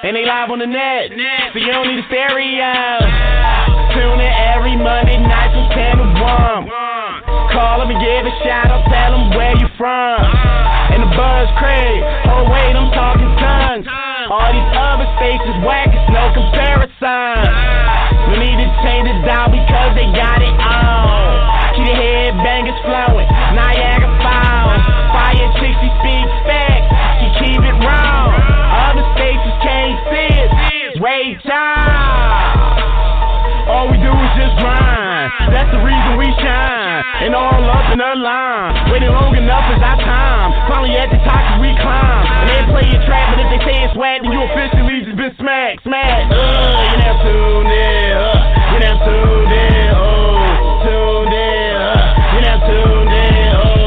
And they live on the net, so you don't need a stereo. Tune in every Monday night from 10 to 1. Call them and give a shout out, tell them where you from. And the buzz crave, oh wait, I'm talking tongues. All these other stations whack, it's no comparison. No need to change the dial because they got it on. Keep the headbangers flowing. shine. And all up in a line. Waiting long enough is our time. Finally at the top, we climb. And they play your trap, but if they say it's whack, then you officially just been smacked, smacked. Uh, you never tuned in. Uh, you never tuned in. Oh, tuned in. Uh, you never tuned in. Oh.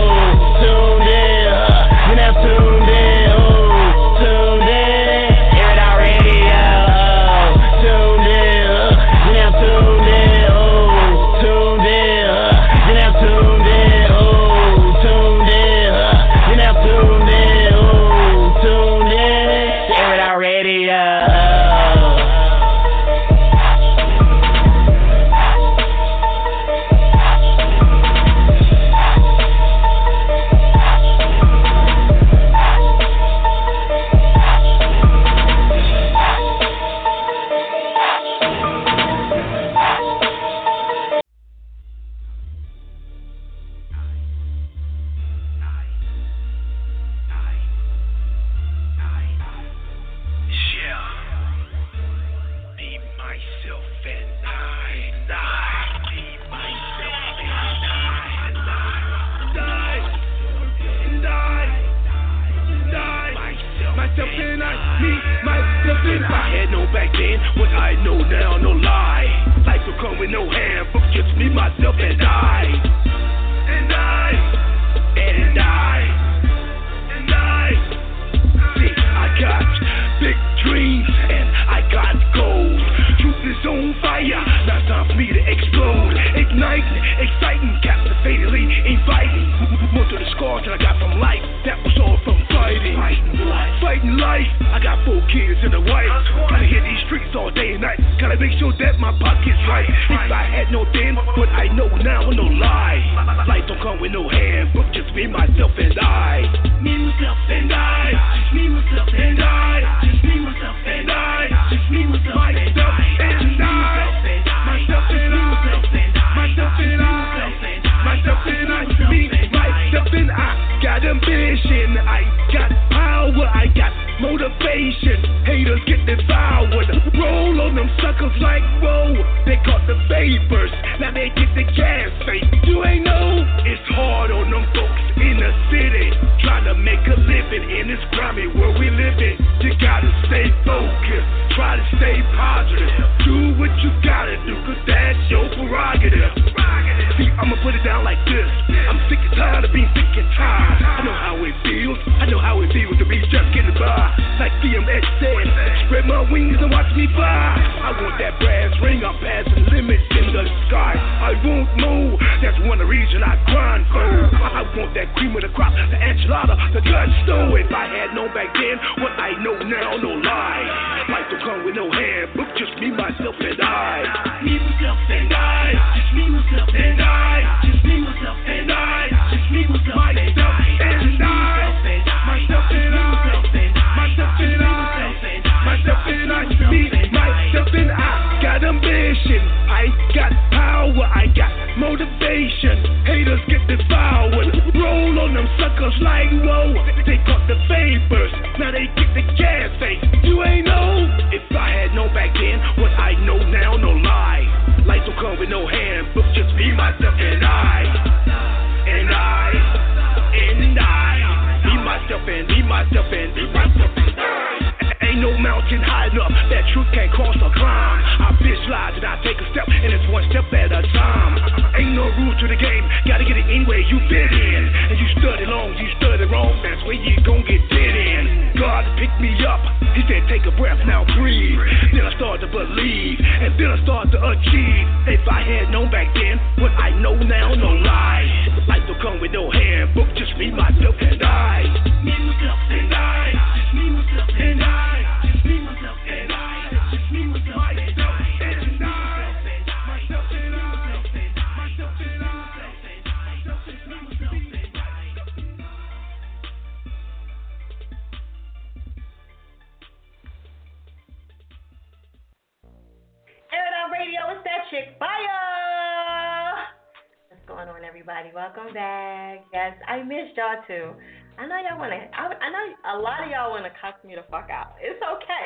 Everybody? Welcome back. Yes, I missed y'all too. I know y'all wanna. I, I know a lot of y'all wanna cuss me the fuck out. It's okay.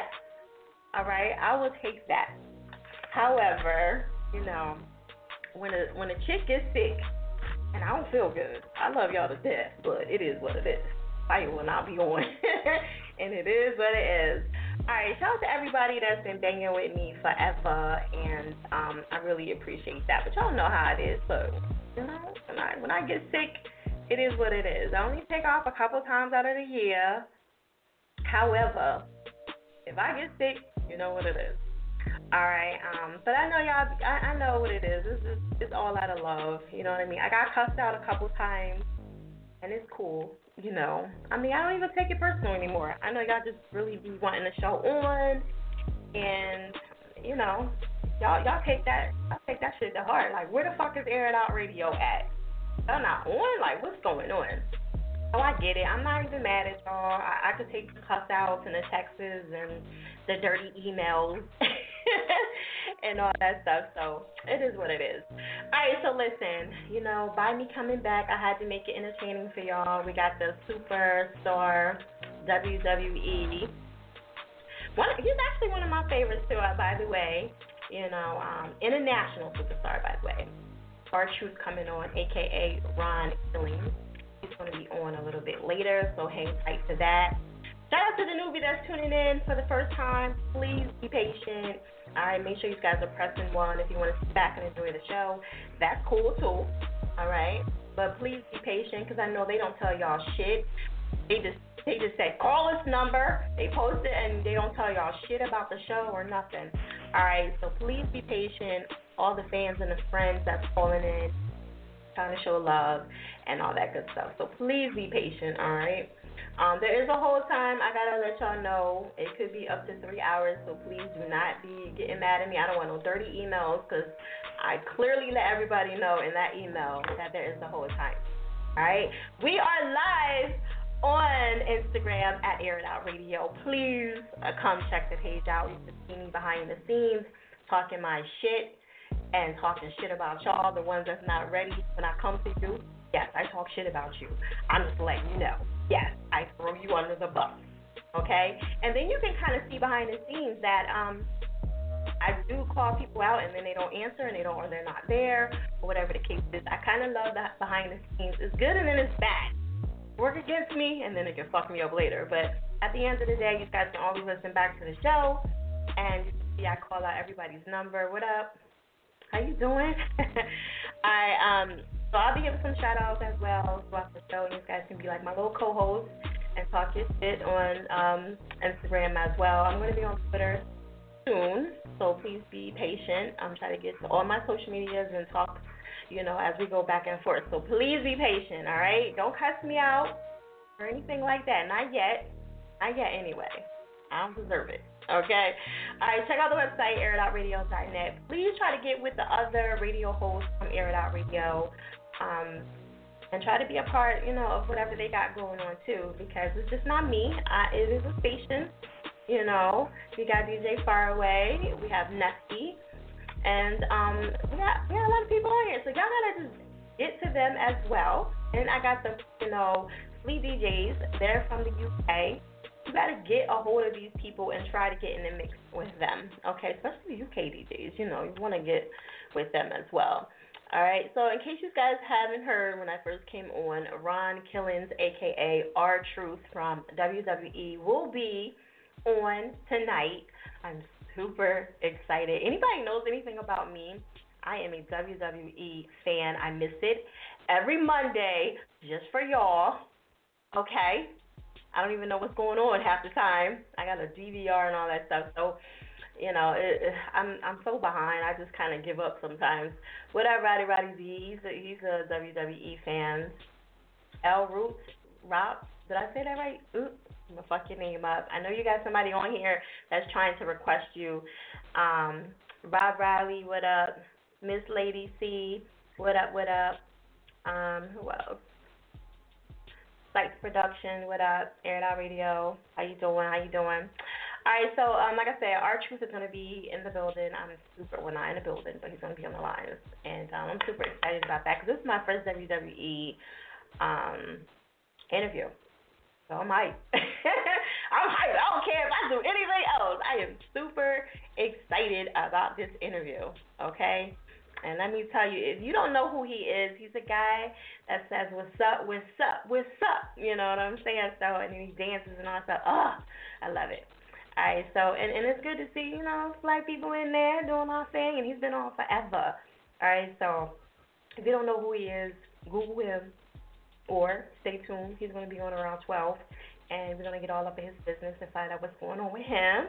All right, I will take that. However, you know, when a when a chick gets sick, and I don't feel good, I love y'all to death, but it is what it is. Fire will not be on, and it is what it is. All right, shout out to everybody that's been banging with me forever, and um, I really appreciate that. But y'all know how it is. So, you know, when I when I get sick, it is what it is. I only take off a couple times out of the year. However, if I get sick, you know what it is. All right, um, but I know y'all. I, I know what it is. It's just, it's all out of love. You know what I mean? I got cussed out a couple times, and it's cool. You know, I mean, I don't even take it personal anymore. I know y'all just really be wanting the show on, and you know, y'all y'all take that y'all take that shit to heart. Like, where the fuck is It Out Radio at? Y'all not on? Like, what's going on? Oh, I get it. I'm not even mad at y'all. I, I could take the cuss outs and the texts and the dirty emails and all that stuff. So it is what it is. All right. So listen, you know, by me coming back, I had to make it entertaining for y'all. We got the superstar WWE. One, he's actually one of my favorites too. uh, By the way, you know, um, international superstar. By the way, R Truth coming on, aka Ron Killings. He's going to be on a little bit later, so hang tight to that. Shout out to the newbie that's tuning in for the first time. Please be patient. All right, make sure you guys are pressing one if you want to sit back and enjoy the show. That's cool too. All right, but please be patient because I know they don't tell y'all shit. They just they just say call this number. They post it and they don't tell y'all shit about the show or nothing. All right, so please be patient. All the fans and the friends that's calling in, trying to show love and all that good stuff. So please be patient. All right. Um, there is a whole time. I gotta let y'all know. It could be up to three hours, so please do not be getting mad at me. I don't want no dirty emails because I clearly let everybody know in that email that there is the whole time. All right. We are live on Instagram at Air It Out Radio. Please uh, come check the page out. You can see me behind the scenes talking my shit and talking shit about y'all, the ones that's not ready when I come to you. Yes, I talk shit about you. I'm just letting you know. Yes, I throw you under the bus. Okay? And then you can kind of see behind the scenes that um I do call people out and then they don't answer and they don't or they're not there or whatever the case is. I kind of love that behind the scenes. It's good and then it's bad. Work against me and then it can fuck me up later. But at the end of the day, you guys can always listen back to the show and you can see I call out everybody's number. What up? How you doing? I um so I'll be giving some shout outs as well throughout the show. and You guys can be like my little co host and talk your shit on um Instagram as well. I'm gonna be on Twitter soon, so please be patient. I'm trying to get to all my social medias and talk, you know, as we go back and forth. So please be patient, all right? Don't cuss me out or anything like that. Not yet. Not yet anyway. I don't deserve it. Okay. All right. Check out the website airitoutradio.net. Please try to get with the other radio hosts from Air Radio, um, and try to be a part, you know, of whatever they got going on too, because it's just not me. I, it is a station. You know, we got DJ Faraway, we have Nesty, and um, we got a lot of people on here. So y'all gotta just get to them as well. And I got some, you know, Flea DJs. They're from the UK you gotta get a hold of these people and try to get in the mix with them. Okay, especially the UK DJs. You know, you want to get with them as well. All right. So in case you guys haven't heard, when I first came on, Ron Killings, aka R Truth from WWE, will be on tonight. I'm super excited. Anybody knows anything about me? I am a WWE fan. I miss it every Monday just for y'all. Okay? I don't even know what's going on half the time. I got a DVR and all that stuff. So, you know, it, it, I'm I'm so behind. I just kind of give up sometimes. What up, Roddy Roddy Z? He's a, he's a WWE fan. L Roots, Rob, did I say that right? Oops, I'm gonna fuck your name up. I know you got somebody on here that's trying to request you. Um, Rob Riley, what up? Miss Lady C, what up? What up? Um, who else? Sites Production, what up? Air Out Radio, how you doing? How you doing? All right, so um, like I said, R Truth is gonna be in the building. I'm super, well not in the building, but he's gonna be on the lines, and um, I'm super excited about that because this is my first WWE um, interview. So I'm hyped. I'm hyped. I don't care if I do anything else. I am super excited about this interview. Okay? And let me tell you, if you don't know who he is, he's a guy that says, What's up, what's up, what's up? You know what I'm saying? So and he dances and all that stuff. Oh, I love it. Alright, so and, and it's good to see, you know, black people in there doing our thing and he's been on forever. Alright, so if you don't know who he is, Google him or stay tuned. He's gonna be on around twelve and we're gonna get all up in his business and find out what's going on with him.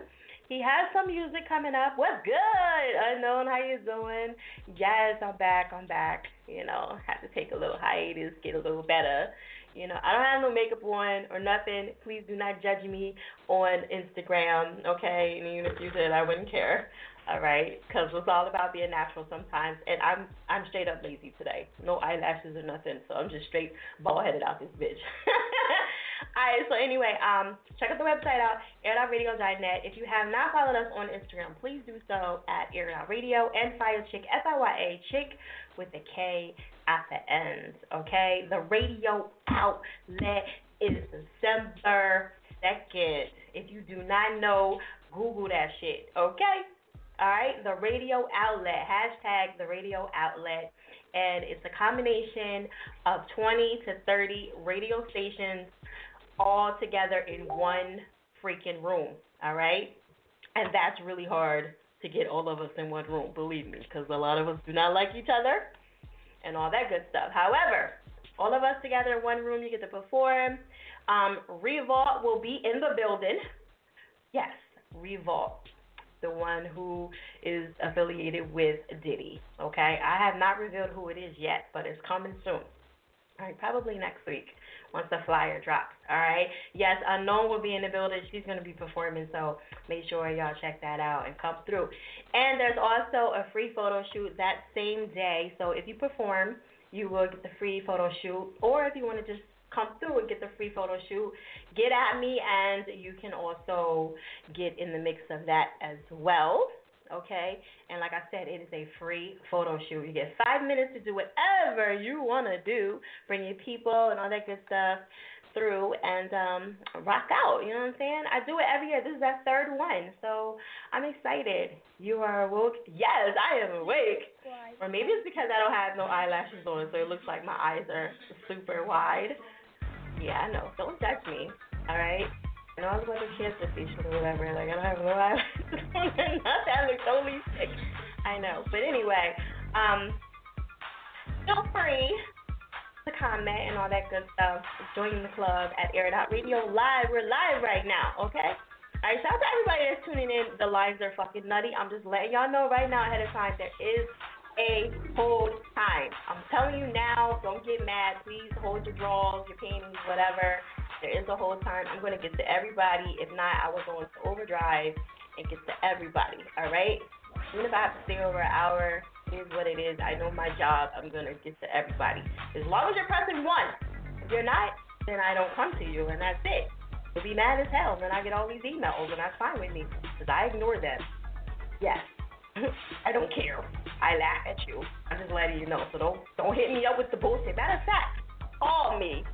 He has some music coming up. What's good? Unknown, how you doing? Yes, I'm back. I'm back. You know, had to take a little hiatus, get a little better. You know, I don't have no makeup on or nothing. Please do not judge me on Instagram, okay? And even if you did, I wouldn't care. All right, because it's all about being natural sometimes, and I'm I'm straight up lazy today. No eyelashes or nothing, so I'm just straight bald headed out this bitch. Alright, so anyway, um, check out the website out, airitoutradio.net. If you have not followed us on Instagram, please do so at airitoutradio and Fire Chick, F I Y A Chick with a K at the end. Okay? The radio outlet is December 2nd. If you do not know, Google that shit. Okay? Alright? The radio outlet. Hashtag the radio outlet. And it's a combination of 20 to 30 radio stations all together in one freaking room. All right? And that's really hard to get all of us in one room, believe me, because a lot of us do not like each other and all that good stuff. However, all of us together in one room, you get to perform. Um, Revolt will be in the building. Yes, Revolt, the one who is affiliated with Diddy. Okay, I have not revealed who it is yet, but it's coming soon. All right, probably next week once the flyer drops. All right. Yes, Unknown will be in the building. She's going to be performing, so make sure y'all check that out and come through. And there's also a free photo shoot that same day. So if you perform, you will get the free photo shoot. Or if you want to just come through and get the free photo shoot, get at me, and you can also get in the mix of that as well okay? And like I said, it is a free photo shoot. You get five minutes to do whatever you want to do, bring your people and all that good stuff through and um rock out. You know what I'm saying? I do it every year. This is our third one, so I'm excited. You are awoke. Yes, I am awake. Or maybe it's because I don't have no eyelashes on, so it looks like my eyes are super wide. Yeah, I know. Don't judge me. All right. And I was about to cancer patient or whatever. Like, I don't have no on or nothing. I look totally sick. I know. But anyway, um, feel free to comment and all that good stuff. Join the club at Air Radio Live. We're live right now, okay? All right, shout out to everybody that's tuning in. The lives are fucking nutty. I'm just letting y'all know right now ahead of time there is a hold time. I'm telling you now, don't get mad. Please hold your drawers, your panties, whatever. There is a whole time. I'm going to get to everybody. If not, I will go into overdrive and get to everybody. All right? Even if I have to stay over an hour, it is what it is. I know my job. I'm going to get to everybody. As long as you're pressing one. If you're not, then I don't come to you, and that's it. You'll be mad as hell when I get all these emails, and that's fine with me because I ignore them. Yes. I don't care. I laugh at you. I'm just letting you know. So don't don't hit me up with the bullshit. Matter of fact, call me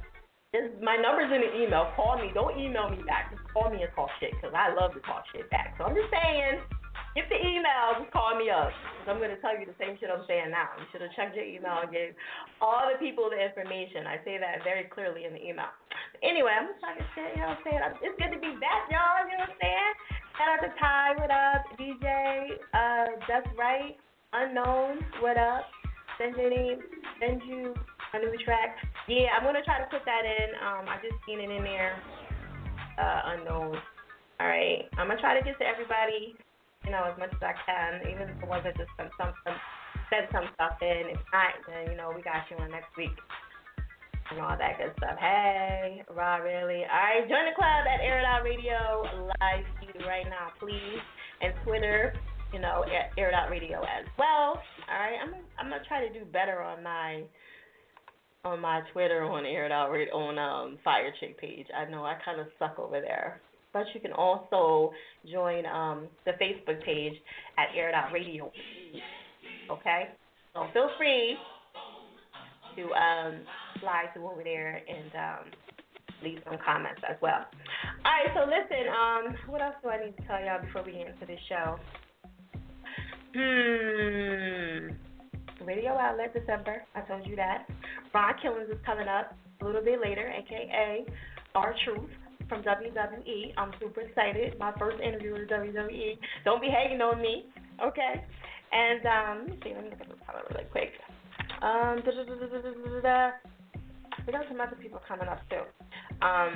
my number's in the email. Call me. Don't email me back. Just call me and talk shit because I love to talk shit back. So I'm just saying, get the email. Just call me up because I'm going to tell you the same shit I'm saying now. You should have checked your email and gave all the people the information. I say that very clearly in the email. Anyway, I'm just talking shit. You know what I'm saying? It's good to be back, y'all. You know what I'm saying? Shout out to Ty, what up? DJ, uh, That's Right, Unknown, what up? Send your name, send you a new track. Yeah, I'm gonna try to put that in. Um, I just seen it in there. Uh, unknown. All right, I'm gonna try to get to everybody, you know, as much as I can, even if ones that just some some, some some stuff in. If not, then you know we got you on next week and all that good stuff. Hey, Raw really. All right, join the club at Air It Out Radio live feed right now, please, and Twitter. You know, Air It Out Radio as well. All right, I'm I'm gonna try to do better on my on my Twitter on Air It Out Radio on um Fire Chick page. I know I kind of suck over there. But you can also join um, the Facebook page at Air It Out Radio. Okay? So feel free to um, slide through over there and um, leave some comments as well. All right, so listen, um, what else do I need to tell y'all before we get into the show? Hmm. Radio Outlet December. I told you that. Ron Killings is coming up a little bit later, aka R Truth from WWE. I'm super excited. My first interview with WWE. Don't be hating on me, okay? And um, let me see. Let me look at the really quick. Um, da, da, da. We got some other people coming up too. Um,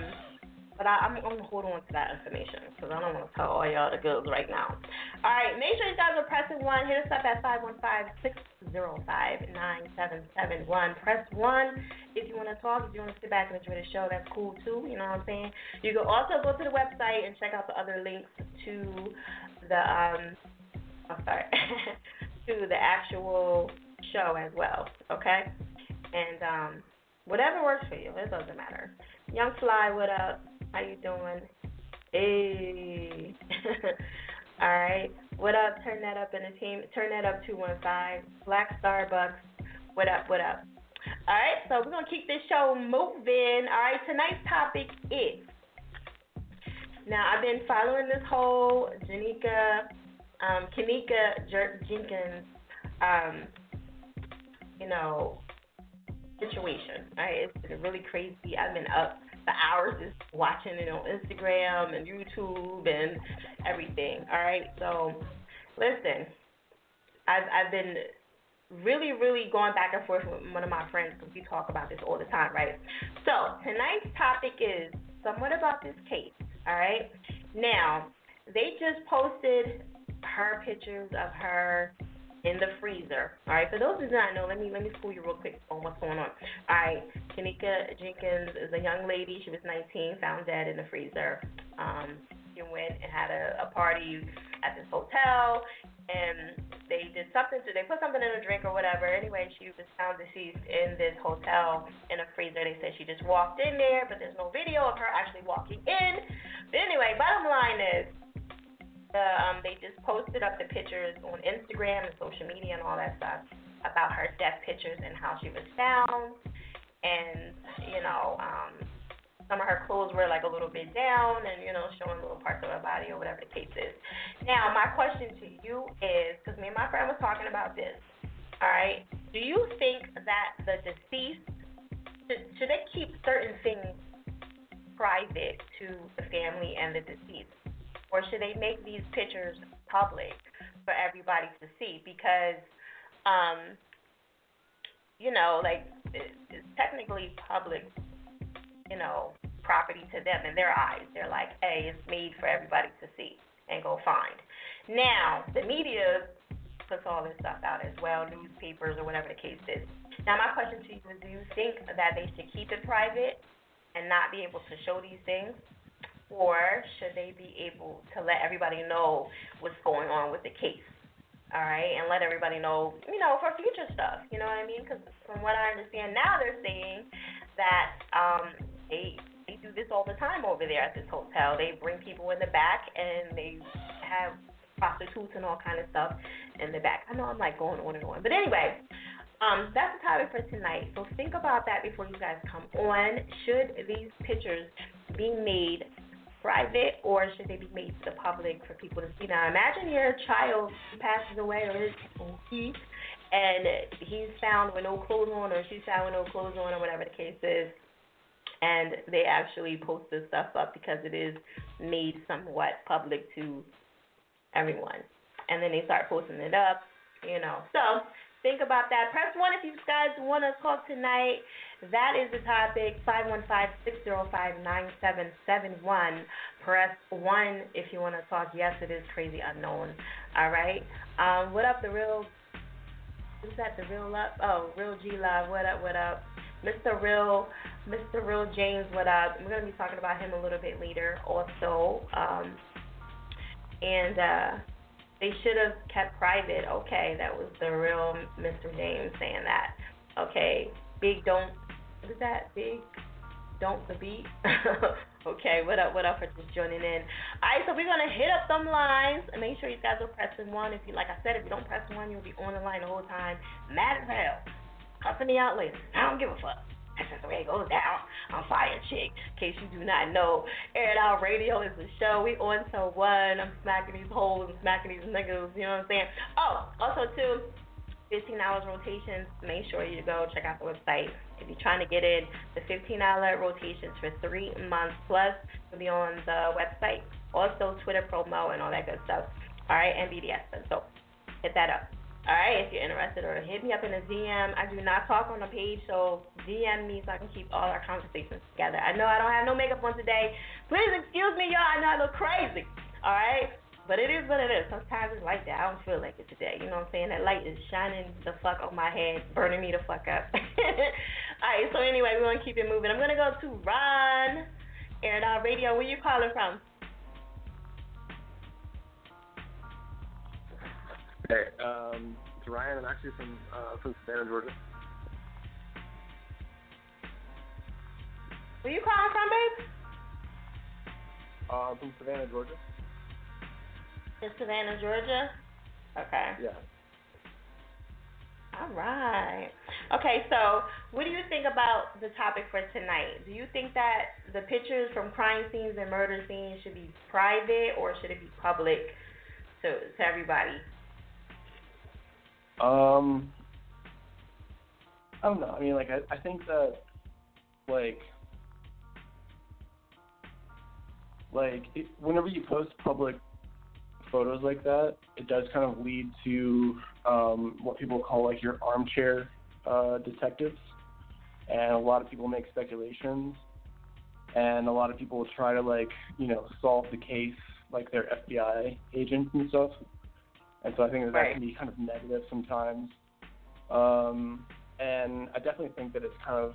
but I, I'm, I'm gonna hold on to that information because I don't want to tell all y'all the goods right now. All right, make sure you guys are pressing one. Hit us up at five one five six zero five nine seven seven one. Press one if you want to talk. If you want to sit back and enjoy the show, that's cool too. You know what I'm saying? You can also go to the website and check out the other links to the um. I'm sorry, to the actual show as well. Okay, and um, whatever works for you, it doesn't matter. Young Fly, what up? How you doing? Hey. All right. What up? Turn that up in the team. Turn that up 215. Black Starbucks. What up? What up? All right. So we're gonna keep this show moving. All right. Tonight's topic is. Now I've been following this whole Janika, um, Kenneka Jer- Jenkins, um, you know, situation. Right. It's been really crazy. I've been up for hours just watching it on Instagram and YouTube and everything. All right, so listen, I've I've been really really going back and forth with one of my friends because we talk about this all the time, right? So tonight's topic is somewhat about this case. All right, now they just posted her pictures of her in the freezer. All right. For those who do not know, let me let me school you real quick on what's going on. All right. Kenneka Jenkins is a young lady. She was 19, found dead in the freezer. Um, she went and had a, a party at this hotel, and they did something to. They put something in a drink or whatever. Anyway, she was found deceased in this hotel in a freezer. They said she just walked in there, but there's no video of her actually walking in. But anyway, bottom line is the, um, they just posted up the pictures on Instagram and social media and all that stuff about her death pictures and how she was found. And, you know, um, some of her clothes were like a little bit down and, you know, showing little parts of her body or whatever the case is. Now, my question to you is because me and my friend was talking about this, all right? Do you think that the deceased, should, should they keep certain things private to the family and the deceased? Or should they make these pictures public for everybody to see? Because, um, you know, like it's technically public, you know, property to them in their eyes. They're like, hey, it's made for everybody to see and go find. Now, the media puts all this stuff out as well, newspapers or whatever the case is. Now, my question to you is do you think that they should keep it private and not be able to show these things? Or should they be able to let everybody know what's going on with the case? All right, and let everybody know, you know, for future stuff. You know what I mean? Because from what I understand now, they're saying that um, they they do this all the time over there at this hotel. They bring people in the back and they have prostitutes and all kind of stuff in the back. I know I'm like going on and on, but anyway, um, that's the topic for tonight. So think about that before you guys come on. Should these pictures be made private or should they be made to the public for people to see? Now, imagine your child passes away or his, he, and he's found with no clothes on or she's found with no clothes on or whatever the case is. and they actually post this stuff up because it is made somewhat public to everyone. And then they start posting it up, you know. So think about that. Press one if you guys want to talk tonight. That is the topic. Five one five six zero five nine seven seven one. Press one if you want to talk. Yes, it is crazy unknown. All right. Um, what up, the real? Is that the real up? Oh, real G Love. What up? What up? Mr. Real, Mr. Real James, what up? We're gonna be talking about him a little bit later, also. Um, and uh, they should have kept private. Okay, that was the real Mr. James saying that. Okay, big don't. What is that? Big don't the beat. okay, what up? What up for just joining in? All right, so we're gonna hit up some lines and make sure you guys are pressing one. If you, like I said, if you don't press one, you'll be on the line the whole time, mad as hell, cussing me out later. I don't give a fuck. That's just the way it goes down. I'm Fire Chick. In case you do not know, Air It Out Radio is the show. We on to one. I'm smacking these holes and smacking these niggas. You know what I'm saying? Oh, also too, 15 hours rotations. Make sure you go check out the website. If you're trying to get in, the 15 hour rotations for three months plus You'll be on the website. Also, Twitter promo and all that good stuff. All right, and BDS. So hit that up. All right, if you're interested, or hit me up in a DM. I do not talk on the page, so DM me so I can keep all our conversations together. I know I don't have no makeup on today. Please excuse me, y'all. I know I look crazy. All right, but it is what it is. Sometimes it's like that. I don't feel like it today. You know what I'm saying? That light is shining the fuck on my head, burning me the fuck up. all right, so anyway, we're gonna keep it moving. I'm gonna go to Ron, Air Radio. Where you calling from? Hey, um, it's Ryan. I'm actually from uh, from Savannah, Georgia. Where you calling from, babe? Uh, from Savannah, Georgia. In Savannah, Georgia. Okay. Yeah. All right. Okay, so what do you think about the topic for tonight? Do you think that the pictures from crime scenes and murder scenes should be private or should it be public to to everybody? Um, I don't know. I mean, like, I, I think that, like, like it, whenever you post public photos like that, it does kind of lead to um, what people call like your armchair uh, detectives, and a lot of people make speculations, and a lot of people try to like you know solve the case like they're FBI agents and stuff. And so I think that that Right. can be kind of negative sometimes. Um, and I definitely think that it's kind of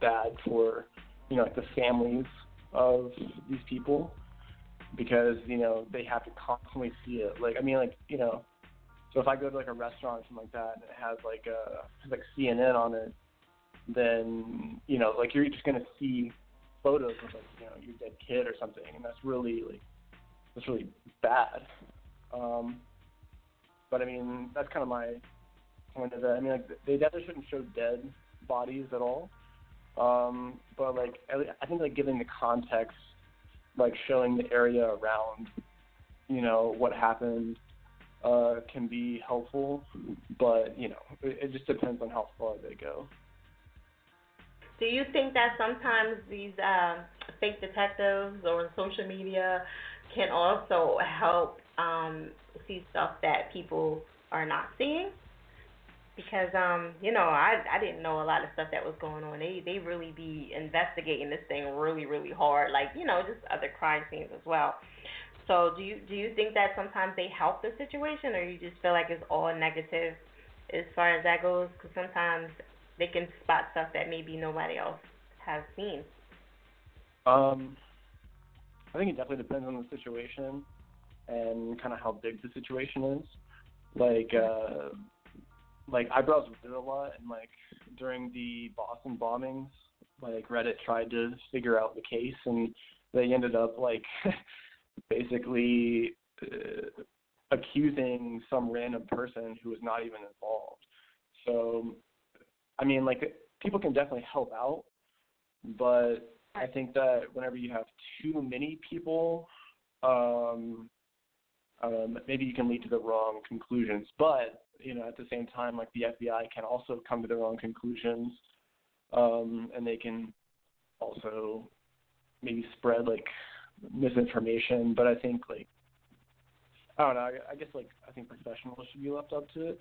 bad for, you know, like the families of these people because, you know, they have to constantly see it. Like, I mean, like, you know, so if I go to like a restaurant or something like that and it has like a, has like CNN on it, then, you know, like you're just going to see photos of like, you know, your dead kid or something. And that's really, like, that's really bad. Um, but I mean, that's kind of my point of that. I mean, like they definitely shouldn't show dead bodies at all. Um, but like, I think like giving the context, like showing the area around, you know, what happened, uh, can be helpful. But you know, it, it just depends on how far they go. Do you think that sometimes these um, fake detectives or social media can also help um, see stuff that people are not seeing? Because um, you know, I I didn't know a lot of stuff that was going on. They they really be investigating this thing really really hard, like you know, just other crime scenes as well. So do you do you think that sometimes they help the situation, or you just feel like it's all negative as far as that goes? Because sometimes they can spot stuff that maybe nobody else has seen. Um, I think it definitely depends on the situation and kind of how big the situation is. Like, uh, like I browse a lot, and like during the Boston bombings, like Reddit tried to figure out the case, and they ended up like basically uh, accusing some random person who was not even involved. So, I mean, like people can definitely help out, but I think that whenever you have too many people, um, um, maybe you can lead to the wrong conclusions. But you know, at the same time, like the FBI can also come to the wrong conclusions, um, and they can also maybe spread like misinformation. But I think like I don't know. I, I guess like I think professionals should be left up to it.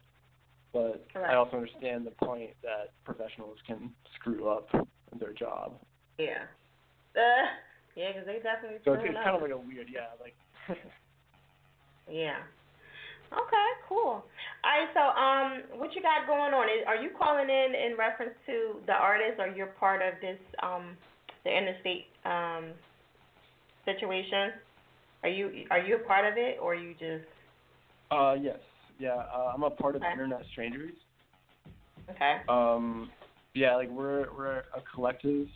But Correct. I also understand the point that professionals can screw up their job. Yeah. Uh, yeah, 'cause they definitely. So it's, it's kind of like a weird, yeah, like. Yeah. Okay, cool. All right, so um, what you got going on? Is, are you calling in in reference to the artist, or you're part of this um, the interstate um, situation? Are you are you a part of it, or you just uh, yes, yeah. Uh, I'm a part of Okay. Internet Strangers. okay? Um, yeah, like we're we're a collective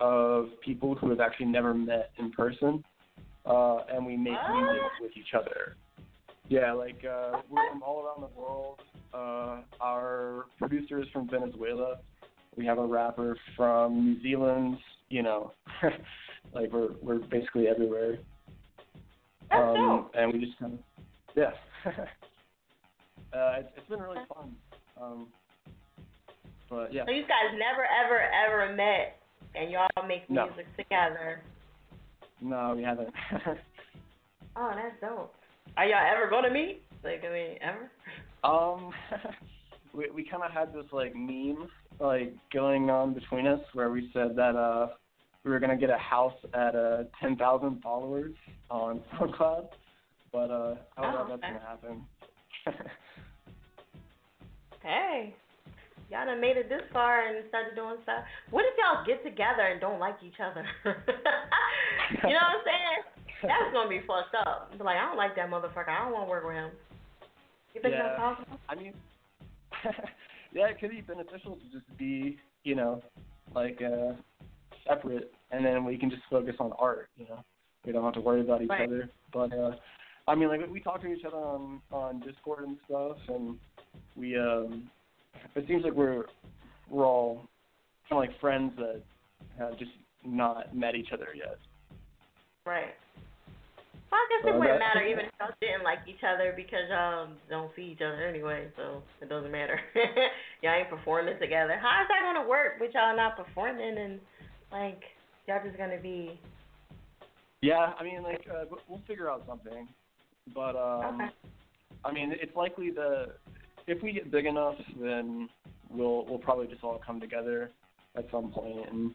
of people who have actually never met in person, uh, and we make Ah. music with each other. Yeah, like uh, we're from all around the world. Uh, our producer is from Venezuela. We have a rapper from New Zealand. You know, like we're we're basically everywhere. That's um, dope. and we just kind of yeah. uh, it's, it's been really fun. Um, but yeah. So you guys never ever ever met, and y'all make No. music together. No, we haven't. Oh, that's dope. Are y'all ever gonna meet? Like, I mean, ever? um, we we kind of had this like meme like going on between us where we said that uh we were gonna get a house at uh ten thousand followers on SoundCloud, but uh I don't know Oh, if that's okay. gonna happen. Hey, y'all done made it this far and started doing stuff. What if y'all get together and don't like each other? you know what I'm saying? That's gonna be fucked up. Be like, I don't like that motherfucker. I don't want to work with him. You think Yeah. that's possible? I mean, yeah, it could be beneficial to just be, you know, like uh, separate, and then we can just focus on art. You know, we don't have to worry about each Right. other. But uh, I mean, like we talk to each other on on Discord and stuff, and we um, it seems like we're we're all kind of like friends that have just not met each other yet. Right. Well, I guess it wouldn't matter even if y'all didn't like each other because y'all don't see each other anyway, so it doesn't matter. y'all ain't performing together. How is that gonna work with y'all not performing and like y'all just gonna be Yeah, I mean, like uh, we'll- figure out something, but um, Okay. I mean, it's likely that if we get big enough, then we'll we'll probably just all come together at some point and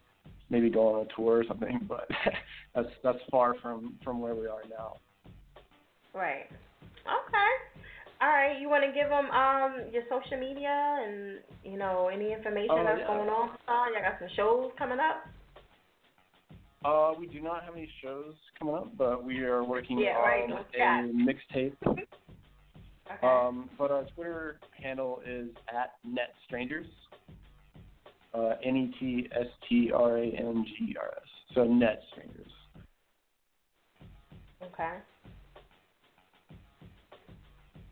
maybe go on a tour or something. But that's that's far from from where we are now. Right. Okay. All right. You want to give them um your social media and you know any information Oh, that's yeah. going on? Uh, y'all got some shows coming up. Uh, we do not have any shows coming up, but we are working Yeah, right, on no a mixtape. Okay. Um, but our Twitter handle is at Net Strangers. Uh, N E T S T R A N G R S. So Net Strangers. okay.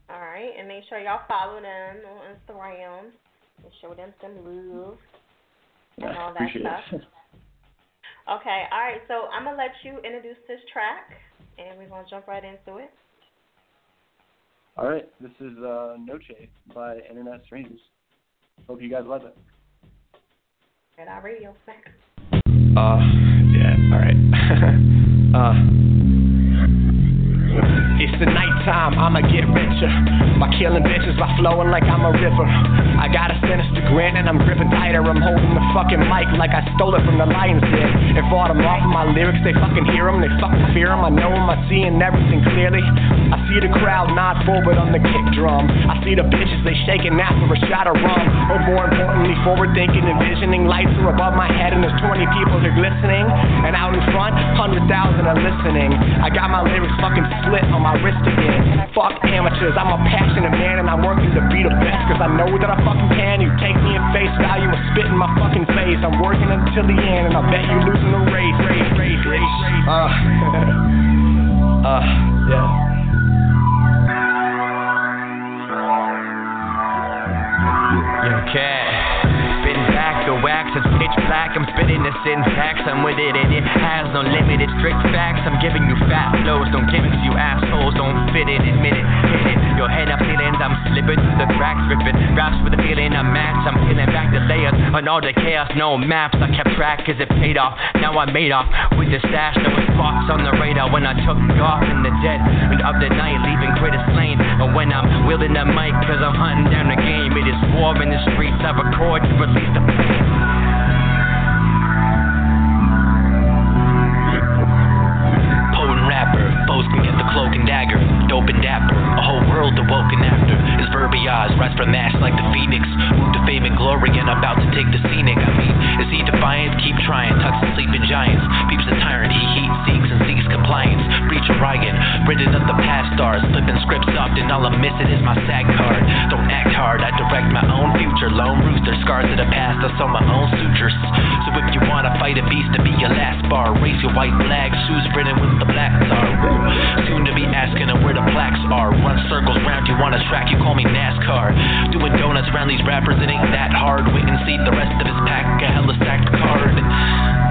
All right, and make sure y'all follow them on Instagram and show them some love and all that Appreciate stuff. it. Okay. All right. So I'm gonna let you introduce this track, and we're gonna jump right into it. All right, this is uh, Noche by Internet Strangers. Hope you guys love it. At our radio. Uh, yeah, alright. uh. It's the nighttime, I'ma get richer. By killing bitches, by flowing like I'm a river. I got a sinister grin and I'm gripping tighter. I'm holding the fucking mic like I stole it from the lion's den. And fought them off of my lyrics, they fucking hear them, they fucking fear them. I know them, I seeing everything clearly. I see the crowd nod forward on the kick drum. I see the bitches, they shaking after a shot of rum. Or more importantly, forward thinking, envisioning lights are above my head and there's 20 people here glistening. And out in front, 100,000 are listening. I got my lyrics fucking split on my wrist again. Fuck amateurs, I'm a passionate man and I'm working to be the best cause I know that I fucking can. You take me in face value and spit in my fucking face. I'm working until the end and I bet you losing the race. Race, race, race. Uh, uh, yeah. Yo, cat. Back, the wax is pitch black. I'm spitting the syntax, I'm with it, and it has no limited strict facts. I'm giving you fat flows, don't gimmicks, you assholes don't fit it, admit it, hit it. Your head up feelings, I'm slipping through the cracks ripping. Raps with a feeling unmatched. I'm peeling back the layers on all the chaos. No maps, I kept track cause it paid off. Now I made off with the stash. There was sparks on the radar when I took off in the dead end of the night, leaving critters slain. And when I'm wielding the mic cause I'm hunting down the game, it is war in the streets. I record to release the Potent rapper, boasting at the cloak and dagger, dope and dapper, a whole world awoken after. His verbiage rise from ash like the phoenix, move to fame and glory and I'm about to take the scenic. I mean, is he defiant? Keep trying, tucks the sleeping giants, peeps the tyrant, he heat seeks and seeks compliance. Breach Orion, written up the past stars, flipping scripts and all I'm missing is my SAG card. Don't act hard, I direct my own future. Lone rooster, scars of the past, I sew my own sutures. So if you wanna fight a beast to be your last bar, raise your white flag, shoes written with the black star. Soon to be asking where the plaques are. Run circles round you on a track, you call me NASCAR. Doing donuts around these rappers, it ain't that hard. Wait and see the rest of his pack, a hella stacked card.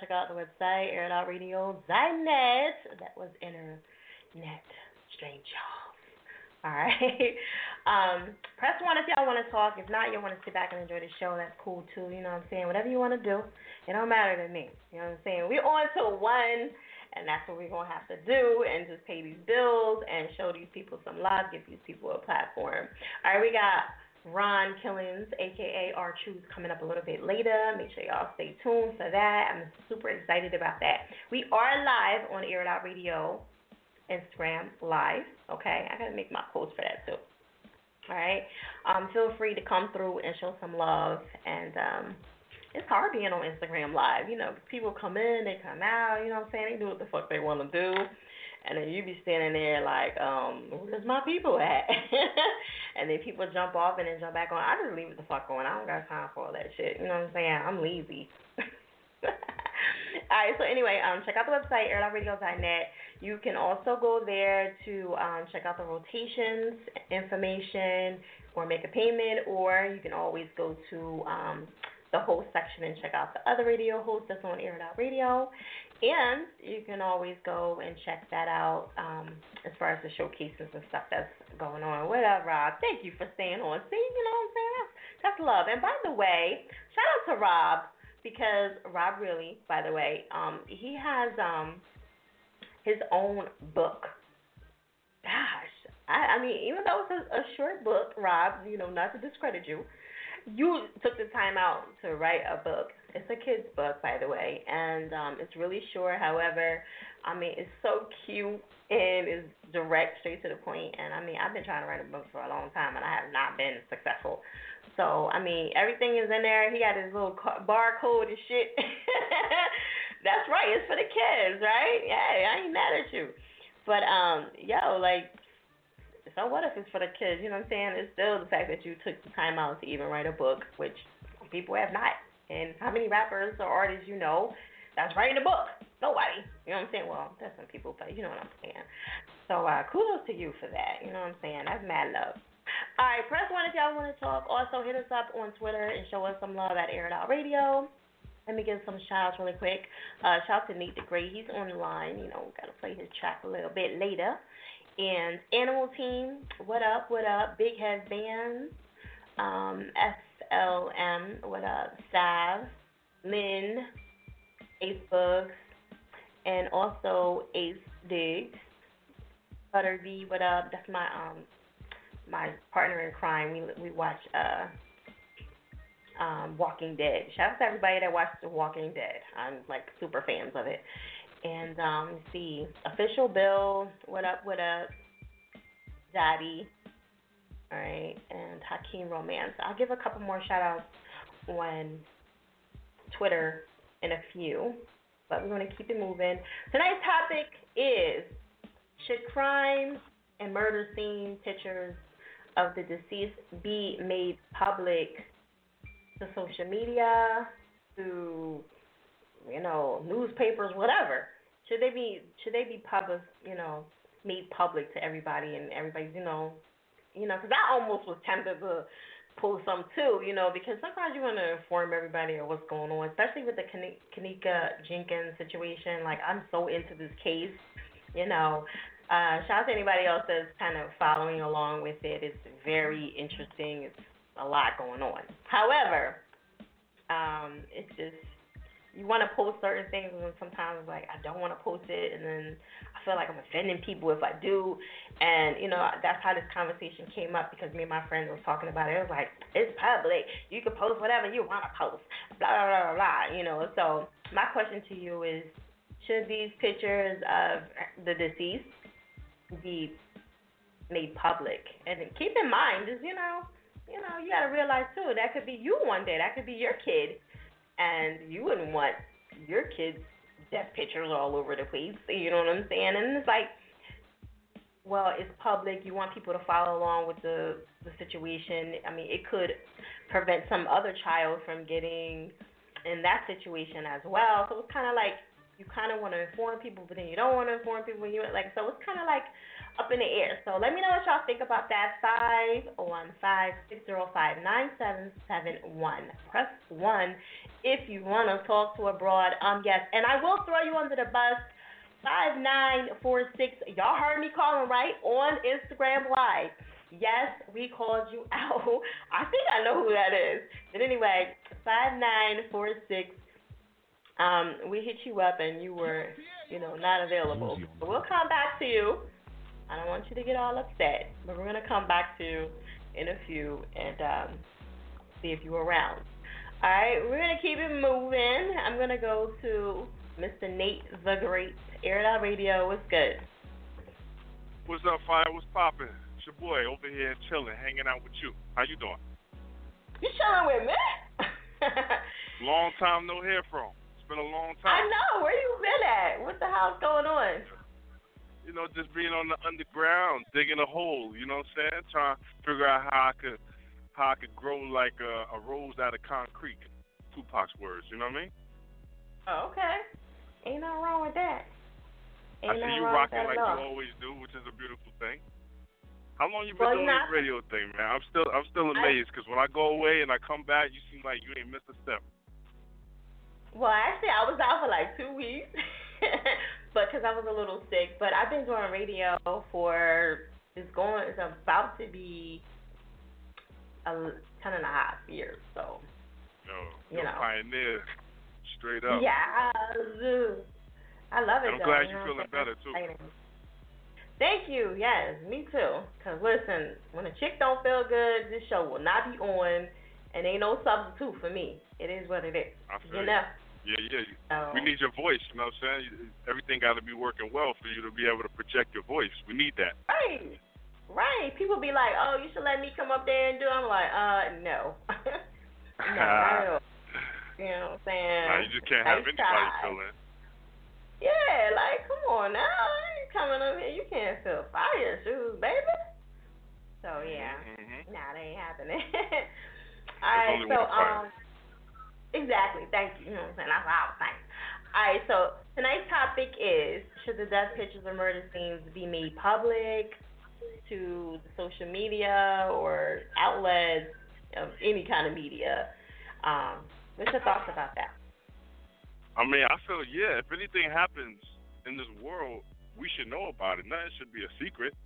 Check out the website, airitoutradio.net. That was internet strange y'all. Alright. Um, press one if y'all want to talk. If not, you want to sit back and enjoy the show. That's cool too. You know what I'm saying? Whatever you want to do. It don't matter to me. You know what I'm saying? We're on to one and that's what we're gonna have to do and just pay these bills and show these people some love, give these people a platform. Alright, we got Ron Killings, aka R Truth, coming up a little bit later. Make sure y'all stay tuned for that. I'm super excited about that. We are live on Air Out Radio, Instagram live. Okay, I gotta make my post for that too. All right, um, feel free to come through and show some love. And um, it's hard being on Instagram live. You know, people come in, they come out. You know what I'm saying? They do what the fuck they want to do. And then you be standing there like, um, where's my people at? and then people jump off and then jump back on. I just leave it the fuck on. I don't got time for all that shit. You know what I'm saying? I'm lazy. All right, so anyway, um, check out the website, airitoutradio.net. You can also go there to um, check out the rotations information or make a payment, or you can always go to um, the host section and check out the other radio hosts that's on Air Radio. And you can always go and check that out um, as far as the showcases and stuff that's going on. Whatever, Rob. Thank you for staying on. See, you know what I'm saying? That's, that's love. And by the way, shout out to Rob because Rob really, by the way, um, he has um, his own book. Gosh, I, I mean, even though it's a, a short book, Rob, you know, not to discredit you, you took the time out to write a book. It's a kid's book, by the way, and um, it's really short. However, I mean, it's so cute and it's direct, straight to the point. And I mean, I've been trying to write a book for a long time, and I have not been successful. So I mean, everything is in there. He got his little barcode and shit. That's right. It's for the kids, right? Yeah, I ain't mad at you. But um, yo, like so what if it's for the kids? You know what I'm saying? It's still the fact that you took the time out to even write a book, which people have not. And how many rappers or artists you know that's writing a book? Nobody. You know what I'm saying? Well, there's some people, but you know what I'm saying. So uh, kudos to you for that. You know what I'm saying? That's mad love. All right, press one if y'all want to talk. Also, hit us up on Twitter and show us some love at Air It Out Radio. Let me give some shout outs really quick. Uh, shout out to Nate the Great. He's on the line. You know, got to play his track a little bit later. And Animal Team, what up, what up? Big Head Band, um, SLM, what up? Sav, Lynn, Ace Bugs, and also Ace Diggs. Butter V, what up? That's my um my partner in crime. We we watch uh um Walking Dead. Shout out to everybody that watched The Walking Dead. I'm like super fans of it. And um let's see, official Bill, what up, what up? Daddy. All right, and Hakeem Romance. I'll give a couple more shout outs on Twitter in a few, but we're going to keep it moving. Tonight's topic is Should crime and murder scene pictures of the deceased be made public to social media, to you know, newspapers, whatever. Should they be should they be public, you know, made public to everybody and everybody's, you know, you know, because I almost was tempted to pull some too, you know, because sometimes you want to inform everybody of what's going on, especially with the Kani- Kenneka Jenkins situation. Like, I'm so into this case, you know. Uh, shout out to anybody else that's kind of following along with it. It's very interesting. It's a lot going on. However, um, it's just you want to post certain things, and sometimes like I don't want to post it, and then I feel like I'm offending people if I do. And you know that's how this conversation came up because me and my friend was talking about it. It was like it's public, you can post whatever you want to post, blah blah blah blah. You know, so my question to you is, should these pictures of the deceased be made public? And keep in mind, is you know, you know, you gotta realize too that could be you one day, that could be your kid and you wouldn't want your kids' death pictures all over the place. You know what I'm saying? And it's like, well, it's public. You want people to follow along with the the situation. I mean, it could prevent some other child from getting in that situation as well. So it's kind of like you kind of want to inform people, but then you don't want to inform people. You like, so it's kind of like up in the air. So let me know what y'all think about that. Five one five six zero five nine seven seven one. Press one if you want to talk to a broad um yes, and I will throw you under the bus. Five nine four six. Y'all heard me calling right on Instagram Live. Yes, we called you out. I think I know who that is. But anyway, five nine four six. Um, we hit you up and you were, you know, not available. But we'll come back to you. I don't want you to get all upset, but we're gonna come back to you in a few and um, see if you're around. All right, we're gonna keep it moving. I'm gonna go to Mr. Nate the Great, Air It Out Radio. What's good? What's up, Fire? What's poppin'? It's your boy over here chilling, hanging out with you. How you doing? You chilling with me? Long time no hear from. It's been a long time. I know. Where you been at? What the hell's going on? You know, just being on the underground, digging a hole. You know what I'm saying? Trying to figure out how I could how I could grow like a, a rose out of concrete. Tupac's words. You know what I mean? Oh, okay. Ain't nothing wrong with that. Ain't I see you rocking like you always do, which is a beautiful thing. How long you been Well, doing know, this radio thing, man? I'm still I'm still amazed because when I go away and I come back, you seem like you ain't missed a step. Well, actually, I was out for like two weeks, but because I was a little sick. But I've been doing radio for it's going it's about to be a ten and a half years. So Yo, You know. pioneer, straight up. yeah, I love it. I'm though, glad you you're know feeling better, too. Thank you. Yes, me too. Cause listen, when a chick don't feel good, this show will not be on, and ain't no substitute for me. It is what it is. You you. know. Yeah, yeah. So, We need your voice. You know what I'm saying? Everything got to be working well for you to be able to project your voice. We need that. Right. Right. People be like, oh, you should let me come up there and do it. I'm like, uh, no. no, not at all. You know what I'm saying? Nah, you just can't have Nice anybody try. feeling. Yeah, like, come on now. You coming up here. You can't feel fire shoes, baby. So, yeah. hmm Nah, that ain't happening. All right, so, um, exactly. Thank you. You know what I'm saying? That's what I was saying. All right, so tonight's topic is should the death pictures or murder scenes be made public to the social media or outlets of any kind of media? Um, what's your thoughts about that? I mean, I feel yeah. If anything happens in this world, we should know about it. Nothing should be a secret.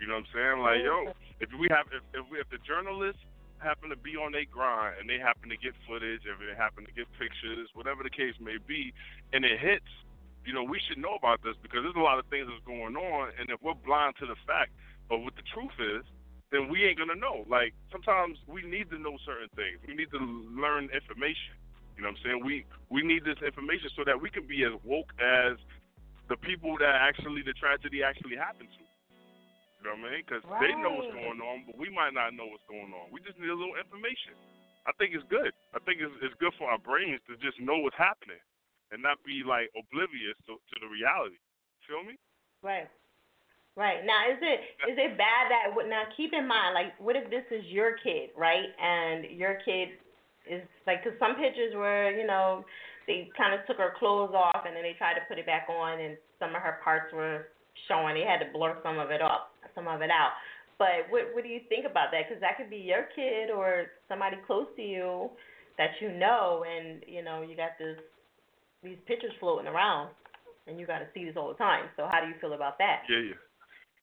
You know what I'm saying? Like, yo, if we have, if if, we, if the journalists happen to be on their grind and they happen to get footage, if they happen to get pictures, whatever the case may be, and it hits, you know, we should know about this because there's a lot of things that's going on, and if we're blind to the fact of what the truth is, then we ain't gonna know. Like sometimes we need to know certain things. We need to learn information. You know what I'm saying? We we need this information so that we can be as woke as the people that actually the tragedy actually happened to. You know what I mean? Because they know what's going on, but we might not know what's going on. We just need a little information. I think it's good. I think it's, it's good for our brains to just know what's happening and not be like oblivious to, to the reality. Feel me? Right. Right. Now is it is it bad that now keep in mind like what if this is your kid, right? And your kid is like cuz some pictures where, you know, they kind of took her clothes off and then they tried to put it back on, and some of her parts were showing. They had to blur some of it up, some of it out. But what what do you think about that? Because that could be your kid or somebody close to you that you know, and you know you got this these pictures floating around, and you got to see this all the time. So how do you feel about that? Yeah, yeah.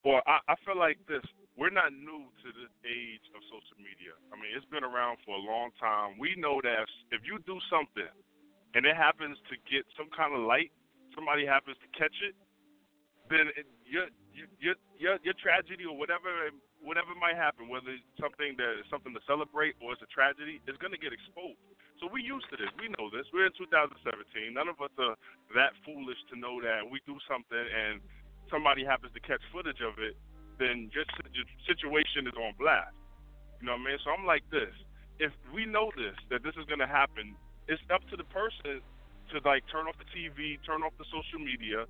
Well, I, I feel like this. We're not new to this age of social media. I mean, it's been around for a long time. We know that if you do something and it happens to get some kind of light, somebody happens to catch it, then it, your your your your tragedy or whatever whatever might happen, whether it's something that is something to celebrate or it's a tragedy, is going to get exposed. So we used to this. We know this. We're in 2017. None of us are that foolish to know that we do something and somebody happens to catch footage of it, then your, your situation is on blast. You know what I mean? So I'm like this. If we know this, that this is going to happen, it's up to the person to like turn off the TV, turn off the social media.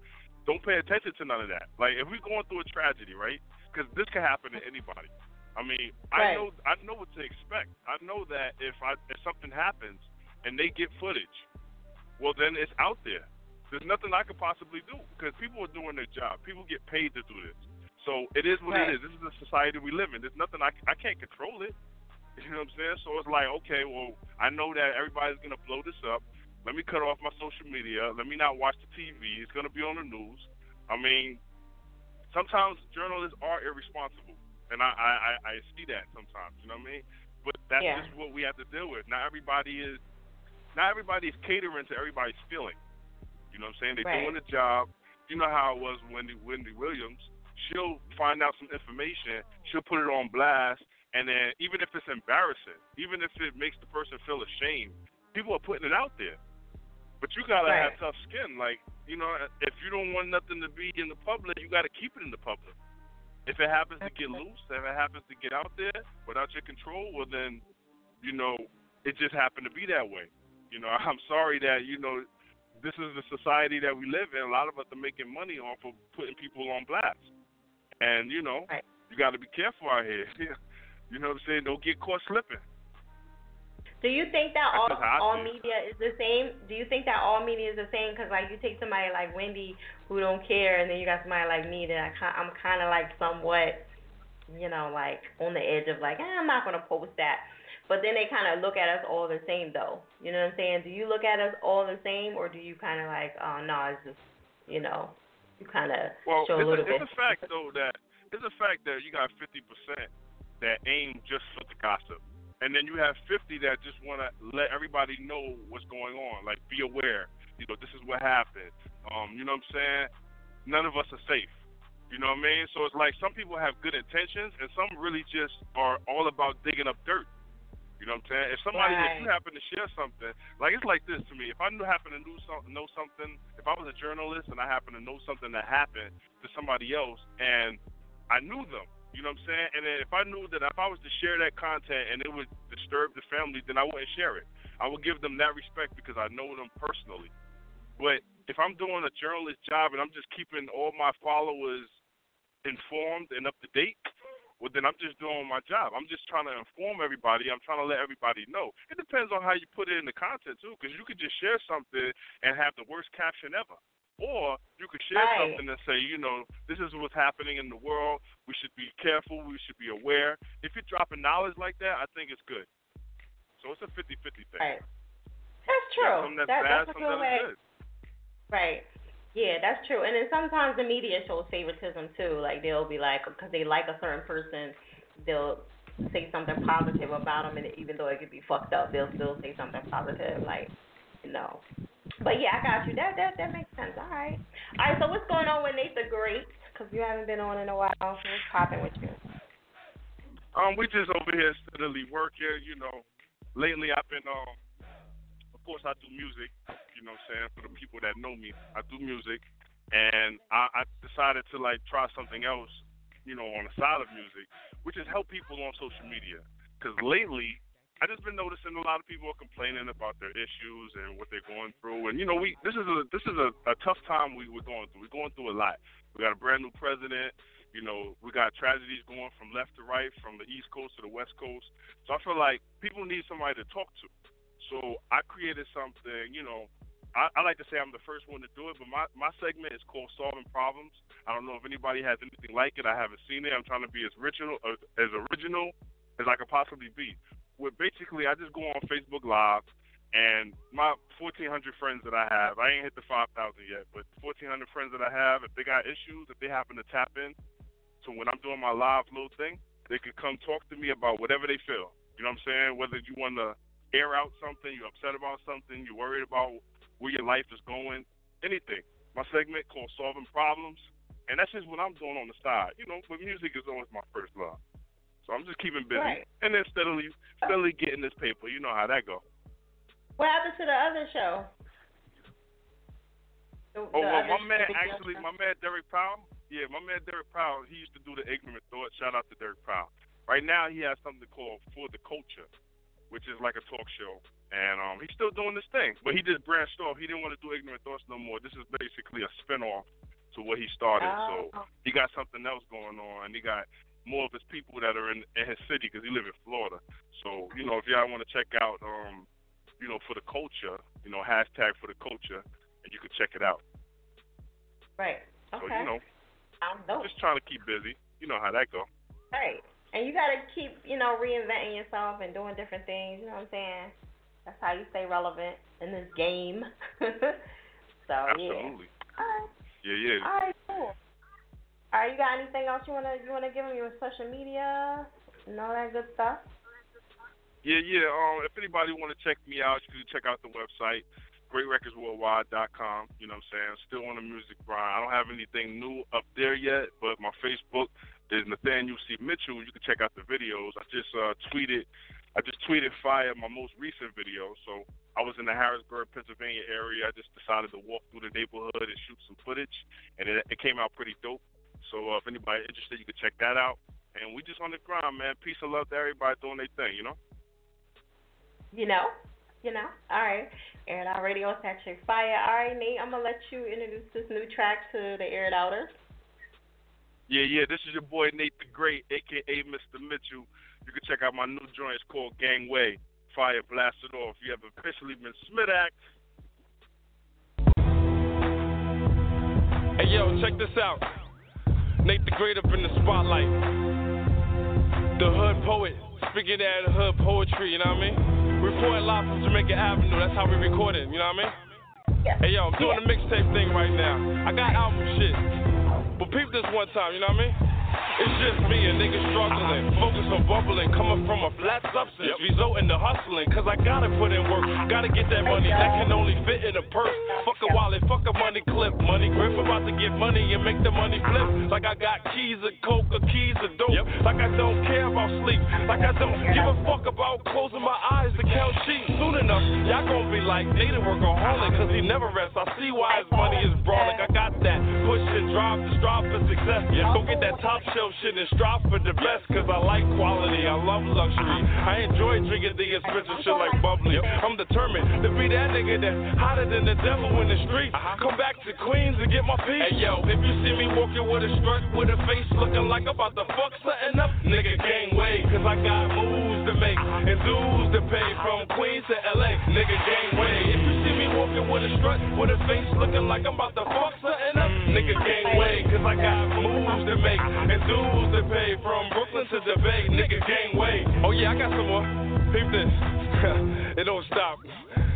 Don't pay attention to none of that. Like if we're going through a tragedy, right? Because this can happen to anybody. I mean, I know I know what to expect. I know that if I if something happens and they get footage, well then it's out there. There's nothing I could possibly do because people are doing their job. People get paid to do this. So it is what Right. it is. This is the society we live in. There's nothing I, I can't control it. You know what I'm saying? So it's like, okay, well, I know that everybody's gonna blow this up. Let me cut off my social media. Let me not watch the TV. It's gonna be on the news. I mean, sometimes journalists are irresponsible, and I I, I, see that sometimes. You know what I mean? But that's Yeah. just what we have to deal with. Not everybody is not everybody is catering to everybody's feeling. You know what I'm saying? They're Right. doing the job. You know how it was Wendy, Wendy Williams. She'll find out some information. She'll put it on blast, and then even if it's embarrassing, even if it makes the person feel ashamed, people are putting it out there. But you gotta Right. have tough skin. Like you know, if you don't want nothing to be in the public, you gotta keep it in the public. If it happens to get loose, if it happens to get out there without your control, well then, you know, it just happened to be that way. You know, I'm sorry that you know this is the society that we live in. A lot of us are making money off of putting people on blast, and you know, Right. you got to be careful out here. you know what I'm saying? Don't get caught slipping. Do you think that all just how I all media is the same? Do you think that all media is the same? Because like you take somebody like Wendy who don't care, and then you got somebody like me that I I'm kind of like somewhat, you know, like on the edge of like eh, I'm not gonna post that. But then they kind of look at us all the same though. You know what I'm saying? Do you look at us all the same, or do you kind of like oh no, it's just you know, you kind of Well, show a little a, bit. it's a fact though that it's a fact that you got 50% that aim just for the gossip, and then you have 50 that just want to let everybody know what's going on, like be aware. You know, this is what happened. Um, you know what I'm saying? None of us are safe. You know what I mean? So it's like some people have good intentions, and some really just are all about digging up dirt. You know what I'm saying? If somebody, if you happen to share something, like it's like this to me. If I knew happen to know something, know something, if I was a journalist and I happen to know something that happened to somebody else, and I knew them, you know what I'm saying? And then if I knew that if I was to share that content and it would disturb the family, then I wouldn't share it. I would give them that respect because I know them personally. But if I'm doing a journalist job and I'm just keeping all my followers informed and up to date, well then I'm just doing my job. I'm just trying to inform everybody. I'm trying to let everybody know. It depends on how you put it in the content too, because you could just share something and have the worst caption ever. Or you could share Right. something and say, you know, this is what's happening in the world. We should be careful. We should be aware. If you're dropping knowledge like that, I think it's good. So it's a 50-50 thing. Right. That's true. Some that's that, bad, that's a good way. good. Right. Yeah, that's true. And then sometimes the media shows favoritism too. Like they'll be like, because they like a certain person, they'll say something positive about them, and even though it could be fucked up, they'll still say something positive. Like, you know. But yeah, I got you. That that that makes sense. All right. All right. So what's going on with Nate the Great? Because you haven't been on in a while. What's popping with you? Um, we just over here steadily working, you know. Lately I've been um of course I do music, you know what I'm saying, for the people that know me. I do music and I, I decided to like try something else, you know, on the side of music, which is help people on social media. Because lately I just been noticing a lot of people are complaining about their issues and what they're going through. And you know, we this is a this is a, a tough time we we're going through. We're going through a lot. We got a brand new president. You know, we got tragedies going from left to right, from the East Coast to the West Coast. So I feel like people need somebody to talk to. So I created something, you know, I, I like to say I'm the first one to do it, but my my segment is called Solving Problems. I don't know if anybody has anything like it. I haven't seen it. I'm trying to be as original as, as original as I could possibly be. Where basically I just go on Facebook Live and my 1,400 friends that I have, I ain't hit the 5,000 yet, but 1,400 friends that I have, if they got issues, if they happen to tap in, so when I'm doing my live little thing, they can come talk to me about whatever they feel. You know what I'm saying? Whether you want to air out something, you're upset about something, you're worried about where your life is going, anything. My segment called Solving Problems, and that's just what I'm doing on the side. You know, but music is always my first love. So I'm just keeping busy Right. and then steadily, steadily getting this paper. You know how that go. What happened to the other show? The, Oh, the well, my man actually, my man Derek Powell. Yeah, my man Derek Powell. He used to do the ignorant thought. Shout out to Derek Powell. Right now, he has something called For the Culture, which is like a talk show, and um, he's still doing this thing. But he just branched off. He didn't want to do ignorant thoughts no more. This is basically a spinoff to what he started. So Oh. he got something else going on, and he got more of his people that are in, in his city because he live in Florida. So you know, if y'all want to check out, um, you know, for the culture, you know, hashtag for the culture, and you can check it out. Right. So Okay. you know, Sounds dope. just trying to keep busy. You know how that go. Right. And you gotta keep, you know, reinventing yourself and doing different things, you know what I'm saying? That's how you stay relevant in this game. so yeah. Absolutely. Alright. Yeah, yeah. Alright, cool. Alright, you got anything else you wanna you wanna give them your social media and all that good stuff? Yeah, yeah. Um, if anybody want to check me out, you can check out the website, greatrecordsworldwide.com. You know what I'm saying? Still on the music grind. I don't have anything new up there yet, but my Facebook is Nathaniel C. Mitchell. You can check out the videos. I just uh, tweeted, I just tweeted fire my most recent video. So I was in the Harrisburg, Pennsylvania area. I just decided to walk through the neighborhood and shoot some footage, and it, it came out pretty dope. So uh, if anybody interested, you can check that out. And we just on the grind, man. Peace and love to everybody doing their thing, you know? You know? You know? Alright. Air It Out Radio Patrick Fire. Alright, Nate, I'm gonna let you introduce this new track to the Air It Outers. Yeah, yeah, this is your boy Nate the Great, aka Mr. Mitchell. You can check out my new joint. It's called Gangway. Fire blasted off. You have officially been Smidak. Hey yo, check this out. Nate the Great up in the spotlight. The hood poet, speaking that hood poetry, you know what I mean? Reporting live from Jamaica Avenue, that's how we recording, you know what I mean? Yeah. Hey yo, I'm doing a mixtape thing right now. I got album shit. But peep this one time, you know what I mean? It's just me, a nigga struggling, focus on bubbling, coming from a flat substance, resulting to hustling, cause I gotta put in work, gotta get that money, that can only fit in a purse. Fuck a wallet, fuck a money clip, money grip, about to get money and make the money flip. Like I got keys of coke or keys of dope, like I don't care about sleep, like I don't give a fuck about closing my eyes to count sheep. Soon enough, y'all gonna be like, Nate a workaholic, cause he never rests. I see why his money is brawling, I got that push and drive to strive for success. Go get that top shelf shit and strive for the best, cause I like quality, I love luxury. I enjoy drinking the expensive shit like bubbly. I'm determined to be that nigga that's hotter than the devil in the street. Uh-huh. Come back to Queens and get my piece. Hey yo, if you see me walking with a strut, with a face looking like I'm about to fuck something up, nigga gangway, cause I got moves to make and dues to pay from Queens to LA, nigga you see me walking with a strut, with a face looking like I'm about to fuck something up, nigga gangway, cause I got moves to make and dues to pay from Brooklyn to the Bay, nigga gangway. Oh yeah, I got some more. Peep this. it don't stop.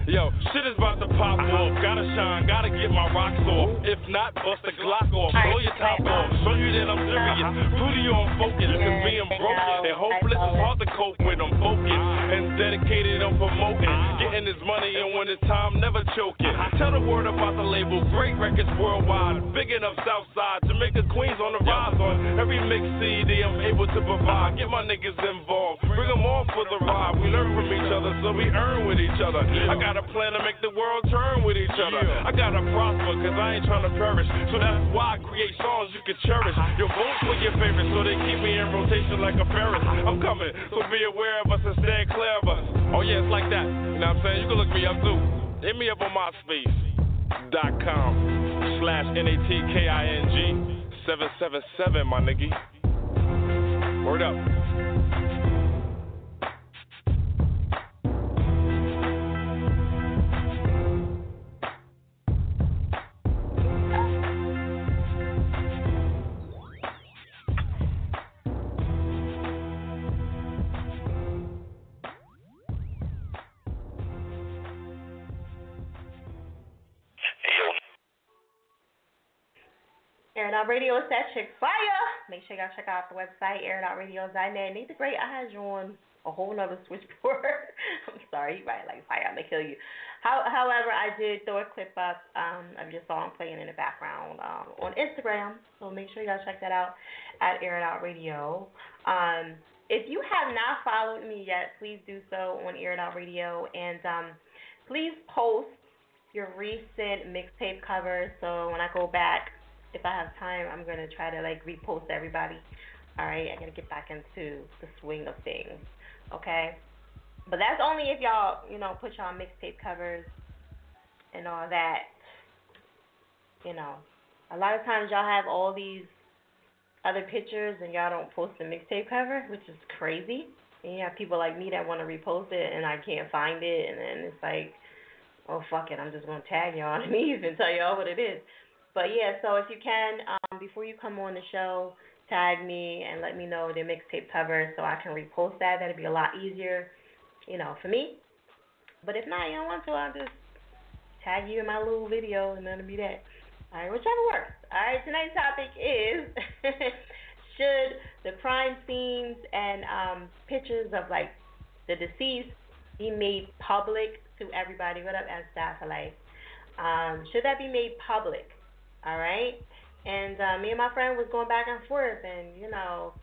Yo, shit is about to pop off. Gotta shine, gotta get my rocks off. If not, bust the Glock off. Blow your top off. Show you that I'm serious. To you I'm focused. Cause being broken and hopeless is hard to cope with. I'm focused uh-huh. and dedicated. I'm promoting. Uh-huh. Getting this money and when it's time, never choking. Uh-huh. Tell the word about the label. Great records worldwide. Big enough Southside. Jamaica Queens on the rise on every mix CD I'm able to provide. Get my niggas involved. Bring them on for the ride. We learn from each other so we earn with each other. I got a plan to make the world turn with each other. I gotta prosper cause I ain't trying to perish. So that's why I create songs you can cherish. Your vote for your favorites so they keep me in rotation like a Ferris. I'm coming, so be aware of us and stand clear of us. Oh yeah, it's like that. You know what I'm saying? You can look me up too. Hit me up on MySpace dot com slash N-A-T-K-I-N-G 777, my nigga. Word up. Out Radio is that chick fire. Make sure y'all check out the website, airitoutradio.net. Nate the Great, you on a whole nother switchboard. I'm sorry, you might like fire, I'm gonna kill you. How, however, I did throw a clip up um, of your song playing in the background um, on Instagram, so make sure y'all check that out at Air It Out Radio. Um, if you have not followed me yet, please do so on Air It Out Radio, and um, please post your recent mixtape covers. So when I go back if I have time, I'm gonna try to like repost everybody. All right, I gotta get back into the swing of things. Okay, but that's only if y'all, you know, put y'all mixtape covers and all that. You know, a lot of times y'all have all these other pictures and y'all don't post the mixtape cover, which is crazy. And you have people like me that want to repost it and I can't find it, and then it's like, oh fuck it, I'm just gonna tag y'all on underneath and tell y'all what it is. But yeah, so if you can, um, before you come on the show, tag me and let me know the mixtape cover so I can repost that. That'd be a lot easier, you know, for me. But if not, you don't want to, I'll just tag you in my little video and that'll be that. All right, whichever works. All right, tonight's topic is should the crime scenes and um, pictures of like the deceased be made public to everybody? What up, Anstaphylite? Um, should that be made public? All right. And uh, me and my friend was going back and forth, and you know,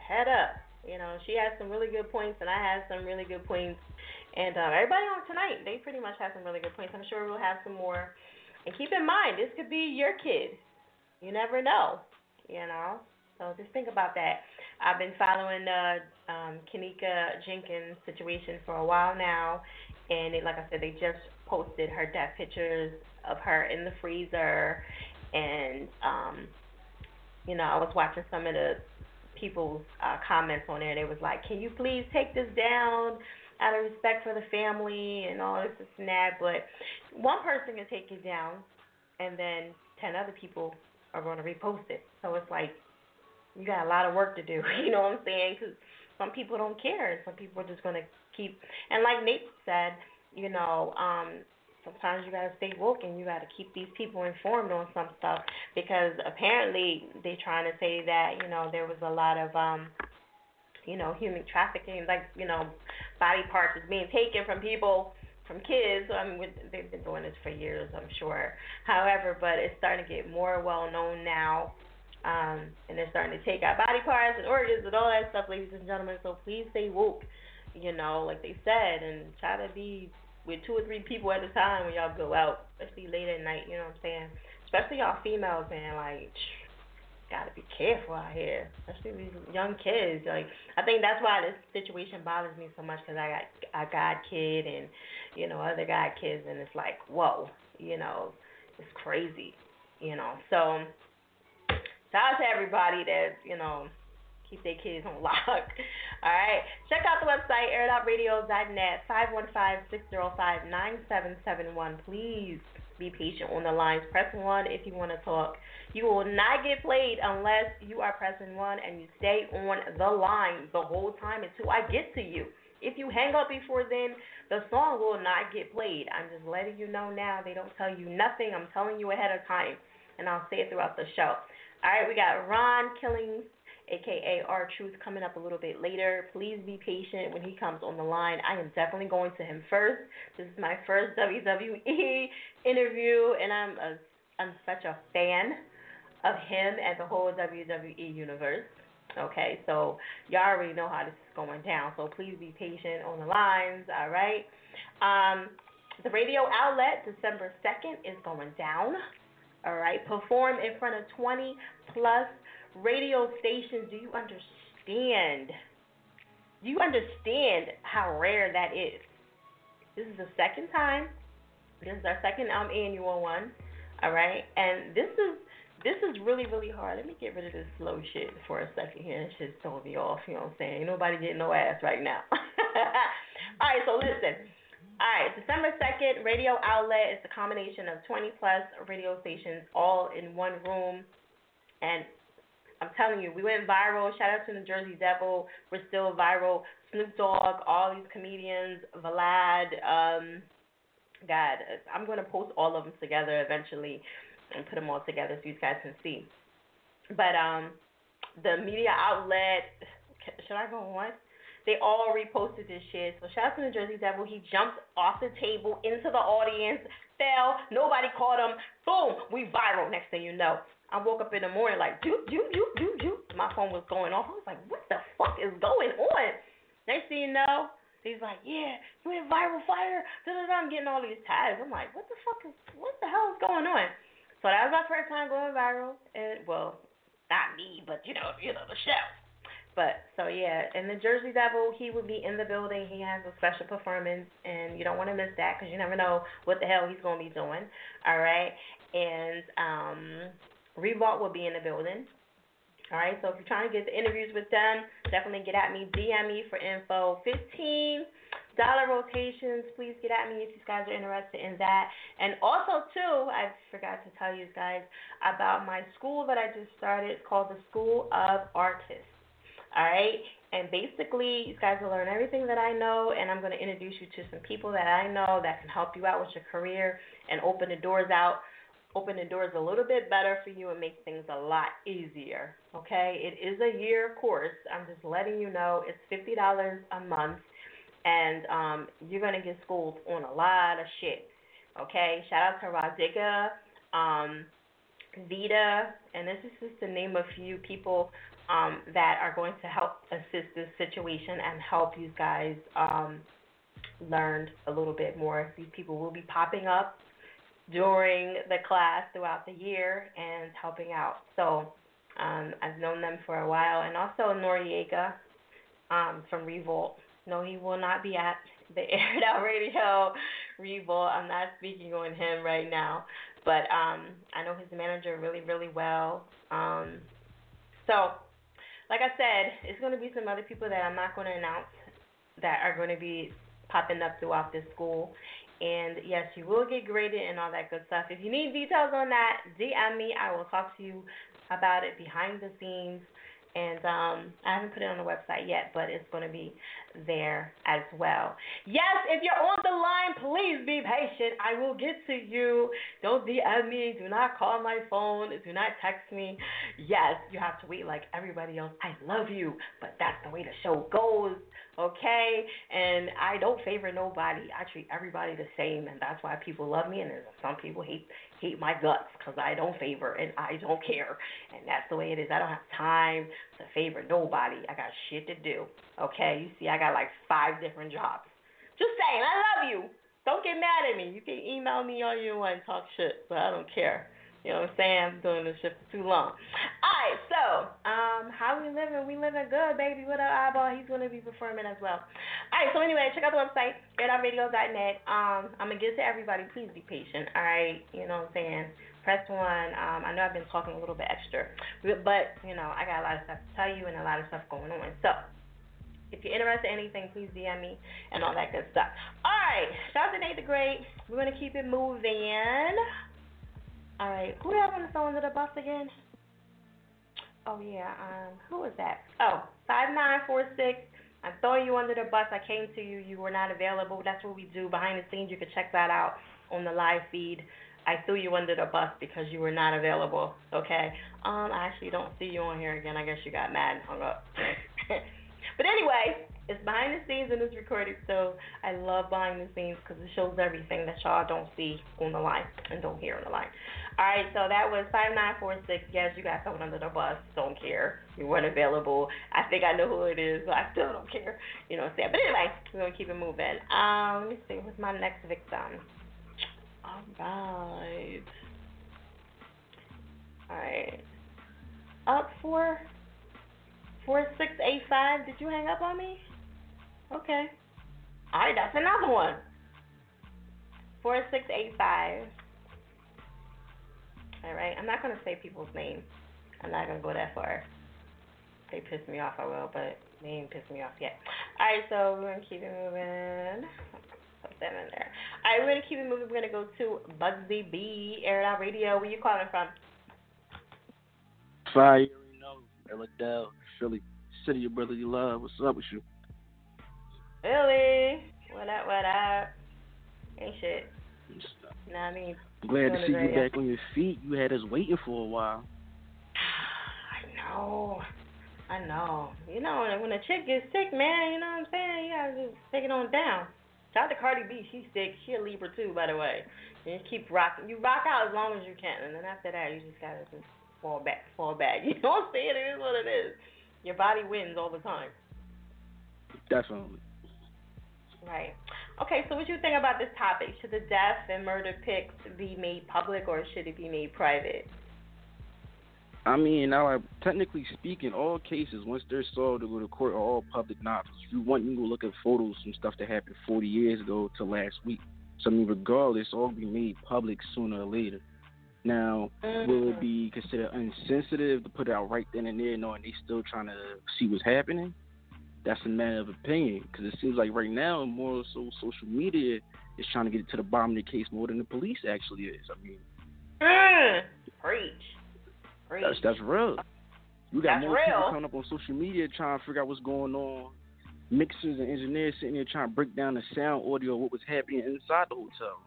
head up. You know, she had some really good points, and I had some really good points. And uh, everybody on tonight, they pretty much had some really good points. I'm sure we'll have some more. And keep in mind, this could be your kid. You never know. You know. So just think about that. I've been following the um, Kenneka Jenkins situation for a while now, and it, like I said, they just posted her death pictures of her in the freezer and um, you know, I was watching some of the people's uh, comments on there. They was like, "Can you please take this down?" Out of respect for the family and all this, this and that, but one person can take it down, and then ten other people are going to repost it. So it's like you got a lot of work to do. You know what I'm saying? Because some people don't care, and some people are just going to keep. And like Nate said, you know, um, sometimes you gotta stay woke and you gotta keep these people informed on some stuff because apparently they're trying to say that you know there was a lot of um you know human trafficking like you know body parts is being taken from people from kids. I mean they've been doing this for years i'm sure. However but it's starting to get more well known now um and they're starting to take out body parts and organs and all that stuff ladies and gentlemen. So please stay woke you know like they said and try to be with two or three people at a time when y'all go out, especially late at night. You know what I'm saying? Especially y'all females, man. Like, gotta be careful out here, especially these young kids. Like, I think that's why this situation bothers me so much because I got I got kid and you know other guy kids, and it's like, whoa, you know, it's crazy, you know. So, shout out to everybody that you know keep their kids on lock. All right. Check out the website, airitoutradio.net, 515-605-9771. Please be patient on the lines. Press 1 if you want to talk. You will not get played unless you are pressing 1 and you stay on the line the whole time until I get to you. If you hang up before then, the song will not get played. I'm just letting you know now. They don't tell you nothing. I'm telling you ahead of time, and I'll say it throughout the show. All right, we got Ron Killings aka R Truth, coming up a little bit later. Please be patient when he comes on the line. I am definitely going to him first. This is my first WWE interview, and I'm a I'm such a fan of him and the whole WWE universe. Okay, so y'all already know how this is going down. So please be patient on the lines. All right. Um, the radio outlet December second is going down. All right. Perform in front of 20 plus radio stations, do you understand? Do you understand how rare that is? This is the second time. This is our second um annual one. All right, and this is this is really really hard. Let me get rid of this slow shit for a second here. It's just throwing me off. You know what I'm saying? Ain't nobody getting no ass right now. All right, so listen. All right, December 2nd, radio outlet is a combination of 20 plus radio stations all in one room. And I'm telling you, we went viral. Shout out to New Jersey Devil. We're still viral. Snoop Dogg, all these comedians, Vlad. Um, God, I'm going to post all of them together eventually and put them all together so you guys can see. But um, the media outlet, should I go on? They all reposted this shit. So shout out to the Jersey Devil. He jumped off the table into the audience, fell. Nobody caught him. Boom, we viral. Next thing you know, I woke up in the morning like, doop, doop, doop, doop, doop. My phone was going off. I was like, what the fuck is going on? Next thing you know, he's like, yeah, you in viral fire. Da da da. I'm getting all these tags. I'm like, what the fuck is, what the hell is going on? So that was my first time going viral, and well, not me, but you know, you know the show. But so yeah, and the Jersey Devil, he would be in the building. He has a special performance, and you don't want to miss that because you never know what the hell he's gonna be doing. All right, and um, Revolt will be in the building. All right, so if you're trying to get the interviews with them, definitely get at me, DM me for info. Fifteen dollar rotations. Please get at me if you guys are interested in that. And also too, I forgot to tell you guys about my school that I just started. It's called the School of Artists. All right. And basically, you guys will learn everything that I know, and I'm going to introduce you to some people that I know that can help you out with your career and open the doors out, open the doors a little bit better for you and make things a lot easier. Okay? It is a year course. I'm just letting you know it's $50 a month and um, you're gonna get schooled on a lot of shit. Okay, shout out to Radhika, um, Vita, and this is just to name a few people um, that are going to help assist this situation and help you guys um, learn a little bit more. These people will be popping up during the class throughout the year and helping out. So um, I've known them for a while, and also Noreaga um, from Revolt. No, he will not be at the Aired Out Radio Revolt. I'm not speaking on him right now, but um, I know his manager really, really well. Um, so, like I said, it's going to be some other people that I'm not going to announce that are going to be popping up throughout this school. And yes, you will get graded and all that good stuff. If you need details on that, DM me. I will talk to you about it behind the scenes. And um, I haven't put it on the website yet, but it's going to be there as well. Yes, if you're on the line, please be patient. I will get to you. Don't DM me. Do not call my phone. Do not text me. Yes, you have to wait like everybody else. I love you, but that's the way the show goes. Okay, and I don't favor nobody. I treat everybody the same, and that's why people love me. And some people hate hate my guts because I don't favor and I don't care, and that's the way it is. I don't have time to favor nobody. I got shit to do. Okay, you see, I got like five different jobs. Just saying, I love you. Don't get mad at me. You can email me all you want and talk shit, but I don't care. You know what I'm saying? I'm doing this shit for too long. Alright, so, um, how we living? We living good, baby. With our eyeball, he's gonna be performing as well. Alright, so anyway, check out the website, airitoutradio.net. Um, I'm gonna get to everybody. Please be patient. Alright, you know what I'm saying? Press one. Um, I know I've been talking a little bit extra, but you know I got a lot of stuff to tell you and a lot of stuff going on. So if you're interested in anything, please DM me and all that good stuff. All right, shout out to Nate the Great. We're gonna keep it moving. All right, who do I want to throw under the bus again? Oh yeah, um, who was that? Oh, five nine four six. I'm throwing you under the bus. I came to you. You were not available. That's what we do behind the scenes. You can check that out on the live feed. I threw you under the bus because you were not available. Okay. Um, I actually don't see you on here again. I guess you got mad and hung up. but anyway, it's behind the scenes and it's recorded, so I love behind the scenes because it shows everything that y'all don't see on the line and don't hear on the line. All right, so that was five nine four six. Yes, you got someone under the bus. Don't care. You weren't available. I think I know who it is, but I still don't care. You know what I'm saying? But anyway, we're gonna keep it moving. Um, let me see. What's my next victim? All right. All right. Up eight five. Did you hang up on me? Okay. All right, that's another one. Four six eight five. All right. I'm not gonna say people's names. I'm not gonna go that far. They piss me off, I will, but they ain't pissed me off yet. All right, so we're gonna keep it moving. Put that in there. All right, we're gonna keep it moving. We're gonna go to Bugsy B, Air It Out Radio. Where you calling from? Fire, you know. Philly, city of brotherly love. What's up with you? Billy, what up? What up? Ain't shit. You know what I mean? Glad to see you back on your feet. You had us waiting for a while. Oh, I know. You know, when a chick gets sick, man, you know what I'm saying? You gotta just take it on down. Shout out to Cardi B. She's sick. She a Libra too, by the way. And you keep rocking. You rock out as long as you can, and then after that, you just gotta just fall back, fall back. You know what I'm saying? It is what it is. Your body wins all the time. Definitely. Right. Okay, so what do you think about this topic? Should the death and murder pics be made public or should it be made private? I mean, now, like, technically speaking, all cases once they're solved they go to court are all public knowledge. If you want, you can go look at photos from stuff that happened 40 years ago to last week. So I mean, regardless, all be made public sooner or later. Now, will it mm-hmm. be considered insensitive to put it out right then and there, knowing they still trying to see what's happening? That's a matter of opinion, because it seems like right now, more so social media is trying to get to the bottom of the case more than the police actually is. I mean, Mm. Preach. Preach. that's that's real. You got That's more people coming up on social media trying to figure out what's going on. Mixers and engineers sitting there trying to break down the sound audio, of what was happening inside the hotel.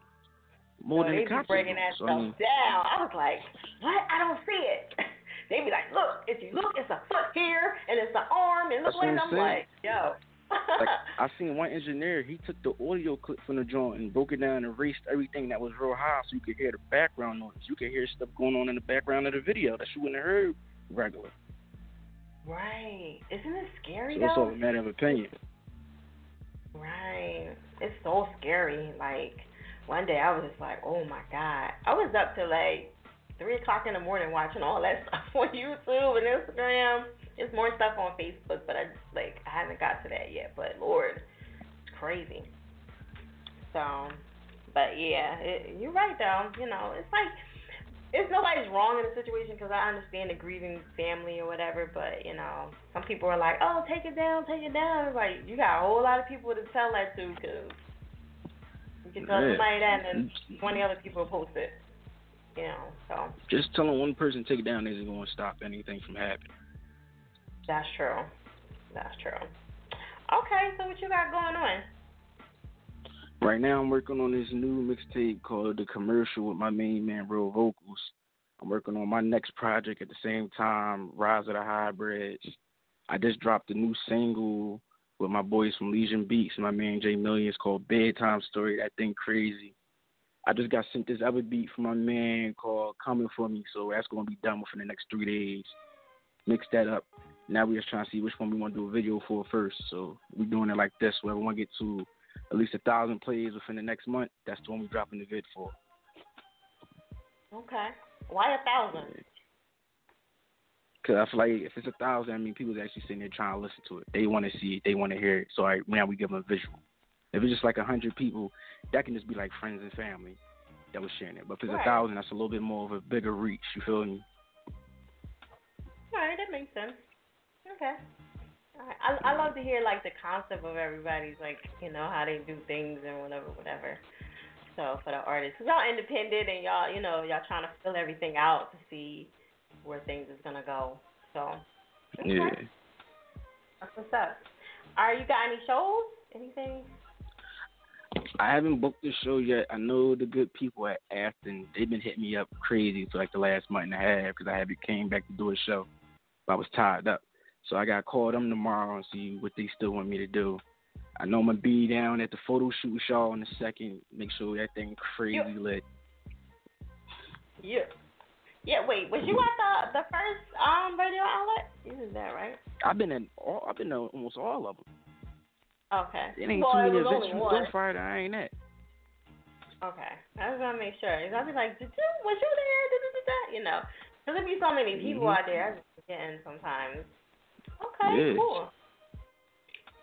More So than they the cops. breaking that So, I stuff mean, down. I was like, what? I don't see it. they be like, look, if you look, it's a foot here and it's an arm and look like I'm I'm like, yo. like I seen one engineer, he took the audio clip from the joint and broke it down and erased everything that was real high so you could hear the background noise. You could hear stuff going on in the background of the video that you wouldn't have heard regular. right. Isn't it scary So it's all a matter of opinion. Right. It's so scary. Like one day I was just like, oh my god. I was up to like three o'clock in the morning watching all that stuff on YouTube and Instagram. There's more stuff on Facebook, but I just like I haven't got to that yet. But Lord, it's crazy. So, but yeah, it, you're right though. You know, it's like it's nobody's wrong in the situation because I understand the grieving family or whatever. But you know, some people are like, "Oh, take it down, take it down." Like you got a whole lot of people to tell that to because you can tell Yeah. somebody that and then 20 other people will post it. So Just telling one person to take it down isn't going to stop anything from happening. that's true. That's true. Okay, so what you got going on? Right now, I'm working on this new mixtape called The Commercial with my main man, Real Vocals. I'm working on my next project at the same time, Rise of the Hybrids. I just dropped a new single with my boys from Legion Beats my man Jay Millions called Bedtime Story. That thing crazy. I just got sent this other beat from my man called Coming For Me, so that's going to be done within the next three days. Mix that up. Now we're just trying to see which one we want to do a video for first. So we're doing it like this. Want to get to at least a thousand plays within the next month, that's the one we're dropping the vid for. Okay. Why a thousand? Cause I feel like if it's a thousand, I mean people's actually sitting there trying to listen to it. They want to see it. They want to hear it. So I, now we give them a visual. If it's just like a hundred people, that can just be like friends and family that was sharing it. But if it's Right. a thousand, that's a little bit more of a bigger reach. You feel me? All right, that makes sense. Okay. All right. I I love to hear like the concept of everybody's like you know how they do things and whatever whatever. So for the artists, 'cause y'all independent and y'all you know y'all trying to fill everything out to see where things is gonna go. So okay. Yeah. that's what's up. All right, you got any shows? Anything? I haven't booked the show yet. I know the good people at Afton. They've been hitting me up crazy for like the last month and a half because I haven't came back to do a show. But I was tied up, so I got to call them tomorrow and see what they still want me to do. I know I'm gonna be down at the photo shoot with y'all in a second. Make sure that thing crazy lit. Yeah. Yeah. Wait, was you at the the first um radio outlet? Was there, right? I've been in all. I've been to almost all of them. Okay. It ain't well, too it many events from that I ain't at. Okay, I was gonna make sure. I'll be like, did you, was you there? Did you do that? You know, cause there be so many people Mhm. out there. I just forgetting sometimes. Okay, Yeah. cool.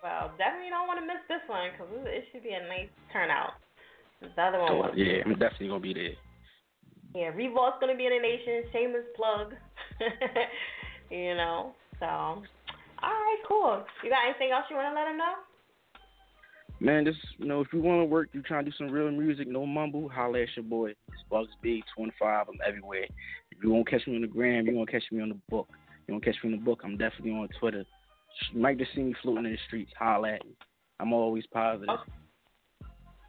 Well, definitely don't want to miss this one because it, it should be a nice turnout. The other one was yeah, I'm definitely gonna be there. yeah, Revolt's gonna be in the nation. Shameless plug. you know, so all right, cool. You got anything else you want to let them know? Man, just you know, if you want to work, you trying to do some real music, no mumble, holla at your boy. It's Bugs B, 25. I'm everywhere. If you won't catch me on the gram, you won't catch me on the book. You won't catch me on the book. I'm definitely on Twitter. You might just see me floating in the streets. Holla at me. I'm always positive.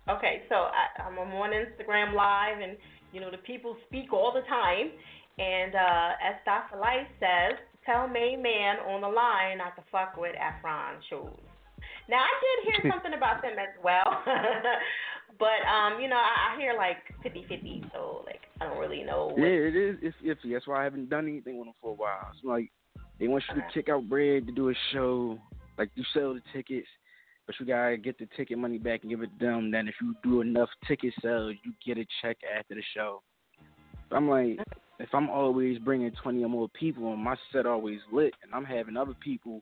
Okay, so I, I'm on Instagram Live, and you know the people speak all the time. And uh, as Dr. Life says, tell Main Man on the line not to fuck with Afton shoes. Now I did hear something about them as well, but um, you know, I, I hear like 50-50, so like I don't really know. What, Yeah, it is. It's iffy. That's why I haven't done anything with them for a while. It's like they want you to kick out bread to do a show. Like you sell the tickets, but you gotta get the ticket money back and give it to them. Then if you do enough ticket sales, you get a check after the show. I'm like, if I'm always bringing 20 or more people and my set always lit, and I'm having other people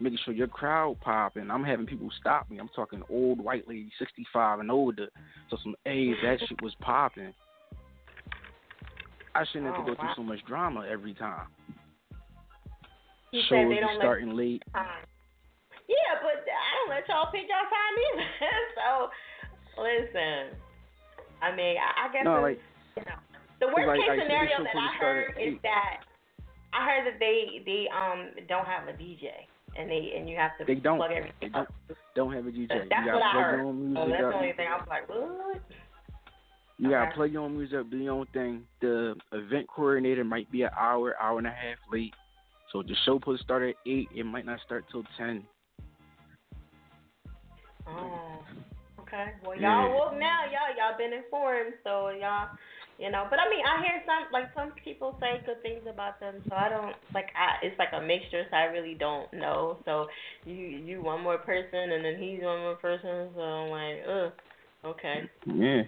making sure your crowd popping, I'm having people stop me. I'm talking old white lady, 65 and older. So some A's, that shit was popping. I shouldn't have to Oh, go through so much drama every time. He Shows said they don't starting late. time. Yeah, but I don't let y'all pick y'all time either. so listen, I mean, I, I guess No, like you know, the worst like- case like, scenario that I heard is eight. that I heard that they they um don't have a DJ and they and you have to They don't. plug everything They don't. Don't have a DJ. That's you gotta what I plug heard. your own So music that's up. the only thing I was like, what? You gotta Okay. play your own music up, do your own thing. The event coordinator might be an hour, hour and a half late. So the show supposed to start at eight, it might not start till ten. Oh, okay. Well, y'all woke now. Y'all y'all been informed, so y'all, you know. But I mean, I hear some like some people say good things about them, so I don't like. I it's like a mixture, so I really don't know. So you you one more person, and then he's one more person, so I'm like, ugh, okay. Yeah.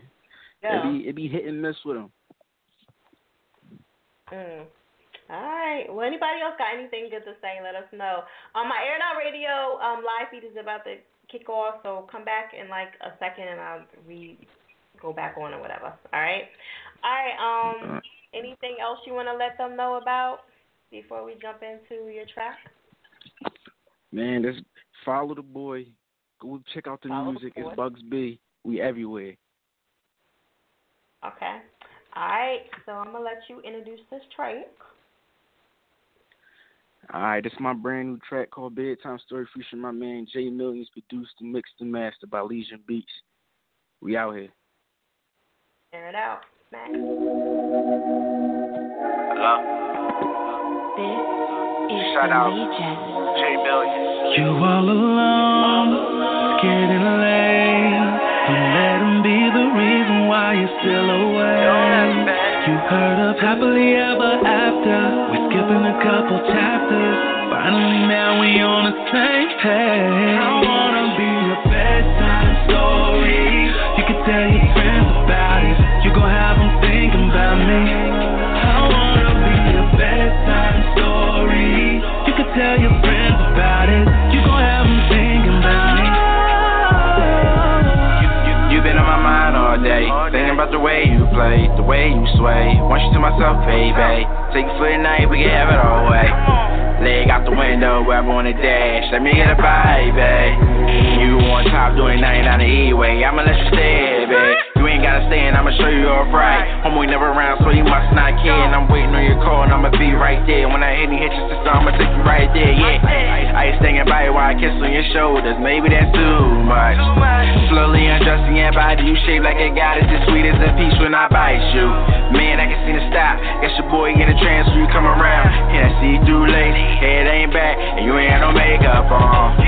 Yeah. It be it be hit and miss with them. Mm. All right. Well, anybody else got anything good to say? Let us know. Um, my Air Out Radio um live feed is about to kick off, so come back in like a second, and I'll re go back on or whatever. All right. All right. Um, anything else you want to let them know about before we jump into your track? Man, just follow the boy. Go check out the Follow music. boy. It's Bugs B. We everywhere. Okay. All right. So I'm gonna let you introduce this track. Alright, this is my brand new track called Bedtime Story featuring my man Jay Millions, produced and mixed and mastered by Legion Beats. We out here. Air it out. Mac. Hello? This is Shout the out. Legion. J Millions. You all alone, scared and late. Don't let him be the reason why you're still away. You heard of happily ever after. We're skipping a couple chapters. Finally, now we on the same page. I wanna be a bedtime story. The way you play, the way you sway. Want you to myself, baby. Take it for the night, we can have it all way. Leg out the window, wherever on the dash. Let me get a vibe, babe. You on top doing 99 the E-way. I'ma let you stay, babe. Gotta stay and I'ma show you off right. Homeboy never around, so you must not care. And I'm waiting on your call and I'ma be right there. When I hit and hit your sister, I'ma take you right there, yeah. I ain't thinking by you while I kiss on your shoulders. Maybe that's too much. Slowly undressing your body, you shape like a goddess, as sweet as a peach when I bite you. Man, I can see the stop. Guess your boy in a trance when you come around. Yeah, I see you through late, head ain't back, and you ain't had no makeup on.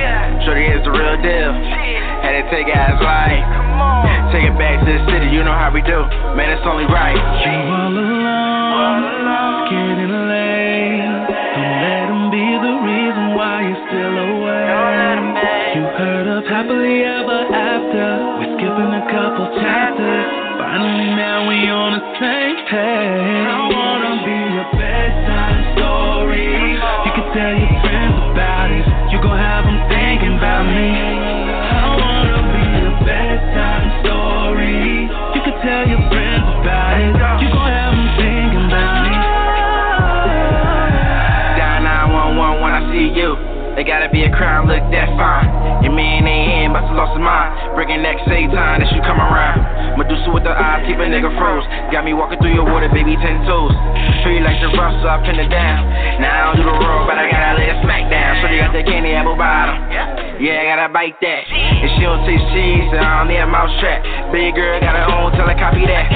Shorty is the real deal. Had to take it as light. Take it back to the city, you know how we do. Man, it's only right. You all alone, scared and late. Don't let him be the reason why you're still away. You heard of happily ever after. We're skipping a couple chapters. Finally, now we on the same page. I wanna be a bedtime story. You can tell your friends about it. You gon' have them thinking about me. Gotta be a crowd, look that fine. Must have lost his mind. Breaking neck, same time that you come around. Medusa with the eyes, keep a nigga froze. Got me walking through your water, baby, ten toes. Feel like the rough, so I pin it down. Now I don't do the roll, but I gotta lay a smack down. So they got that candy apple bottom. Yeah, I gotta bite that. And she don't taste cheese, so I don't need a mouse trap. Big girl got her own, tell her copy that.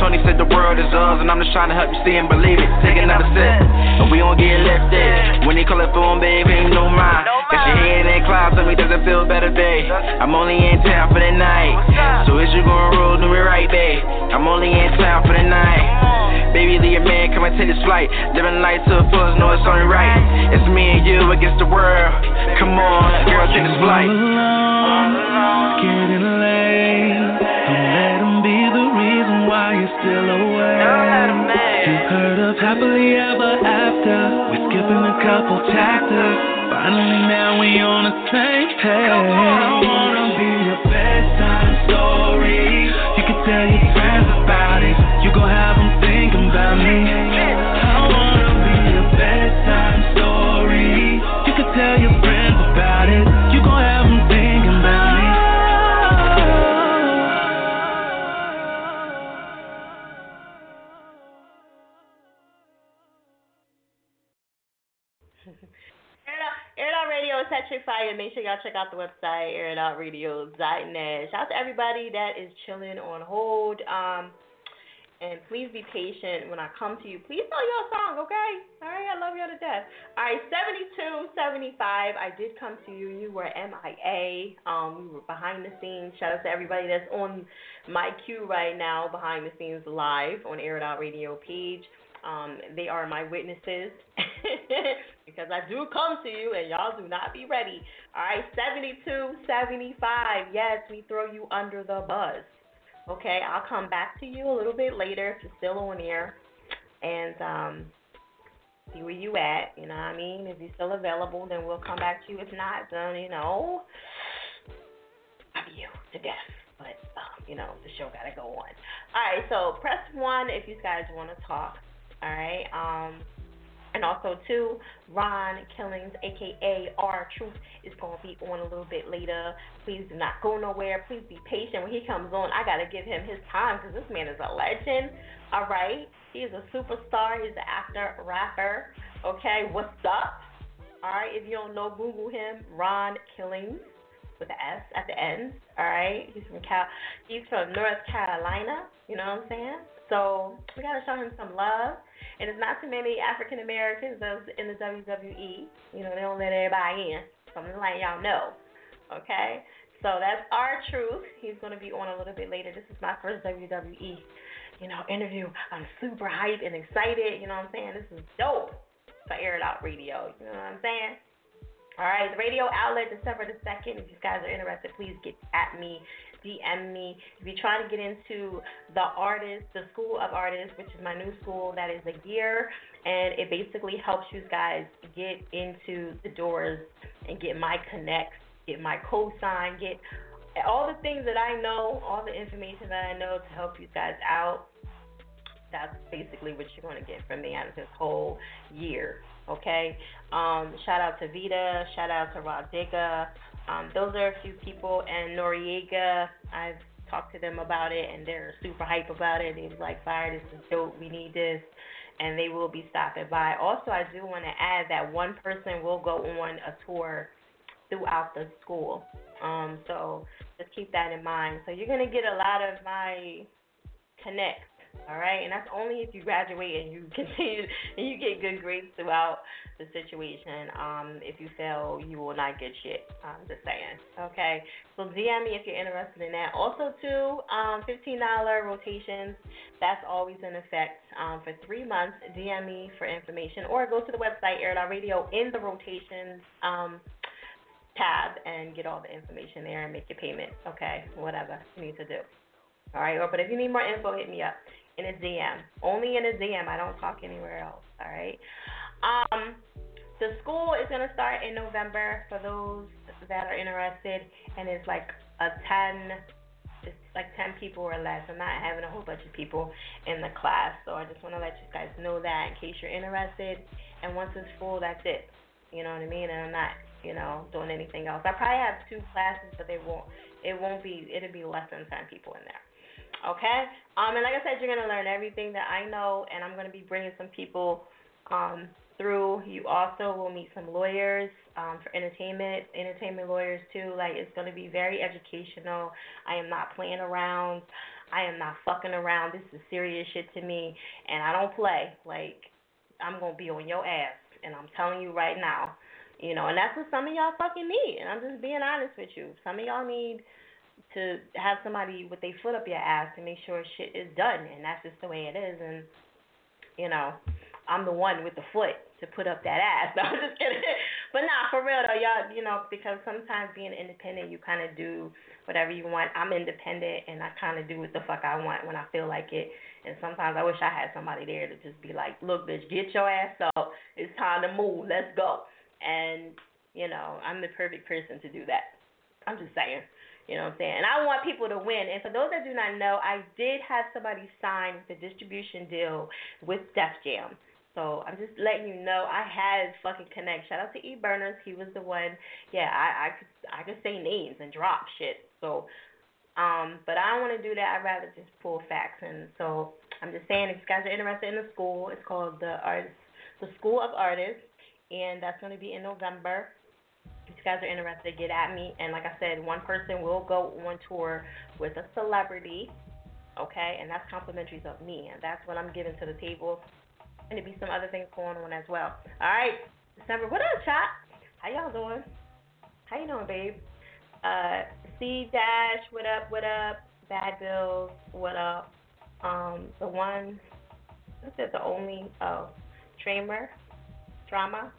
Tony said the world is ours, and I'm just trying to help you see and believe it. Take another sip, and we don't get there. When they call it phone, baby, ain't no mind. Got your head in clouds, tell me does it feel better, babe? I'm only in town for the night. So is you gonna roll, do me right, babe? I'm only in town for the night. Baby, leave your man, come and take this flight. Living life to the fullest, know it's only right. It's me and you against the world. Come on, girl, take this flight. All alone, Getting late. Don't let him be the reason why you're still away. You heard of happily ever after. We're skipping a couple chapters. Finally, now we on the same page. Is Electric Fire. Make sure y'all check out the website, airitoutradio.net. Shout out to everybody that is chilling on hold. Um, and please be patient when I come to you. Please know your song, okay? All right, I love y'all to death. All right, 72, 75. I did come to you. You were MIA. Um, we were behind the scenes. Shout out to everybody that's on my queue right now, behind the scenes live on Air It Out Radio page. Um, they are my witnesses because I do come to you and y'all do not be ready. All right, 72, 75. Yes, we throw you under the bus. Okay, I'll come back to you a little bit later if you're still on air and um, see where you at. You know what I mean? If you're still available, then we'll come back to you. If not, then, you know, love you to death. But, um, you know, the show got to go on. All right, so press one if you guys want to talk. All right. Um, and also, too, Ron Killings, aka R Truth, is going to be on a little bit later. Please do not go nowhere. Please be patient when he comes on. I got to give him his time because this man is a legend. All right. He is a superstar. He's an actor, rapper. Okay. What's up? All right. If you don't know, Google him, Ron Killings with an S at the end. All right. He's from Cal. He's from North Carolina. You know what I'm saying? So we gotta show him some love. And there's not too many African Americans those in the WWE. You know, they don't let everybody in. So I'm just letting y'all know. Okay? So that's R Truth. He's gonna be on a little bit later. This is my first WWE, you know, interview. I'm super hyped and excited, you know what I'm saying? This is dope for Air It Out Radio. You know what I'm saying? All right, the radio outlet, December the 2nd. If you guys are interested, please get at me, DM me. If you're trying to get into the artist, the School of Artists, which is my new school, that is a year, and it basically helps you guys get into the doors and get my connects, get my cosign, get all the things that I know, all the information that I know to help you guys out. That's basically what you're going to get from me out of this whole year. Okay. Um, shout out to Vita. Shout out to Rah Digga. Um, those are a few people. And Noreaga, I've talked to them about it, and they're super hype about it. They was like, "Fire, this is dope. We need this." And they will be stopping by. Also, I do want to add that one person will go on a tour throughout the school. Um, so just keep that in mind. So you're gonna get a lot of my connects all right, and that's only if you graduate and you continue and you get good grades throughout the situation. Um, if you fail, you will not get shit. I'm just saying. Okay, so DM me if you're interested in that. Also, too, um, $15 rotations. That's always in effect um, for three months. DM me for information, or go to the website Air Radio in the rotations. Um, tab and get all the information there and make your payment. Okay, whatever you need to do. All right, or but if you need more info, hit me up in a DM. Only in a DM. I don't talk anywhere else. All right. Um, the school is gonna start in November for those that are interested, and it's like a ten. It's like 10 people or less. I'm not having a whole bunch of people in the class, so I just want to let you guys know that in case you're interested. And once it's full, that's it. You know what I mean? And I'm not, you know, doing anything else. I probably have two classes, but they won't. It won't be. It'll be less than 10 people in there. Okay. Um, and like I said, you're gonna learn everything that I know, and I'm gonna be bringing some people um through. You also will meet some lawyers um, for entertainment, entertainment lawyers too. Like it's going to be very educational. I am not playing around. I am not fucking around. This is serious shit to me, and I don't play. Like I'm gonna be on your ass, and I'm telling you right now. You know, and that's what some of y'all fucking need. And I'm just being honest with you. Some of y'all need to have somebody with their foot up your ass to make sure shit is done, and that's just the way it is. And you know, I'm the one with the foot to put up that ass. No, I'm just kidding. But nah, for real though, y'all, you know, because sometimes being independent, you kind of do whatever you want. I'm independent, and I kind of do what the fuck I want when I feel like it. And sometimes I wish I had somebody there to just be like, look, bitch, get your ass up. It's time to move. Let's go. And you know, I'm the perfect person to do that. I'm just saying. You know what I'm saying? And I want people to win. And for those that do not know, I did have somebody sign the distribution deal with Def Jam. So I'm just letting you know I had fucking connect. Shout out to E Burners. He was the one. Yeah, I I could I could say names and drop shit. So um, but I don't want to do that. I'd rather just pull facts. And so I'm just saying, if you guys are interested in the school, it's called the Arts, the School of Artists, and that's going to be in November. If you guys are interested, get at me. And like I said, one person will go on tour with a celebrity, okay? And that's complimentary of me, and that's what I'm giving to the table. And there'll be some other things going on as well. All right, December. What up, chat? How y'all doing? How you doing, babe? Uh, C Dash, what up? What up? Bad Bills, what up? Um, the one, what's it? The only, oh, Tramer, Drama.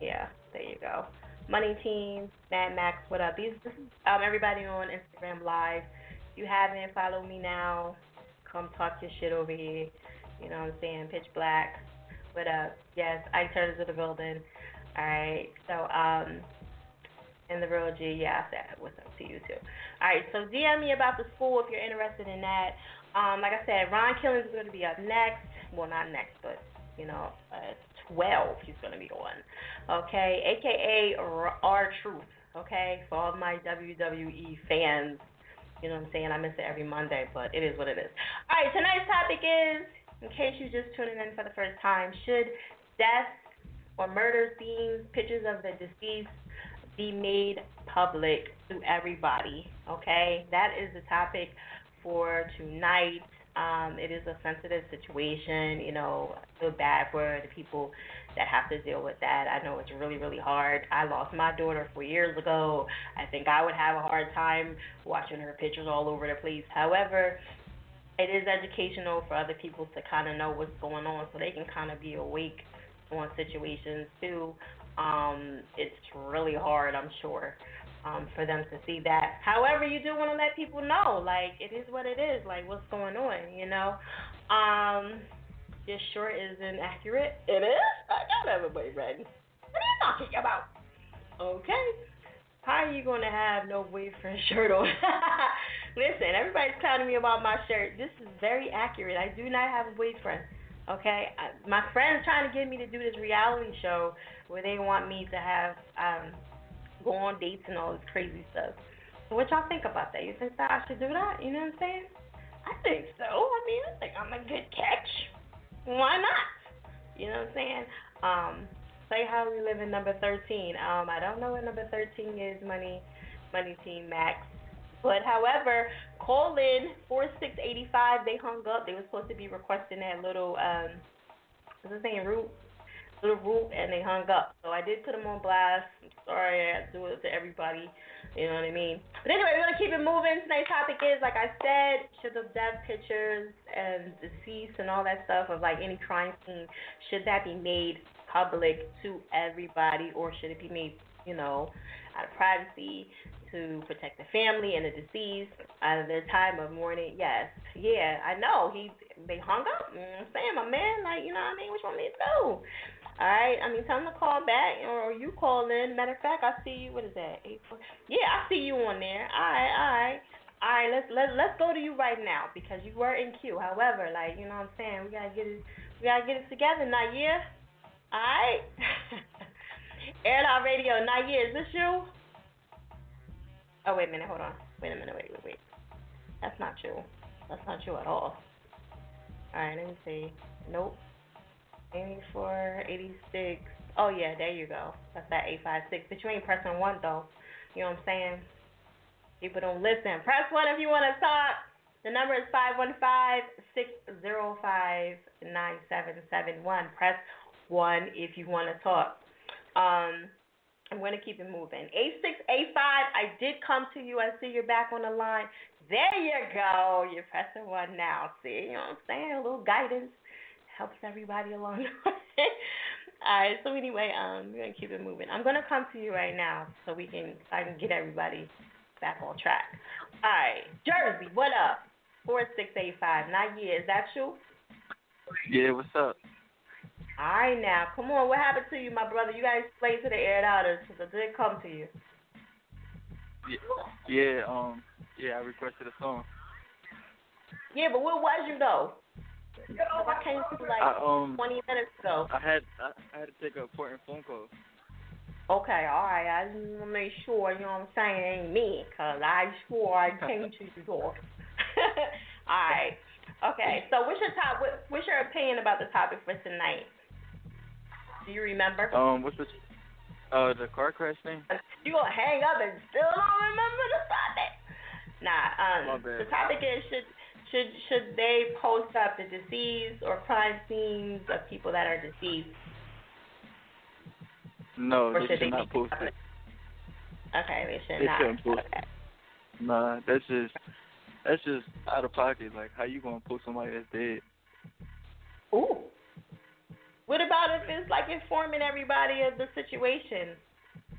Yeah, there you go. Money Team, Mad Max, what up? These, um, everybody on Instagram Live. If you haven't, follow me now. Come talk your shit over here. You know what I'm saying? Pitch Black, what up? Yes, I turned to the building. All right, so um, and the real G, yeah, I said what's up to you too. All right, so DM me about the school if you're interested in that. Um, like I said, Ron Killings is going to be up next. Well, not next, but you know, 12 he's going to be on. Okay, aka R Truth. Okay, for all my WWE fans. You know what I'm saying? I miss it every Monday, but it is what it is. All right, tonight's topic is, in case you're just tuning in for the first time, should death or murder scenes, pictures of the deceased be made public to everybody. Okay, that is the topic for tonight. Um, it is a sensitive situation. You know, I feel bad for the people that have to deal with that. I know it's really, really hard. I lost my daughter four years ago. I think I would have a hard time watching her pictures all over the place. However, it is educational for other people to kind of know what's going on so they can kind of be awake on situations too. Um, it's really hard, I'm sure, um, for them to see that. However, you do want to let people know, like it is what it is, like what's going on, you know. Um, your sure isn't accurate. It is. I gotta have a boyfriend. What are you talking about? Okay. How are you gonna have no boyfriend shirt on? Listen, everybody's clowning me about my shirt. This is very accurate. I do not have a boyfriend. Okay, I, my friends trying to get me to do this reality show where they want me to have um go on dates and all this crazy stuff. So what y'all think about that? You think that I should do that? You know what I'm saying? I think so. I mean, I think I'm a good catch. Why not? You know what I'm saying? Um, say how we live in number 13. Um, I don't know what number 13 is, Money, Money Team Max. But however, call in four six eighty five. They hung up. They were supposed to be requesting that little um, what's his name, root, little root, and they hung up. So I did put them on blast. I'm sorry, I do it to everybody. You know what I mean? But anyway, we're gonna keep it moving. Tonight's topic is, like I said, should the death pictures and deceased and all that stuff of like any crime scene, should that be made public to everybody, or should it be made, you know, out of privacy? to protect the family and the deceased out of their time of mourning. Yes, yeah, I know. He they hung up. You I'm saying, my man, like you know what I mean. Which one me to do? All right, I mean, tell him to call back or you call in. Matter of fact, I see you. What is that? Eight four. Yeah, I see you on there. All right, all right. All right, let's let let's go to you right now because you were in queue. However, like you know what I'm saying, we gotta get it, we gotta get it together. Yeah. All right. Air Out Radio. Yeah. Is this you? Oh, wait a minute, hold on. Wait a minute, wait, wait, wait. That's not you. That's not you at all. Alright, let me see. Nope. 84, 86. Oh, yeah, there you go. That's that 856. But you ain't pressing one, though. You know what I'm saying? People don't listen. Press one if you want to talk. The number is 515-605-9771. Press one if you want to talk. Um, I'm going to keep it moving. 8685, I did come to you. I see you're back on the line. There you go. You're pressing one now. See, you know what I'm saying? A little guidance helps everybody along the way. All right. So anyway, um, we're gonna keep it moving. I'm gonna come to you right now so we can so I can get everybody back on track. All right, Jersey, what up? Four six eight five. Nadia, is that you? Yeah, what's up? All right, now, come on. What happened to you, my brother? You guys play to the air outers because I did come to you. Yeah, yeah, um, yeah, I requested a song. Yeah, but where was you though? I came to like I, um, 20 minutes ago. I had I, I had to take an important phone call. Okay, all right. I just want to make sure, you know what I'm saying, it ain't me, because I swore I came to the door. all right. Okay, so what's your top? What, what's your opinion about the topic for tonight? Do you remember? Um, what's the uh the car crash thing? You gonna hang up and still don't remember the topic? Nah. Um, My bad. the topic is should should should they post up the deceased or crime scenes of people that are deceased? No, Or they should should they not post it. Okay, they should They not. shouldn't post okay. Nah, that's just that's just out of pocket. Like, how you gonna post somebody that's dead? Ooh. What about if it's like informing everybody of the situation?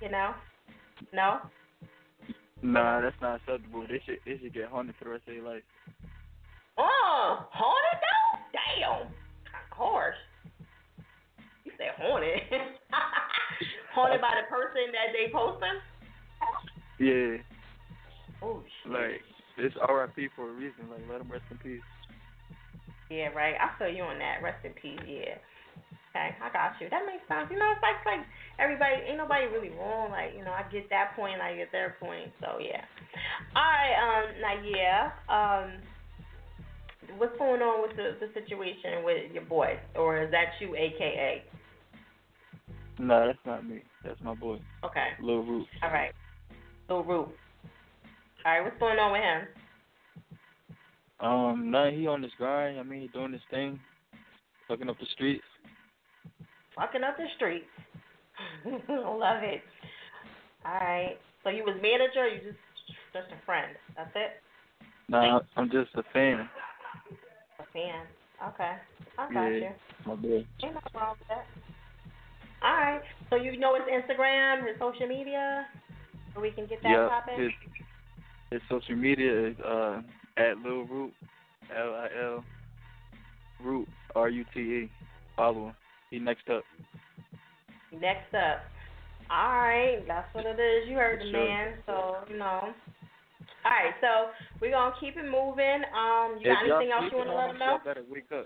You know? No? Nah, that's not acceptable. They should they should get haunted for the rest of their life. Oh, haunted though? Damn. Harsh. You said haunted. haunted by the person that they posting? Yeah, Oh shit. like it's R.I.P. for a reason. Like, let them rest in peace. Yeah, right. I feel you on that. Rest in peace. Yeah. Okay, I got you. That makes sense. You know, it's like like everybody ain't nobody really wrong. Like you know, I get that point, I get their point. So yeah. All right. Um. Now yeah. Um. What's going on with the the situation with your boy, or is that you, AKA? No, that's not me. That's my boy, Okay. Lil Root. All right. Lil Roo. All right. What's going on with him? Um, nah, he on his grind. I mean, he doing his thing, fucking up the streets. Fucking up the streets. Love it. All right. So you was manager, or you just just a friend. That's it. Nah, I'm just a fan. Fan. Okay. I got yeah, you. my boy. Ain't nothing wrong with that. All right. So you know his Instagram, his social media, so we can get that Yeah, popping. his his social media is uh at Lil Root, L I L Root R U T E. Follow him. He next up. Next up. All right, that's what it is. You heard the Sure. man, so you know. All right, so we're gonna keep it moving. Um, you got If anything else you wanna let him, know? Y'all better wake up.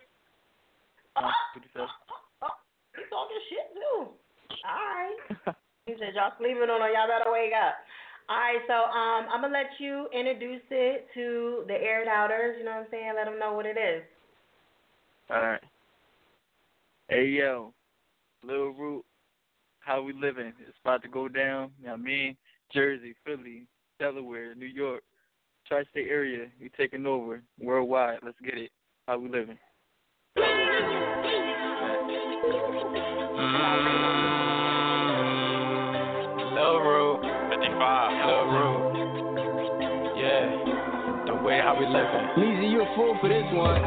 Huh? What you talking shit too. All right. He said y'all sleeping on him. Y'all better wake up. All right, so um, I'm gonna let you introduce it to the aired outers. You know what I'm saying? Let them know what it is. All right. Hey yo, Lil Root, how we living? It's about to go down. You know what I mean? Jersey, Philly, Delaware, New York, tri-state area. We taking over worldwide. Let's get it. How we living? Mm-hmm. Lil Root, 55, Lil Root. Yeah, the way how we living. Meezy, you a fool for this one.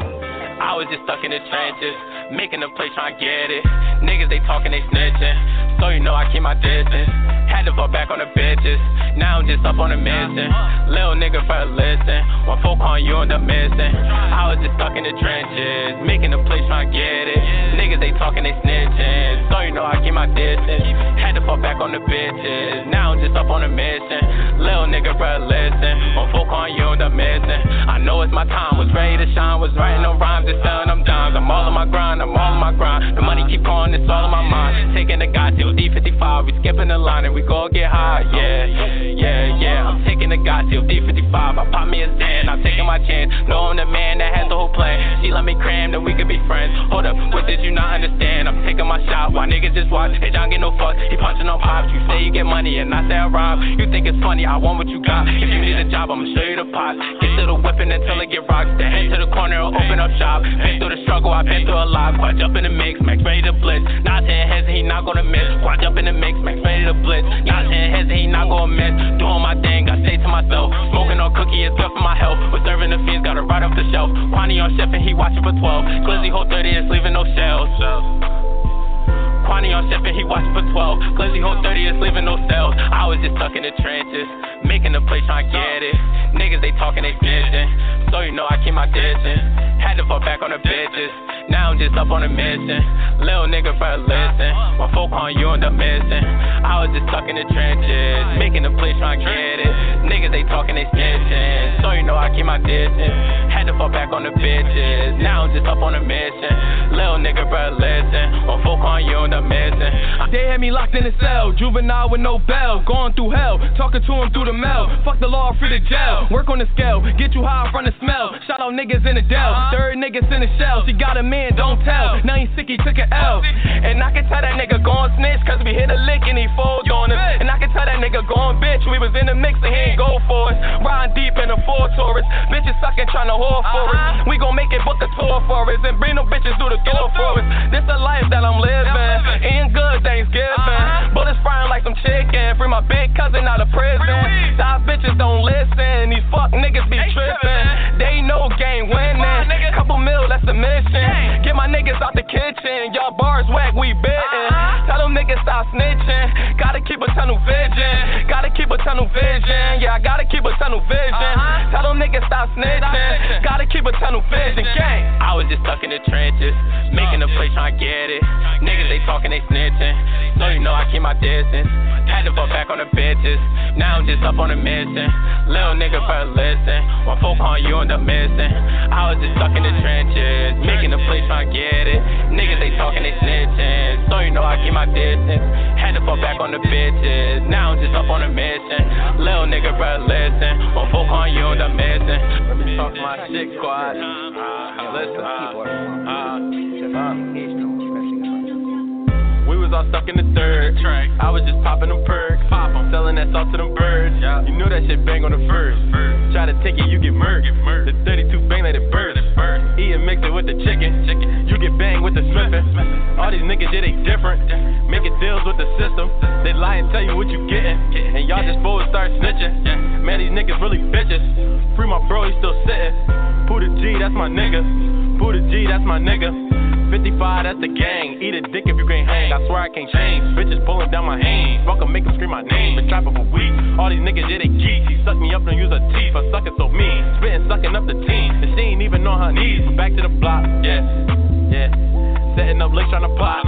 I was just stuck in the trenches, making a play trying to get it. Niggas they talking, they snitching, so you know I keep my distance. Had to fall back on the bitches, now I'm just up on a mission. Little nigga for a listen, when folk on you end up missing. I was just stuck in the trenches, making a play trying to get it. Niggas they talking, they snitching, so you know I keep my distance. Had to fall back on the bitches, now I'm just up on a mission. Little nigga for a listen, when folk on you end up missing. I know it's my time, was ready to shine, was writing no rhymes and selling them dimes. I'm all on my grind, I'm all on my grind. The money keep calling, it's all in my mind. Taking the guy till D55, we skipping the line and we go get high. Yeah, yeah, yeah. I'm taking the till D55. I pop me a Zen, I'm taking my chance. Know I'm the man that has the whole plan. She let me cram, then we could be friends. Hold up, what did you not understand? I'm taking my shot, Why niggas just watch? Hey, John get no fuck. He punching on pops. You say you get money and I say I rob. You think it's funny? I want what you got. If you need a job, I'ma show you the pot. Get to the whipping until it get rocks. Then head to the corner or open up shop. Been through the struggle, I've been through a lot. Quad jump in the mix, Max ready to blitz. Not saying heads, he not gonna miss. Quad jump in the mix, Max ready to blitz. Saying heads, he not gonna miss. Doing my thing, I say to myself. Smoking on cookie is good for my health. Was serving the fiends, got it right off the shelf. Quani on chef and he watching for 12. Glizzy whole 30 is leaving no shells. Quani on chef and he watching for 12. Glizzy whole 30 is leaving no cells. I was just stuck in the trenches, making the play trying to get it. Niggas they talking they snitching, so you know I keep my distance. Had to fall back on the bitches. Now I'm just up on a mission. Little nigga better listen. My folk on you end up missing. I was just stuck in the trenches, making the play trying to get it. Niggas they talking they snitching, so you know I keep my distance. Had to fall back on the bitches. Now I'm just up on a mission. Little nigga better listen. My folk on you end up missing. They had me locked in a cell, juvenile with no bail, going through hell, talking to him through the mail. Fuck the law, free the jail. Work on the scale, get you high from the smell. Shout out niggas in the Dell, third niggas in the shell. She got a man, don't tell. Now he sick, he took an L. And I can tell that nigga gone snitch, cause we hit a lick and he fold on us. And I can tell that nigga gone bitch, we was in the mix and he ain't go for us. Riding deep in the Ford Taurus, bitches sucking trying to whore for us. We gon' make it book a tour for us and bring them bitches through the door for us. This the life that I'm living, eating good Thanksgiving. Bullets frying like some chicken, free my big cousin out of prison. These bitches don't listen, these fuck niggas be tripping. Niggas out the kitchen, y'all bars whack, we bitten. Uh-huh. Tell them niggas stop snitching, gotta keep a tunnel vision. Gotta keep a tunnel vision, yeah, I gotta keep a tunnel vision. Uh-huh. Tell them niggas stop snitching, gotta keep a tunnel vision. Gang. I was just stuck in the trenches, making a play trying to get it. Niggas they talking, they snitching, so you know I keep my distance. Had to fall back on the bitches, now I'm just up on a mission. Little nigga better listen, my folk on you end up missing. I was just stuck in the trenches, making a play trying to get it. Niggas they talking, they snitching, so you know I keep my distance. Had to fall back on the bitches, now I'm just up on a mission. Little nigga better listen, my folk on you up missing. Let me talk my shit, squad. Listen, We was all stuck in the third. I was just popping them perks. Pop 'em. Selling that salt to them birds. You knew that shit bang on the first. Try to take it, you get murked. The 32 bang like it burst. Eat and mix it with the chicken. chicken. You get banged with the Smithing. All these niggas, yeah, they different. Making deals with the system. They lie and tell you what you getting. And y'all just boys start snitching. Man, these niggas really bitches. Free my bro, he still sitting. Buddha G, that's my nigga. Buddha G, that's my nigga. 55, that's the gang. Eat a dick if you can't hang. I swear I can't change. Bitches pulling down my hands. Fuck 'em, make 'em scream my name. Been trapping for weeks. All these niggas, yeah, they geeks. He suck me up, don't use her teeth. I suck it so mean. Spitting, sucking up the team. And she ain't even on her knees. But back to the block, yeah, yeah. Setting up licks trying to plot.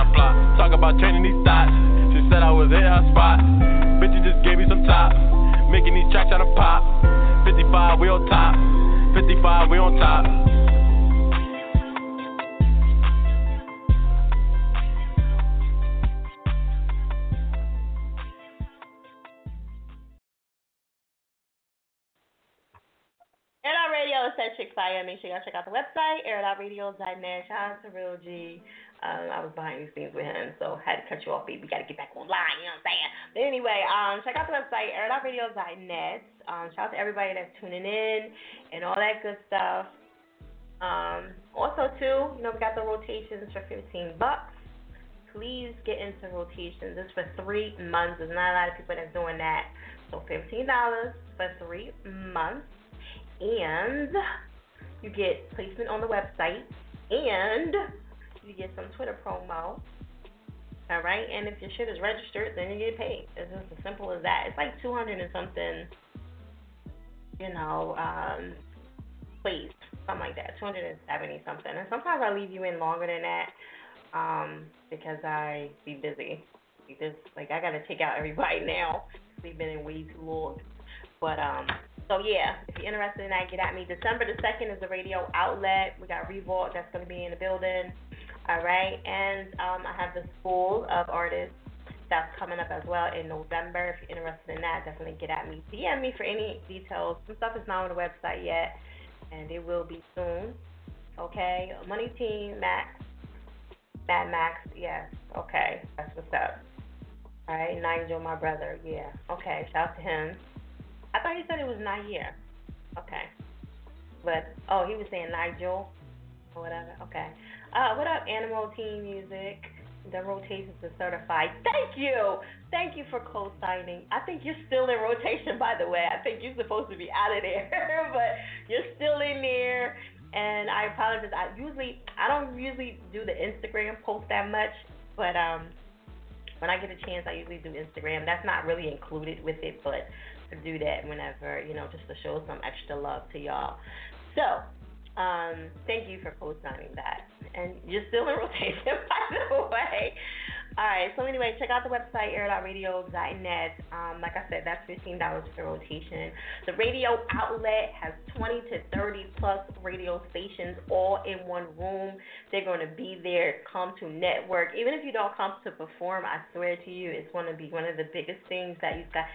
Talk about training these thoughts. She said I was in her spot. Bitch, you just gave me some top. Making these tracks trying to pop. 55, we on top. 55, we on top. Air Out Radio is chick fire. Make sure y'all check out the website, airitoutradio.net. Shout out to Real G. Um, I was behind the scenes with him, so had to cut you off, baby. We got to get back online, you know what I'm saying? But anyway, um, check out the website, airitoutradio.net. Um, shout out to everybody that's tuning in and all that good stuff. Um, also, too, you know, we got the rotations for 15 bucks. Please get into rotations. It's for three months. There's not a lot of people that's doing that. So $15 for three months. And you get placement on the website. And you get some Twitter promo. All right, and if your shit is registered, then you get paid. It's just as simple as that. It's like 200 and something, you know, um, please, something like that, 270 something. And sometimes I leave you in longer than that, um, because I be busy. Because like I gotta take out everybody now. We've been in way too long. But um, so yeah, if you're interested in that, get at me. December the second is the radio outlet. We got Revolt that's gonna be in the building. All right, and um, I have the School of Artists that's coming up as well in November. If you're interested in that, definitely get at me. DM me for any details. Some stuff is not on the website yet, and it will be soon. Okay, Money Team Max Mad Max, yes. Okay, that's what's up. All right, Nigel, my brother, yeah. Okay, shout out to him. I thought he said it was Nair. Okay. But, oh, he was saying Nigel or whatever. Okay. Uh, what up, Animal Team Music? The rotations are certified. Thank you. Thank you for co-signing. I think you're still in rotation, by the way. I think you're supposed to be out of there, but you're still in there. And I apologize. I usually I don't usually do the Instagram post that much, but um, when I get a chance, I usually do Instagram. That's not really included with it, but Do that whenever you know, just to show some extra love to y'all. So um, thank you for co-signing that. And you're still in rotation, by the way. All right. So anyway, check out the website air.radio.net. Um, like I said, that's fifteen dollars per rotation. The radio outlet has twenty to thirty plus radio stations all in one room. They're going to be there. Come to network. Even if you don't come to perform, I swear to you, it's going to be one of the biggest things that you've got.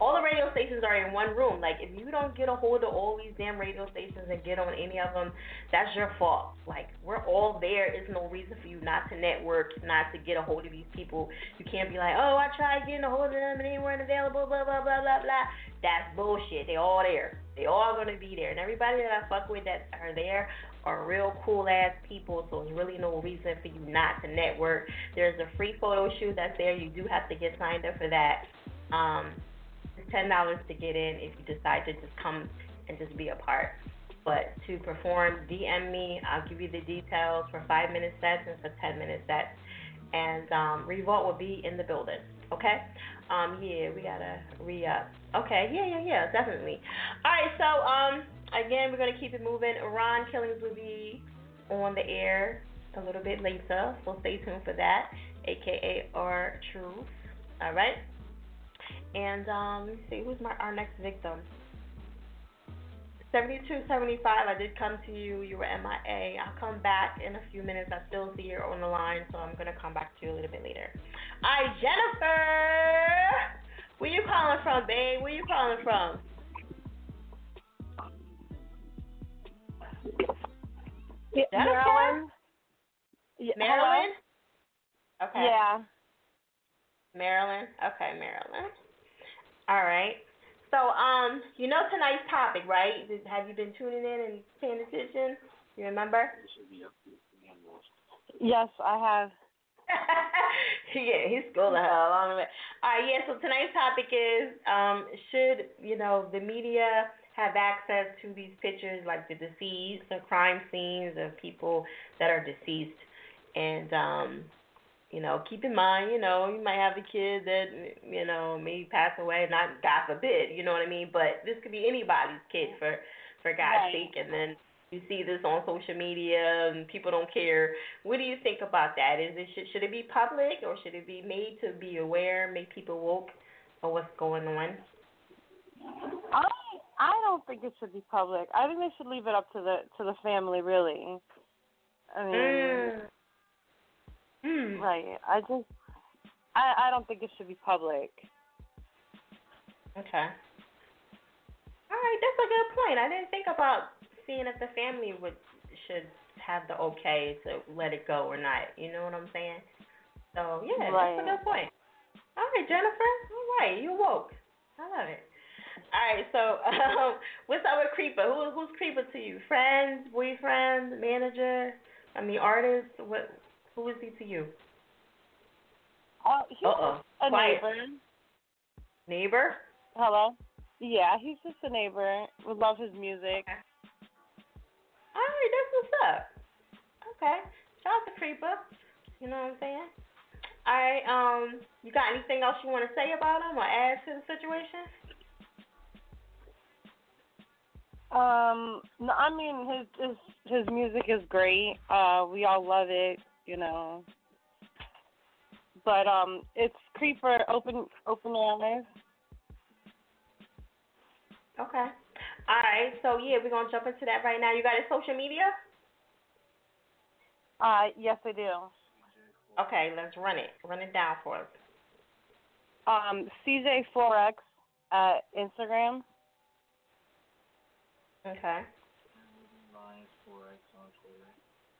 All the radio stations are in one room. Like if you don't get a hold of all these damn radio stations and get on any of them, that's your fault. Like we're all there. There's no reason for you not to network, not to get a hold of these people. You can't be like, oh, I tried getting a hold of them and they weren't available, blah, blah, blah, blah, blah. That's bullshit. They all there. They all to be there. And everybody that I fuck with that are there are real cool ass people, so there's really no reason for you not to network. There's a free photo shoot that's there. You do have to get signed up for that. Um, it's ten dollars to get in if you decide to just come and just be a part. But to perform, DM me. I'll give you the details for five minute sets and for ten minute sets and um, Revolt will be in the building. Okay. Um, yeah, we gotta re up. Okay. Yeah, yeah, yeah, definitely. All right. So um, again, we're gonna keep it moving. Ron Killings will be on the air a little bit later, so stay tuned for that. AKA R Truth. All right. And um, let me see who's my our next victim. 7275, I did come to you. You were MIA. I'll come back in a few minutes. I still see you on the line, so I'm going to come back to you a little bit later. All right, Jennifer. Where you calling from, babe? Where you calling from? Jennifer? Maryland. Maryland? Okay. Yeah. Maryland? Okay, Maryland. All right. So, um, you know tonight's topic, right? Have you been tuning in and paying attention? You remember? Yes, I have. yeah, he's schooling her along the way. All right, yeah. So tonight's topic is, um, should you know the media have access to these pictures, like the deceased, the crime scenes of people that are deceased, and um, you know, keep in mind, you know, you might have a kid that, you know, may pass away, not God forbid, you know what I mean? But this could be anybody's kid for for God's Right. sake and then you see this on social media and people don't care. What do you think about that? Is it should should it be public or should it be made to be aware, make people woke of what's going on? I I don't think it should be public. I think they should leave it up to the to the family, really. I mean, Mm. Hmm. right? I just I I don't think it should be public. Okay. All right, that's a good point. I didn't think about seeing if the family would should have the okay to let it go or not. You know what I'm saying? So yeah, Right. that's a good point. All right, Jennifer. All right, you woke. I love it. All right, so um, what's up with Creeper? Who who's Creeper to you? Friends, boyfriend, manager? I mean, artist? What? Who is he to you? Oh, he's Uh-oh. a Quiet. neighbor. Neighbor? Hello. Yeah, he's just a neighbor. We love his music. All right, that's what's up. Okay, shout out to Creeper. You know what I'm saying? All right, um, you got anything else you want to say about him or add to the situation? Um, no, I mean his his his music is great. Uh, we all love it, you know. But um, it's Creeper open open eyes. Okay. All right, so yeah, we're gonna jump into that right now. You got his social media? Uh, yes, I do. Okay, let's run it. Run it down for us. Um, CJ4X at Instagram. Okay.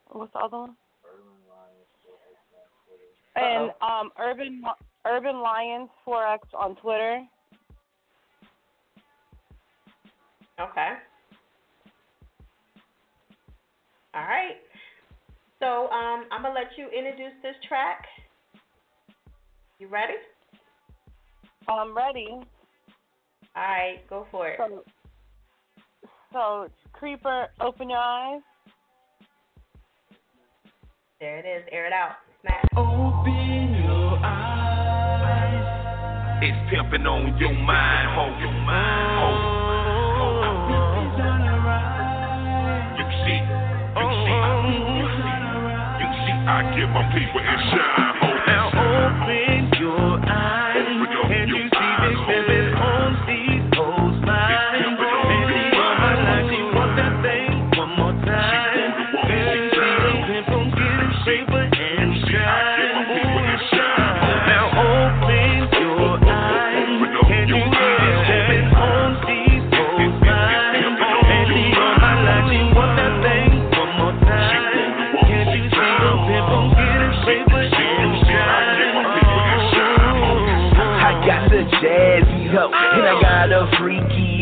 What's the other one? And um, Urban Urban Lions Forex on Twitter. Okay. All right. So um, I'm gonna let you introduce this track. You ready? I'm ready. All right, go for it. So, so Creeper, open your eyes. There it is. Air it out. Smash. Oh, pimping on your mind, ho. Your mind, ho. ho. You see, you see, you see, I give my people and shine.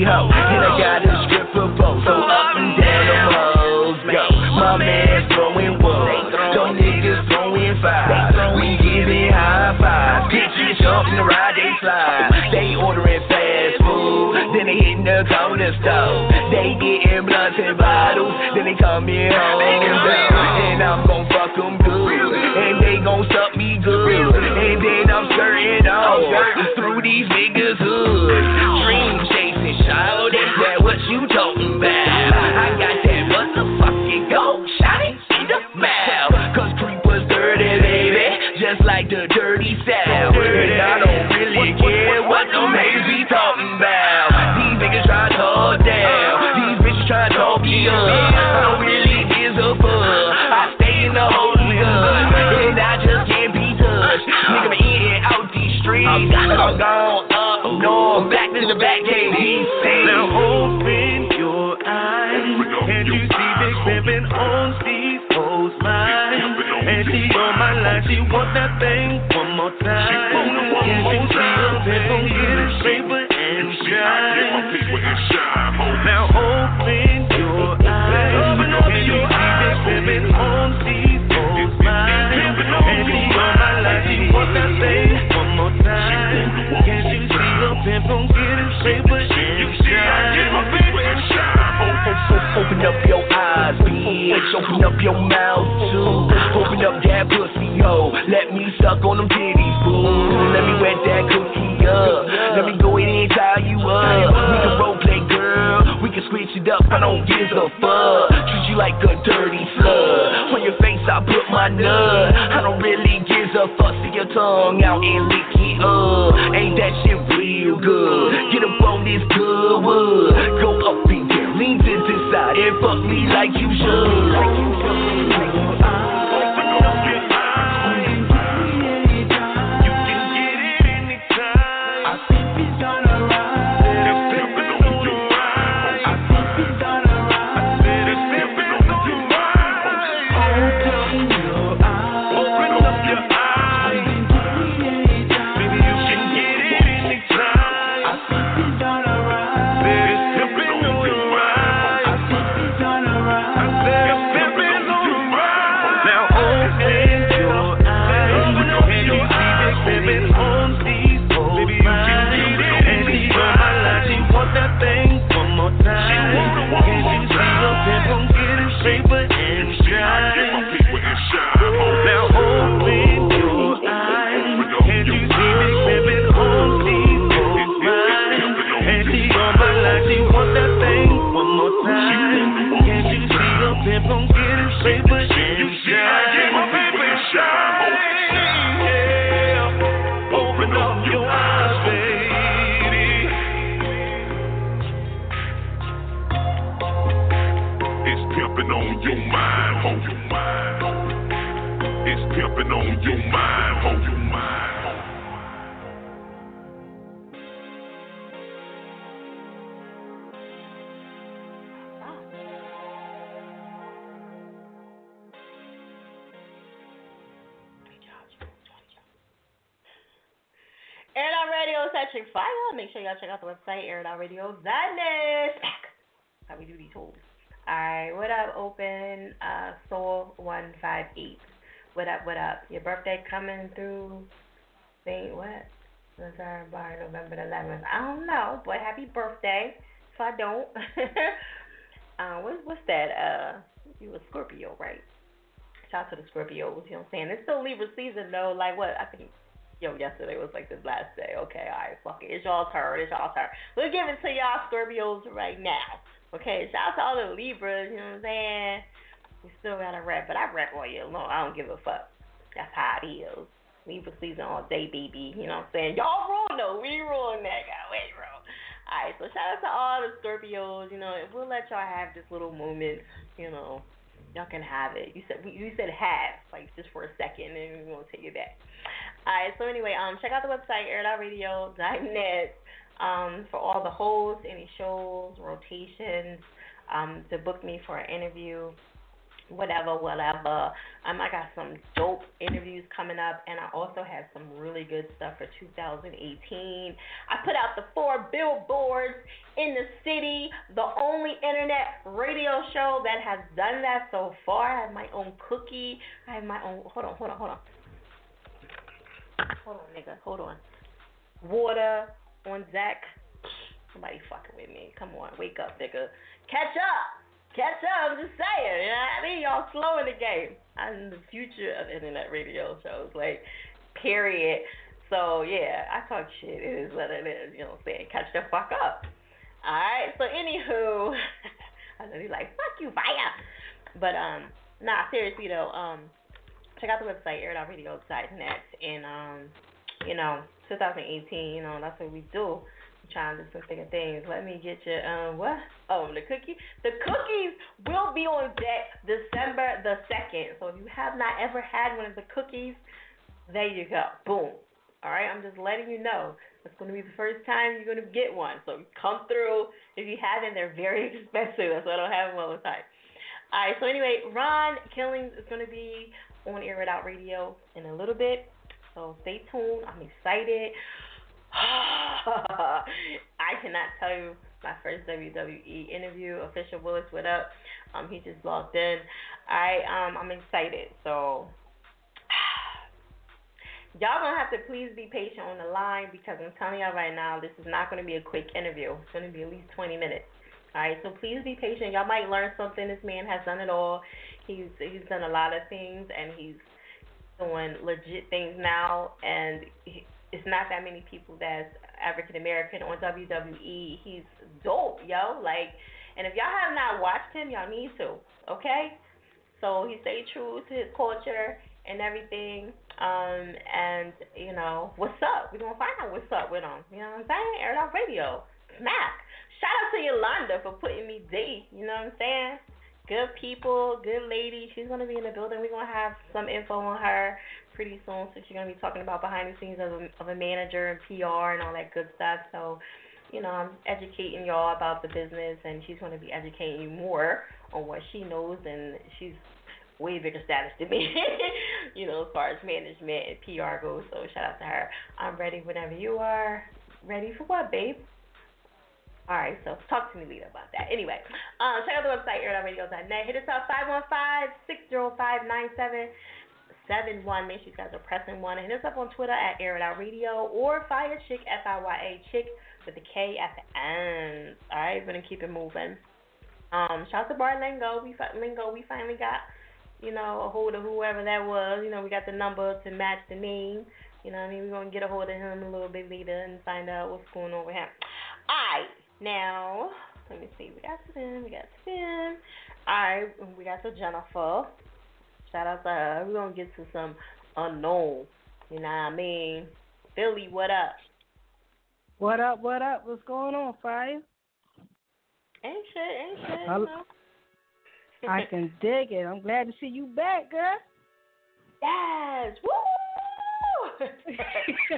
ho. And I got a strip for both, so up and down the hoes go. My man's throwing ones, don't niggas throwing fives. We giving high fives, bitches jumping the ride they slide. They ordering fast food, then they hitting the corner store. They getting blunts and bottles, then they come in home. And I'm gon' fuck them good, and they gon' suck me good, and then I'm turning on through these niggas. We'll give it to y'all Scorpios right now. Okay, shout out to all the Libras, you know what I'm saying? We still gotta rap, but I rap all year long. I don't give a fuck. That's how it is. Libra season all day, baby. You know what I'm saying? Y'all rule no, we ruling that guy. We rule. Alright, so shout out to all the Scorpios. You know, we'll let y'all have this little moment. You know, y'all can have it. You said we you said have like just for a second, and we won't take it back. Alright, so anyway, um, check out the website airitoutradio.net um, for all the hosts, any shows, rotations, um, to book me for an interview, whatever, whatever. Um, I got some dope interviews coming up, and I also have some really good stuff for 2018. I put out the four billboards in the city, the only internet radio show that has done that so far. I have my own cookie. I have my own. Hold on, hold on, hold on. Hold on, nigga. Hold on. Water on Zach. Somebody fucking with me. Come on, wake up, nigga. Catch up. Catch up. I'm just saying. You know what I mean? Y'all slow in the game. I'm the future of internet radio shows. Like, period. So yeah, I talk shit. It is what it is. You know what I'm saying? Catch the fuck up. Alright, so anywho I know he's like, fuck you, fire But um nah, seriously though, um check out the website, airitoutradio.net and um, you know, 2018, you know, that's what we do. Trying to do some bigger things. Let me get you um what? Oh, the cookie. The cookies will be on deck December the second. So if you have not ever had one of the cookies, there you go. Boom. All right, I'm just letting you know. It's going to be the first time you're going to get one. So come through. If you haven't, they're very expensive. That's why I don't have them all the time. All right, so anyway, Ron Killings is going to be on Air It Out Radio in a little bit. So stay tuned. I'm excited. I cannot tell you my first WWE interview. Official Willis, what up? Um, he just logged in. I um, I'm excited. So y'all gonna have to please be patient on the line because I'm telling y'all right now, this is not gonna be a quick interview. It's gonna be at least 20 minutes. All right, so please be patient. Y'all might learn something. This man has done it all. He's he's done a lot of things, and he's doing legit things now. And it's not that many people that's African American on WWE. He's dope, yo. Like, and if y'all have not watched him, y'all need to. Okay. So he stayed true to his culture and everything. Um, and you know, what's up? We're gonna find out what's up with him. You know what I'm saying? Air It Out Radio. Smack. Shout out to Yolanda for putting me D. You know what I'm saying? Good people, good lady. She's gonna be in the building. We're gonna have some info on her pretty soon. So she's gonna be talking about behind the scenes of a, of a manager and PR and all that good stuff. So, you know, I'm educating y'all about the business, and she's gonna be educating you more on what she knows, and she's way bigger status than me, you know, as far as management and PR goes. So shout out to her. I'm ready whenever you are. Ready for what, babe? All right, so talk to me later about that. Anyway, um, check out the website, airitoutradio.net. Hit us up, 515-605-9771. Make sure you guys are pressing one. And hit us up on Twitter at Air or Fire Chick, F-I-Y-A, Chick, with the K at the end. All right, we're going to keep it moving. Um, shout out to Bar Lingo. We, Lingo, we finally got, you know, a hold of whoever that was. You know, we got the number to match the name. You know what I mean? We're going to get a hold of him a little bit later and find out what's going on with him. All right. Now, let me see. We got Finn. We got Finn. Alright, we got the Jennifer. Shout out to her. We're going to get to some unknown. You know what I mean? Philly, what up? What up, what up? What's going on, Fire? Ain't shit, ain't shit. You know? I can dig it. I'm glad to see you back, girl. Yes. Woo!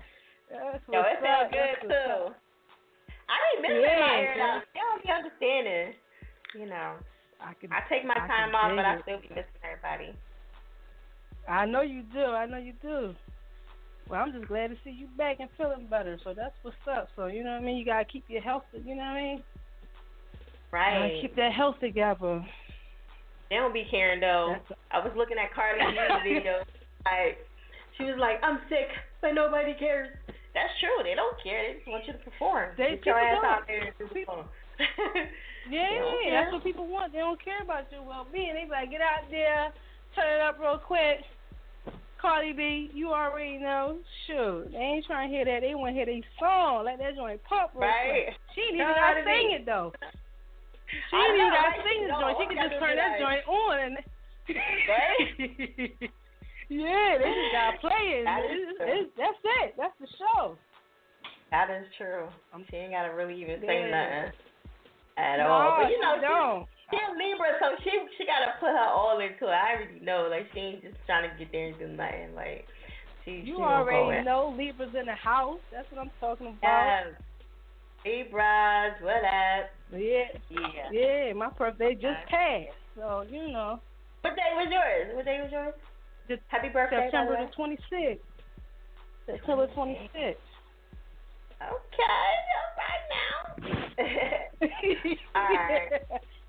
That's Yo, it felt good too. up. I ain't missing Yeah, my air girl. out. They don't be understanding. You know. I can. I take my I time off, but I still be missing everybody. I know you do. I know you do. Well, I'm just glad to see you back and feeling better. So that's what's up. So you know what I mean. You gotta keep your health. You know what I mean. Right. Gotta keep that health together. They don't be caring though. I was looking at B's video. Like she was like, "I'm sick, but nobody cares." That's true. They don't care. They just want you to perform. They Get your people ass don't. out there and perform. Yeah, They don't care. that's what people want. They don't care about your well being. They be like, get out there, turn it up real quick. Cardi B, you already know. Shoot, they ain't trying to hear that. They want to hear their song. Let that joint pop real Right. quick. She ain't even gotta sing it though. She even gotta sing the joint. She can just turn that that joint on and. yeah, they just gotta play it. That is It's- true. it's- that's it. That's the show. That is true. She ain't gotta really even say Yeah. nothing at No, all. But you know, don't. she, she a Libra, so she she gotta put her all into it. I already know. Like she ain't just trying to get there and do nothing. Like she You she already know Libra's in the house. That's what I'm talking about. Yes. Libras, what up? Yeah. Yeah. Yeah, my birthday just passed. So, you know. What day was yours? What day was yours? The, Happy birthday, September the 26th. September 26th. Okay, all right now. Alright.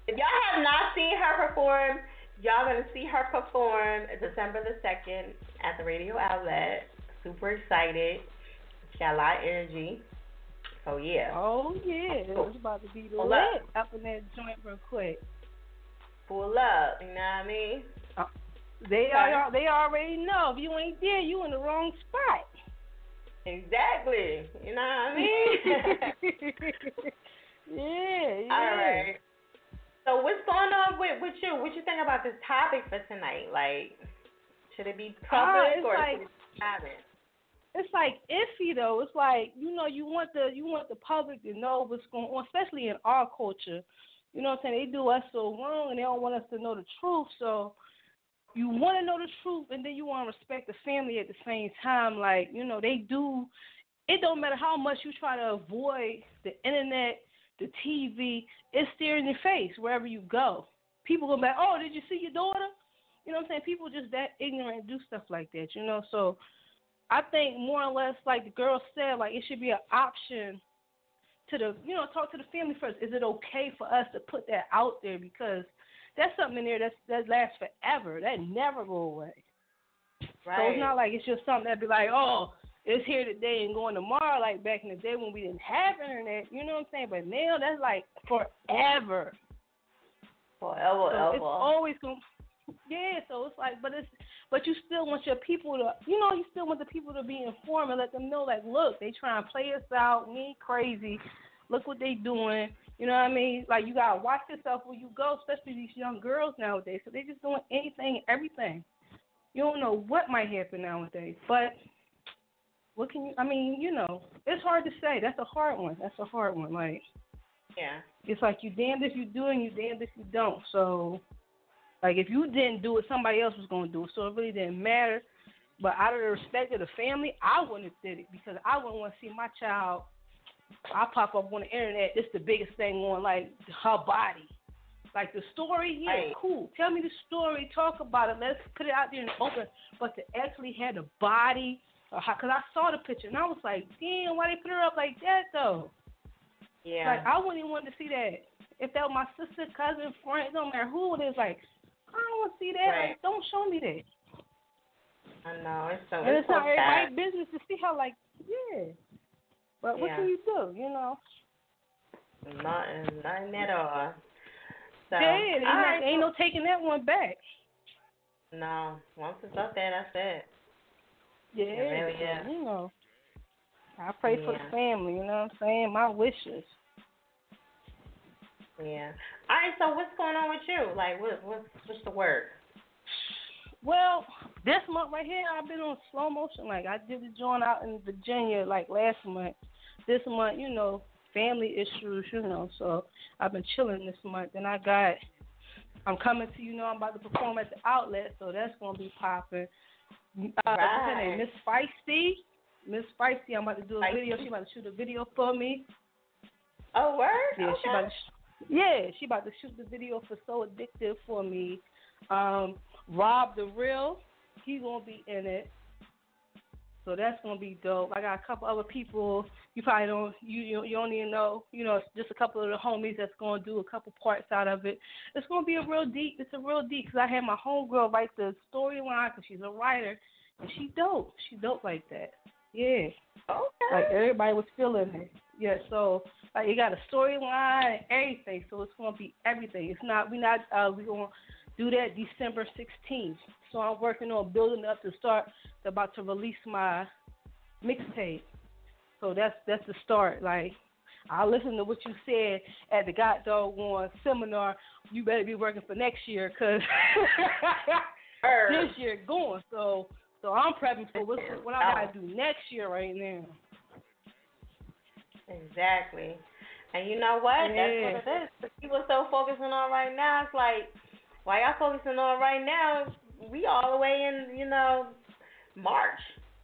If y'all have not seen her perform, y'all gonna see her perform December the second at the radio outlet. Super excited. She got a lot of energy. So yeah. Oh, yeah. It's about to be Pull lit up. up in that joint real quick. Pull up, you know what I mean? Uh, They are, they already know. If you ain't there, you in the wrong spot. Exactly. You know what I mean? yeah, yeah. All right. So what's going on with, with you? What you think about this topic for tonight? Like, should it be Ah, public it's or like- it private? it's like iffy though. It's like you know you want the you want the public to know what's going on, especially in our culture. You know what I'm saying? They do us so wrong, and they don't want us to know the truth. So you want to know the truth, and then you want to respect the family at the same time. Like you know they do. It don't matter how much you try to avoid the internet, the TV. It's in your face wherever you go. People go back. Oh, did you see your daughter? You know what I'm saying? People just that ignorant do stuff like that. You know, so. I think more or less, like the girl said, like it should be an option to the, you know, talk to the family first. Is it okay for us to put that out there because that's something in there that's that lasts forever. That never go away. Right. So it's not like it's just something that'd be like, oh, it's here today and going tomorrow, like back in the day when we didn't have internet. You know what I'm saying? But now that's like forever. Forever, So it's always going. Yeah, so it's like, but it's, but you still want your people to, you know, you still want the people to be informed and let them know, like, look, they try and play us out. Ain't crazy. Look what they doing. You know what I mean? Like, you gotta watch yourself where you go, especially these young girls nowadays. So they're just doing anything and everything. You don't know what might happen nowadays, but what can you? I mean, you know, it's hard to say. That's a hard one. That's a hard one. Like, Yeah. it's like you damned if you do and you damned if you don't. So, like if you didn't do it, somebody else was gonna do it. So it really didn't matter. But out of the respect of the family, I wouldn't have did it because I wouldn't want to see my child. I pop up on the internet. It's the biggest thing on like her body. Like the story, yeah, Right. cool. Tell me the story. Talk about it. Let's put it out there in the open. But to actually have the body, uh, because I saw the picture and I was like, damn, why they put her up like that though? Yeah. Like I wouldn't even want to see that. If that was my sister, cousin, friend, no matter who it is, like I don't want to see that. Right. Like, don't show me that. I know it's so and it's it's so not everybody's business to see how, like, yeah. But what Yeah. can you do? You know. Nothing, nothing at all. So, yeah, ain't, all no- right, ain't no taking that one back. no. Once it's up there, that's it. Yeah, really so, is. you know. I pray for the family. You know what I'm saying? My wishes. Yeah. All right. So what's going on with you? Like, what what's what's the word? Well, this month right here, I've been on slow motion. Like I did the joint out in Virginia like last month. This month, you know, family issues, you know. So I've been chilling this month. And I got, I'm coming to you know I'm about to perform at the outlet, so that's gonna be popping. Uh, what's her name? Right. Miss Feisty. Miss Feisty. I'm about to do a Feisty. video. She about to shoot a video for me. Oh, word. Yeah, okay. she about to sh- yeah, she about to shoot the video for So Addictive for me. Um, Rob the Real, he gonna be in it. So that's gonna be dope. I got a couple other people you probably don't you you, you don't even know. You know, just a couple of the homies that's gonna do a couple parts out of it. It's gonna be a real deep. It's a real deep because I had my homegirl write the storyline because she's a writer and she dope. She dope like that. Yeah. Okay. Like everybody was feeling it. Yeah. So like you got a storyline everything. So it's gonna be everything. It's not we not uh we gonna do that December 16th. So I'm working on building up to start about to release my mixtape. So that's that's the start. Like I listened to what you said at the God Dog One seminar. You better be working for next year because this year going. So so I'm prepping for what what I gotta do next year right now. Exactly. And you know what? Yeah. That's what it is. The people so focusing on right now, it's like, why y'all focusing on right now? We all the way in, you know, March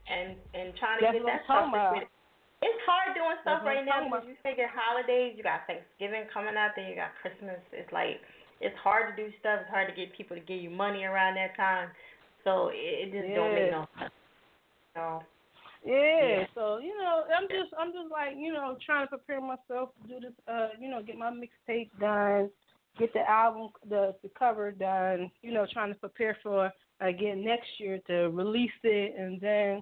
and and trying to That's get that stuff It's hard doing stuff That's right now because you figure holidays, you got Thanksgiving coming up, then you got Christmas. It's like it's hard to do stuff. It's hard to get people to give you money around that time. So it, it just don't make no sense. So Yeah, so you know, I'm just I'm just like, you know, trying to prepare myself to do this uh, you know, get my mixtape done, get the album the the cover done, you know, trying to prepare for again next year to release it and then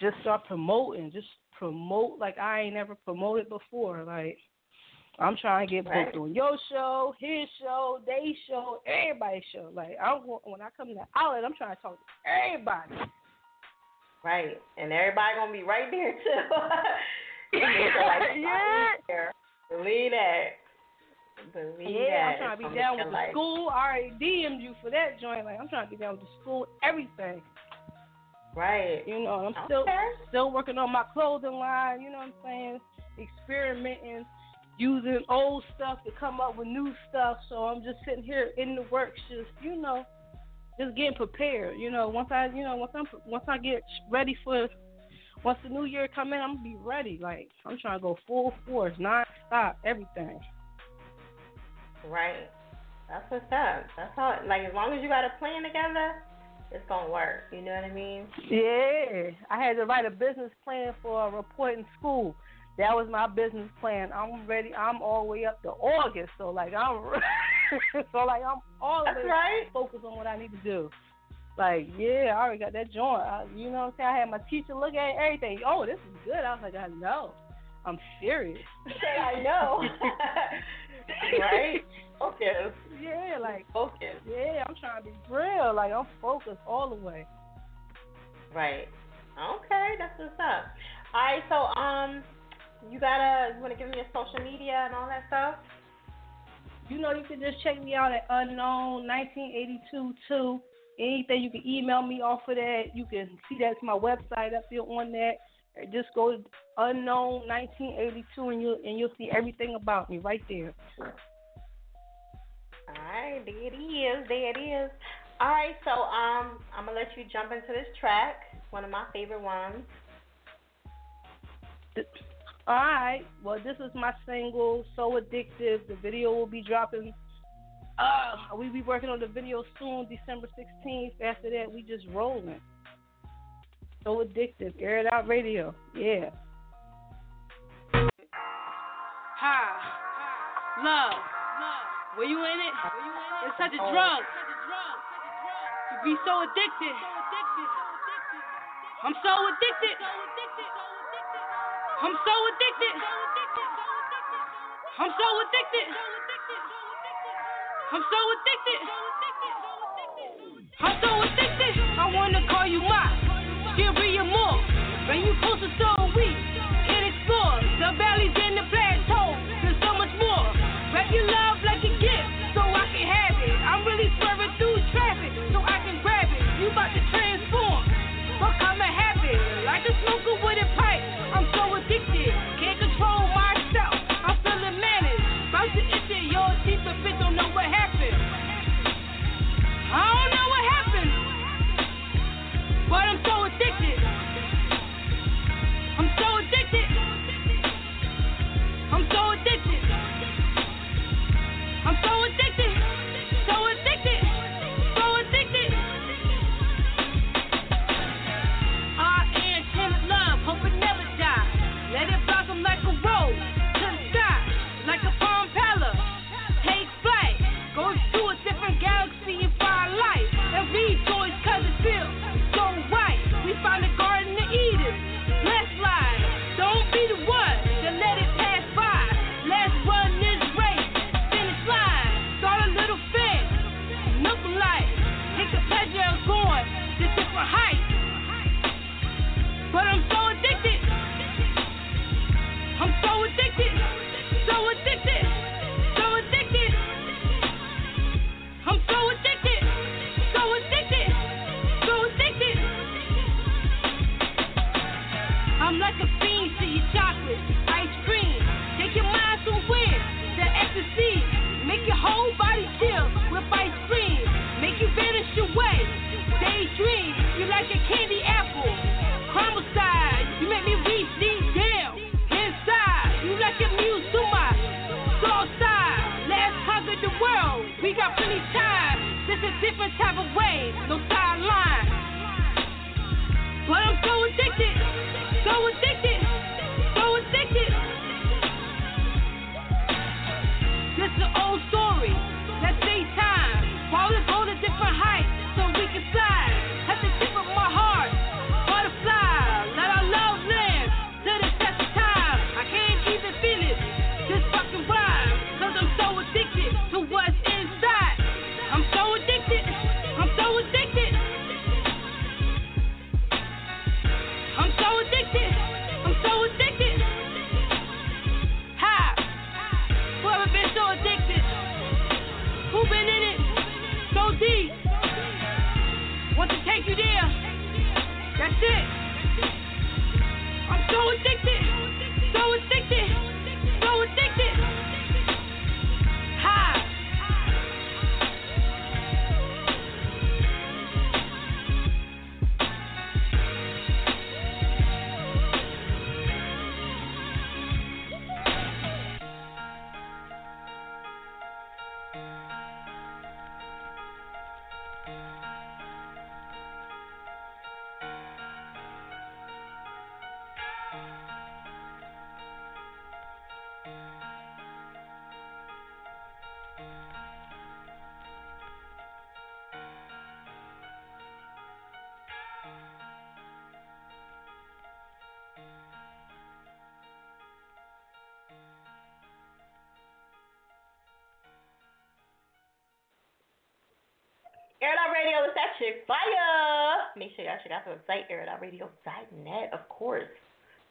just start promoting, just promote like I ain't never promoted before. Like I'm trying to get booked Right. on your show, his show, they show, everybody's show. Like I'm when I come to the outlet, I'm trying to talk to everybody. Right, and everybody gonna be right there too. So, like, Yeah. Believe that. Believe Yeah, that. I'm trying to be down with the life- school. I already DM'd you for that joint. Like I'm trying to be down with the school, everything. Right. You know, I'm still still working on my clothing line. You know what I'm saying? Experimenting, using old stuff to come up with new stuff. So I'm just sitting here in the works, just you know, just getting prepared. You know, once I, you know, once I'm once I get ready for. Once the new year come in, I'm gonna be ready. Like I'm trying to go full force, non-stop, everything. Right. That's what's up. That's how. Like as long as you got a plan together, it's gonna work. You know what I mean? Yeah, I had to write a business plan for a report in school. That was my business plan. I'm ready. I'm all the way up to August, so like I'm, so like I'm all the way right. focused on what I need to do. Like yeah, I already got that joint. I, you know what I'm saying? I had my teacher look at everything. Oh, this is good. I was like, I know. I'm serious. I know. right? Focus. Yeah, like focus. Yeah, I'm trying to be real. Like I'm focused all the way. Right. Okay, that's what's up. All right, so um, you gotta you wanna give me your social media and all that stuff? You know, you can just check me out at unknown 1982 too. Anything you can email me off of that. You can see that's my website up there on that. Just go to unknown 1982 and you'll and you'll see everything about me right there. All right, there it is. There it is. All right, so um, I'm gonna let you jump into this track. One of my favorite ones. All right. Well, this is my single, So Addictive. The video will be dropping. Uh, we be working on the video soon, December 16th. After that, we just rolling. So Addictive. Air It Out Radio. Yeah. Hi. Love. Were you in it? It's such a drug. To be so addicted. I'm so addicted. I'm so addicted. I'm so addicted. I'm so addicted. I'm so addicted. Check out the website, airitoutradio.net, of course.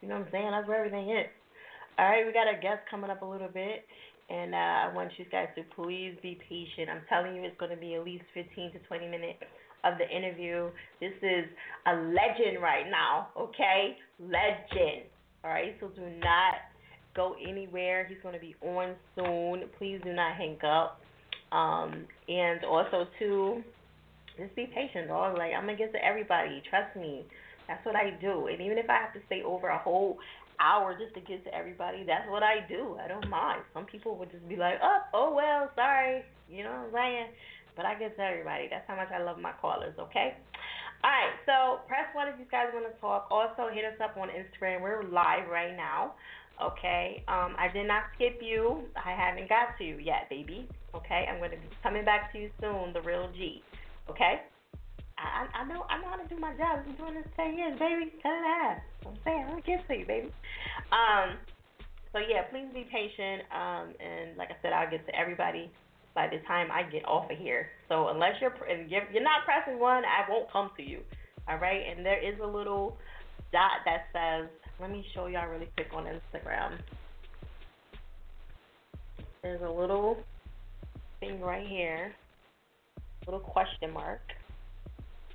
You know what I'm saying? That's where everything is. All right, we got a guest coming up a little bit, and uh, I want you guys to please be patient. I'm telling you, it's going to be at least 15 to 20 minutes of the interview. This is a legend right now, okay? Legend. All right, so do not go anywhere. He's going to be on soon. Please do not hang up. Um, and also too, just be patient, dog. Like I'm gonna get to everybody. Trust me. That's what I do. And even if I have to stay over a whole hour just to get to everybody, that's what I do. I don't mind. Some people would just be like, oh, oh well, sorry. You know what I'm saying? But I get to everybody. That's how much I love my callers, okay? All right, so press one if you guys want to talk. Also, hit us up on Instagram. We're live right now, okay? Um, I did not skip you. I haven't got to you yet, baby. Okay, I'm to be coming back to you soon, the real G. Okay? I, I know I know how to do my job. I've been doing this ten years, baby. A half. I'm saying I'm gonna get to you, baby. Um, so yeah, please be patient. Um, and like I said, I'll get to everybody by the time I get off of here. So unless you're, you're not pressing one, I won't come to you. All right. And there is a little dot that says. Let me show y'all really quick on Instagram. There's a little thing right here, little question mark.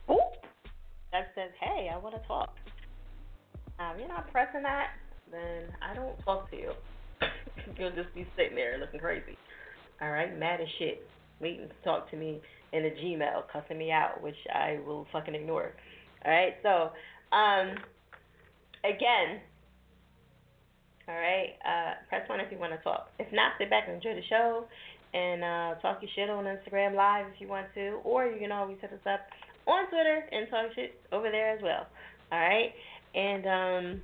Oop, that says, "Hey, I want to talk." Um, you're not pressing that, then I don't talk to you. You'll just be sitting there looking crazy. All right, mad as shit, waiting to talk to me in a Gmail, cussing me out, which I will fucking ignore. All right, so um, again, all right, uh, press one if you want to talk. If not, sit back and enjoy the show and uh, talk your shit on Instagram Live if you want to, or you can always hit us up on Twitter and talk shit over there as well. All right, and um,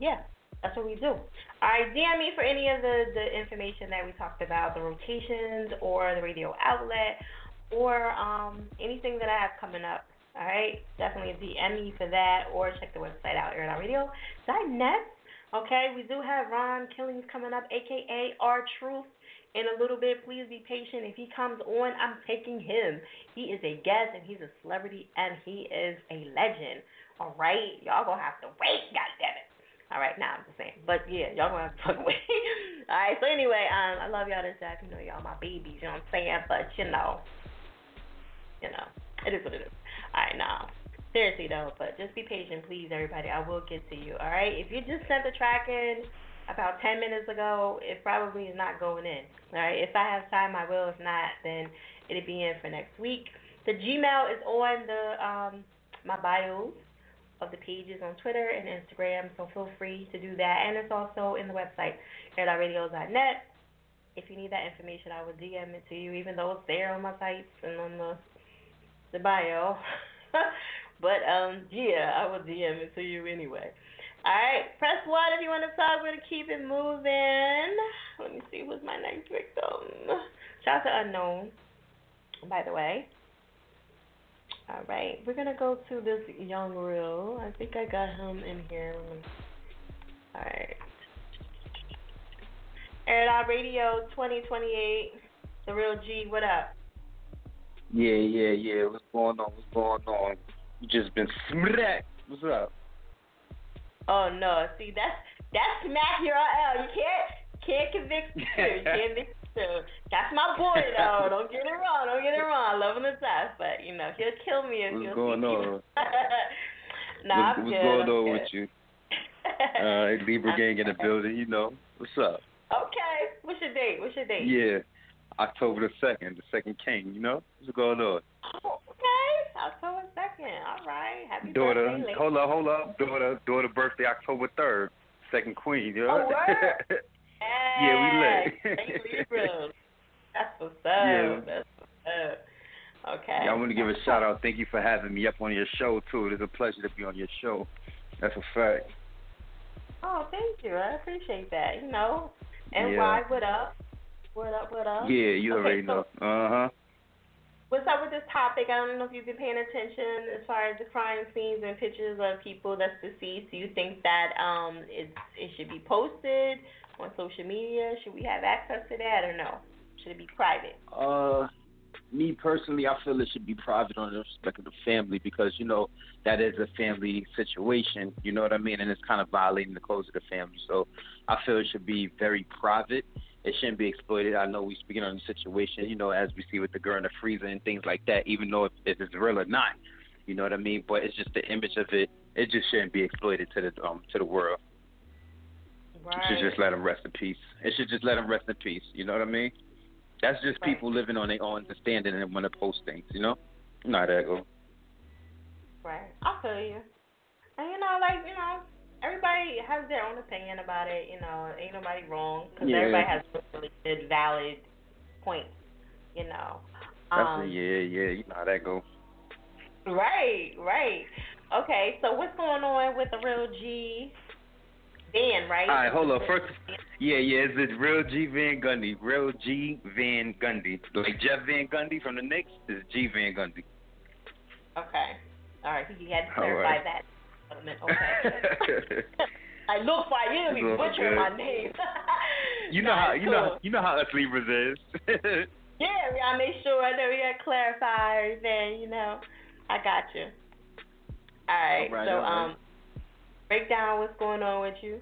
yeah, that's what we do. All right, DM me for any of the the information that we talked about, the rotations or the radio outlet, or um, anything that I have coming up. All right, definitely DM me for that, or check the website out, airitoutradio.net. Okay, we do have Ron Killings coming up, aka R Truth in a little bit. Please be patient. If he comes on, I'm taking him. He is a guest and he's a celebrity and he is a legend. All right, y'all gonna have to wait. God damn it. All right, now nah, I'm just saying, but yeah, y'all gonna have to fucking wait. All right, so anyway, um, I love y'all to death. You know, y'all my babies. You know what I'm saying? But you know, you know, it is what it is. All right, now. Seriously though, but just be patient, please, everybody. I will get to you. All right. If you just sent the track in, about 10 minutes ago, it probably is not going in. All right, if I have time, I will. If not, then it'll be in for next week. The Gmail is on the um, my bios of the pages on Twitter and Instagram, so feel free to do that. And it's also in the website, airitoutradio.net. if you need that information, I will DM it to you, even though it's there on my sites and on the the bio. but um, yeah, I will DM it to you anyway. All right, press one if you want to talk. We're gonna keep it moving. Let me see who's my next victim. Shout out to unknown, by the way. All right, we're gonna go to this young real. I think I got him in here. All right. Air Radio 2028. The real G. What up? Yeah, yeah, yeah. What's going on? What's going on? You just been smacked. What's up? Oh no, see that's that's smack your L. You can't can't convict you. You can't convict you. That's my boy though. Don't get it wrong. Don't get it wrong. I love him to death, but you know he'll kill me if What's he'll going me. on? nah, what's I'm what's good. going I'm on good. with you? Uh, Libra gang in the building. You know what's up? Okay, what's your date? What's your date? Yeah, October the second, the second king. You know what's going on? Oh, October second. All right, happy Daughter, birthday, lady. hold up, hold up. Daughter, daughter birthday October third, second queen. You know? Oh, word? yeah, we lit. That's what's up. Yeah. That's what's up. Okay. Yeah, I want to give a shout out. Thank you for having me up on your show too. It is a pleasure to be on your show. That's a fact. Oh, thank you. I appreciate that. You know, and Yeah. why? What up? What up? What up? Yeah, you okay, already so know. Uh huh. What's up with this topic? I don't know if you've been paying attention as far as the crime scenes and pictures of people that's deceased. Do you think that um it it should be posted on social media? Should we have access to that or no? Should it be private? Uh, me personally, I feel it should be private on the respect of the family because you know that is a family situation. You know what I mean, and it's kind of violating the codes of the family. So I feel it should be very private. It shouldn't be exploited. I know we speaking on the situation, you know, as we see with the girl in the freezer and things like that. Even though if, if it's real or not, you know what I mean. But it's just the image of it. It just shouldn't be exploited to the um to the world. Right. It should just let them rest in peace. It should just let them rest in peace. You know what I mean? That's just Right. people living on their own understanding and want to post things. You know? Not that go. Right. I feel you. And you know, like you know, everybody has their own opinion about it. You know, ain't nobody wrong because Yeah. everybody has really good, valid points. You know. Um, it. Yeah, yeah. You know how that go. Right, right. Okay, so what's going on with the real G Van, right? All right, hold on. First, yeah, yeah. It's the real G Van Gundy. Real G Van Gundy. Like Jeff Van Gundy from the Knicks is G Van Gundy. Okay. All right, he had to clarify right. that. Okay. I look for you to It's butchering my name. you know how you know you know how us Libras is. Yeah, we gotta make sure that we gotta clarify everything, you know. I got you. Alright, All right, so all right. um break down what's going on with you.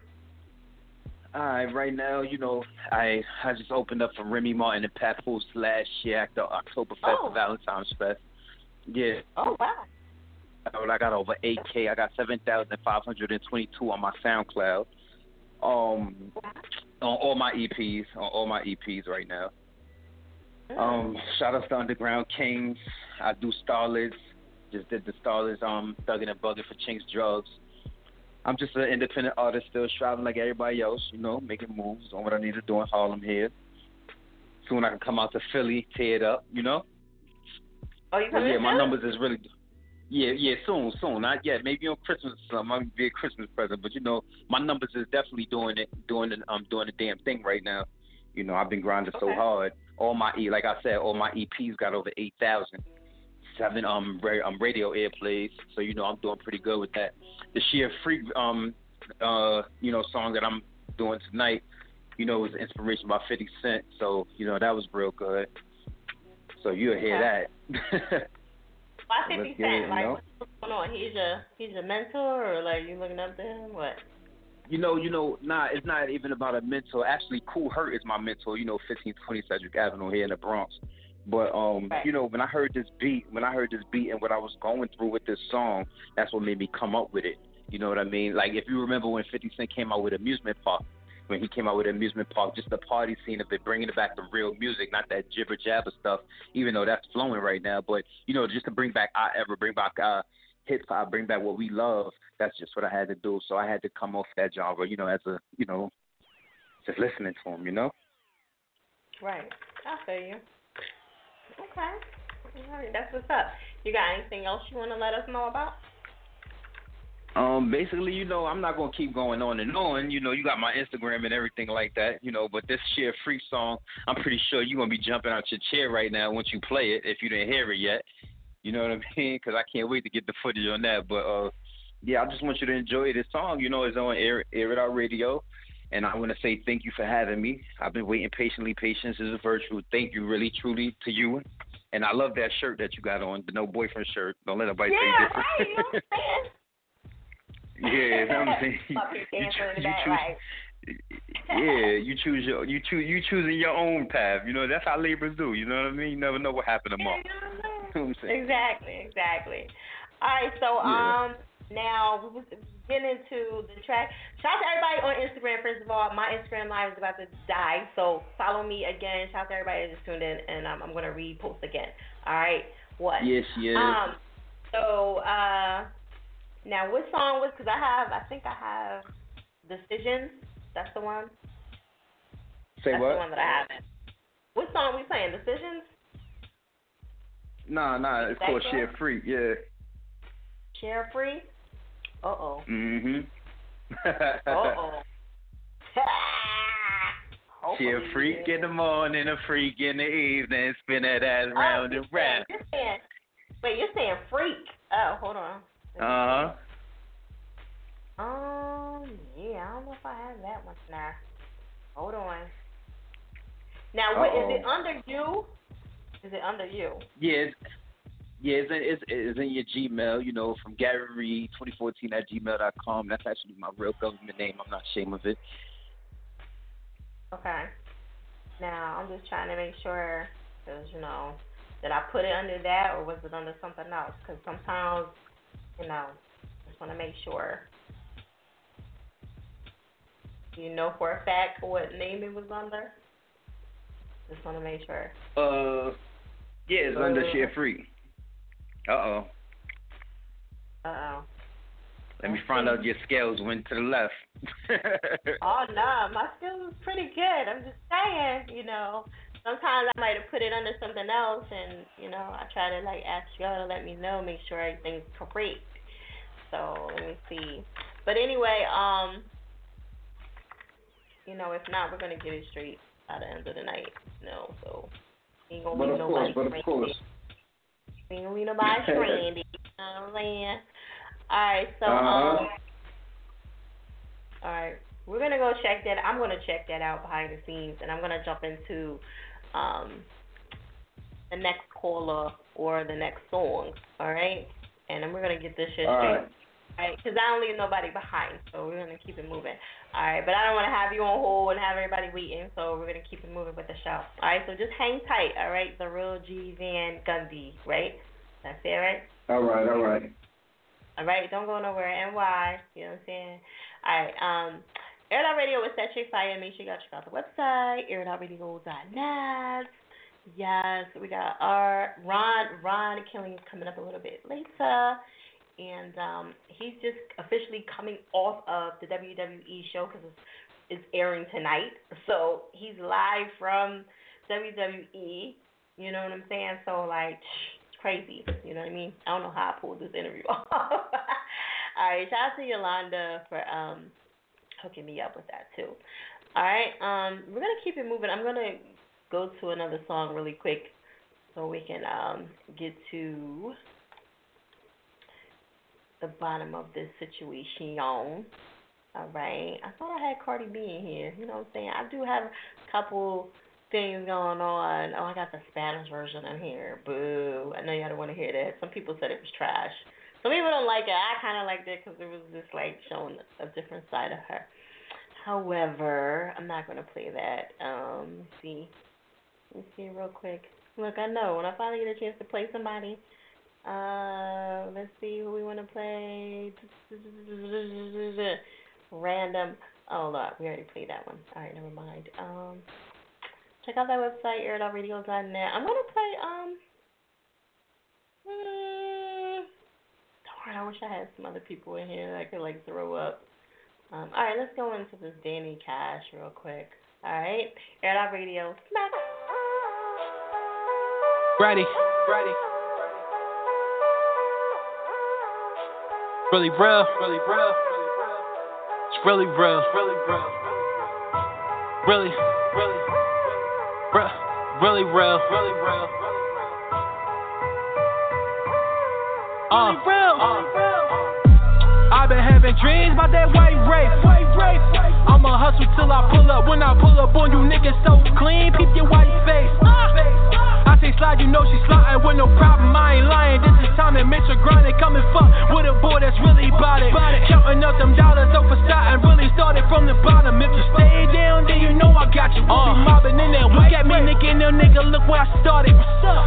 All right, right now, you know, I I just opened up for Remy Martin and Papoose last year after Oktoberfest Oh. Valentine's Fest. Yeah. Oh wow. I got over 8K. I got 7,522 on my SoundCloud. Um, on all my EPs, on all my EPs right now. Um, shout out to Underground Kings. I do Starlets. Just did the Starlets. Um, thugging and bugging for Chinx Drugz. I'm just an independent artist, still striving like everybody else. You know, making moves on what I need to do in Harlem here. Soon I can come out to Philly, tear it up. You know. Oh, you coming yeah, to my numbers is really. Yeah, yeah, soon, soon. Not yet. Maybe on Christmas or something. Might be a Christmas present. But you know, my numbers is definitely doing it, doing it, um, doing the damn thing right now. You know, I've been grinding so hard. All my E, like I said, all my EPs got over eight thousand. Seven um, ra- um radio airplays. So you know, I'm doing pretty good with that. The sheer freak um, uh, you know, song that I'm doing tonight. You know, was inspiration by 50 Cent. So you know, that was real good. So you'll hear that. Why fifty get it, Like know? what's going on? He's your he's your mentor or like you looking up to him? What? You know, you know, nah, it's not even about a mentor. Actually, Kool Herc is my mentor. You know, fifteen twenty Sedgwick Avenue here in the Bronx. But um, Right. you know, when I heard this beat, when I heard this beat and what I was going through with this song, that's what made me come up with it. You know what I mean? Like if you remember when Fifty Cent came out with Amusement Park, when he came out with Amusement Park, just the party scene of it, bringing it back to real music, not that jibber jabber stuff. Even though that's flowing right now, but you know, just to bring back I ever bring back uh hip hop, bring back what we love. That's just what I had to do. So I had to come off that genre, you know, as a you know, just listening to him, you know. Right. I feel you. Okay. All right, that's what's up. You got anything else you want to let us know about? Um, basically, you know, I'm not gonna keep going on and on. You know, you got my Instagram and everything like that. You know, but this sheer freak song, I'm pretty sure you're gonna be jumping out your chair right now once you play it if you didn't hear it yet. You know what I mean? Because I can't wait to get the footage on that. But uh, yeah, I just want you to enjoy this song. You know, it's on Air, Air It Out Radio. And I want to say thank you for having me. I've been waiting patiently. Patience is a virtue. Thank you, really, truly, to you. And I love that shirt that you got on, the no boyfriend shirt. Don't let nobody yeah, say right. You know what I'm saying? Yeah, what I'm saying. You, you, dancing in the choo- you choose, right. yeah, you choose your, you choose, you choosing your own path. You know, that's how laborers do. You know what I mean? You never know what happened tomorrow. you know what I'm saying? Exactly, exactly. All right, so Yeah. um, now we was getting into the track. Shout out to everybody on Instagram. First of all, my Instagram live is about to die, so follow me again. Shout out to everybody that just tuned in, and um, I'm gonna repost again. All right, what? Yes, yes. Um, so uh, now what song was? Because I have, I think I have Decisions. That's the one. Say That's what? the one that I have. What song we playing? Decisions. Nah, nah, it's called Share? Free. Yeah. Share free. Uh oh. Mhm. Uh oh. She a freak in the morning, a freak in the evening, spin that ass round and round. You're saying, wait, you're saying freak. Oh, hold on. Uh huh. Um, yeah, I don't know if I have that one now. Hold on. Now, what is it under you? Is it under you? Yeah, it's, yeah, it's in, it's, it's in your Gmail. You know, from Gary Reed 2014 at gmail dot com. That's actually my real government name. I'm not ashamed of it. Okay. Now, I'm just trying to make sure, because, you know, did I put it under that or was it under something else? Because sometimes, you know, just want to make sure. Do you know for a fact what name it was under? Just want to make sure. Uh, yeah, it's under Uh. Share Free. Uh oh. Uh oh. Let me find out your scales went to the left. Oh no, my skills is pretty good. I'm just saying, you know. Sometimes I might have put it under something else, and you know, I try to like ask y'all to let me know, make sure everything's correct. So let me see. But anyway, um, you know, if not, we're gonna get it straight by the end of the night. You know, so ain't gonna But leave of course, but of course. Ain't gonna nobody stranded. You know what I'm saying? All right, so Uh-huh. um. All right, we're gonna go check that. I'm gonna check that out behind the scenes, and I'm gonna jump into um the next caller or the next song. All right, and then we're gonna get this shit All straight. right. All right, because I don't leave nobody behind, so we're gonna keep it moving. All right, but I don't want to have you on hold and have everybody waiting, so we're gonna keep it moving with the show. All right, so just hang tight. All right, the real G Van Gundy, right? That's it, right? All right, all right. All right, don't go nowhere. NY, you know what I'm saying? All right, um, Air Out Radio is that chick fire. Make sure you guys check out the website, airitoutradio.net. Yes, we got our Ron Ron Killing is coming up a little bit later, and um, he's just officially coming off of the WWE show because it's, it's airing tonight. So he's live from WWE. You know what I'm saying? So like, it's crazy. You know what I mean? I don't know how I pulled this interview off. All right, shout out to Yolanda for um hooking me up with that too. All right, um, we're gonna keep it moving. I'm gonna go to another song really quick so we can um get to the bottom of this situation. All right. I thought I had Cardi B in here. You know what I'm saying? I do have a couple things going on. Oh, I got the Spanish version in here. Boo. I know y'all don't want to hear that. Some people said it was trash. Some people don't like it. I kind of liked it because it was just like showing a different side of her. However, I'm not going to play that. Um, see. Let's see real quick. Look, I know when I finally get a chance to play somebody. Uh, let's see who we want to play. Random. Oh, look, we already played that one. All right, never mind. Um, check out that website, airitoutradio.net. I'm gonna play. Um, mm, darn, I wish I had some other people in here that I could like throw up. Um, all right, let's go into this Danny Cash real quick. All right, Air Radio. Smack. Ready. Ready. Really real. Really real. It's really real. Really real. Really. Really. Real. Really real. Really real. Uh, I've been having dreams about that white rape. White rape. I'ma hustle till I pull up. When I pull up on you niggas so clean, peep your white face. Say slide, you know she sliding with no problem. I ain't lying. This is time and Mitchell grinding. Come and fuck with a boy that's really bout it. Counting up them dollars over starting. Really started from the bottom. If you stay down, then you know I got you. Uh, be mobbing in there. Look at me, nigga, no nigga. Look where I started.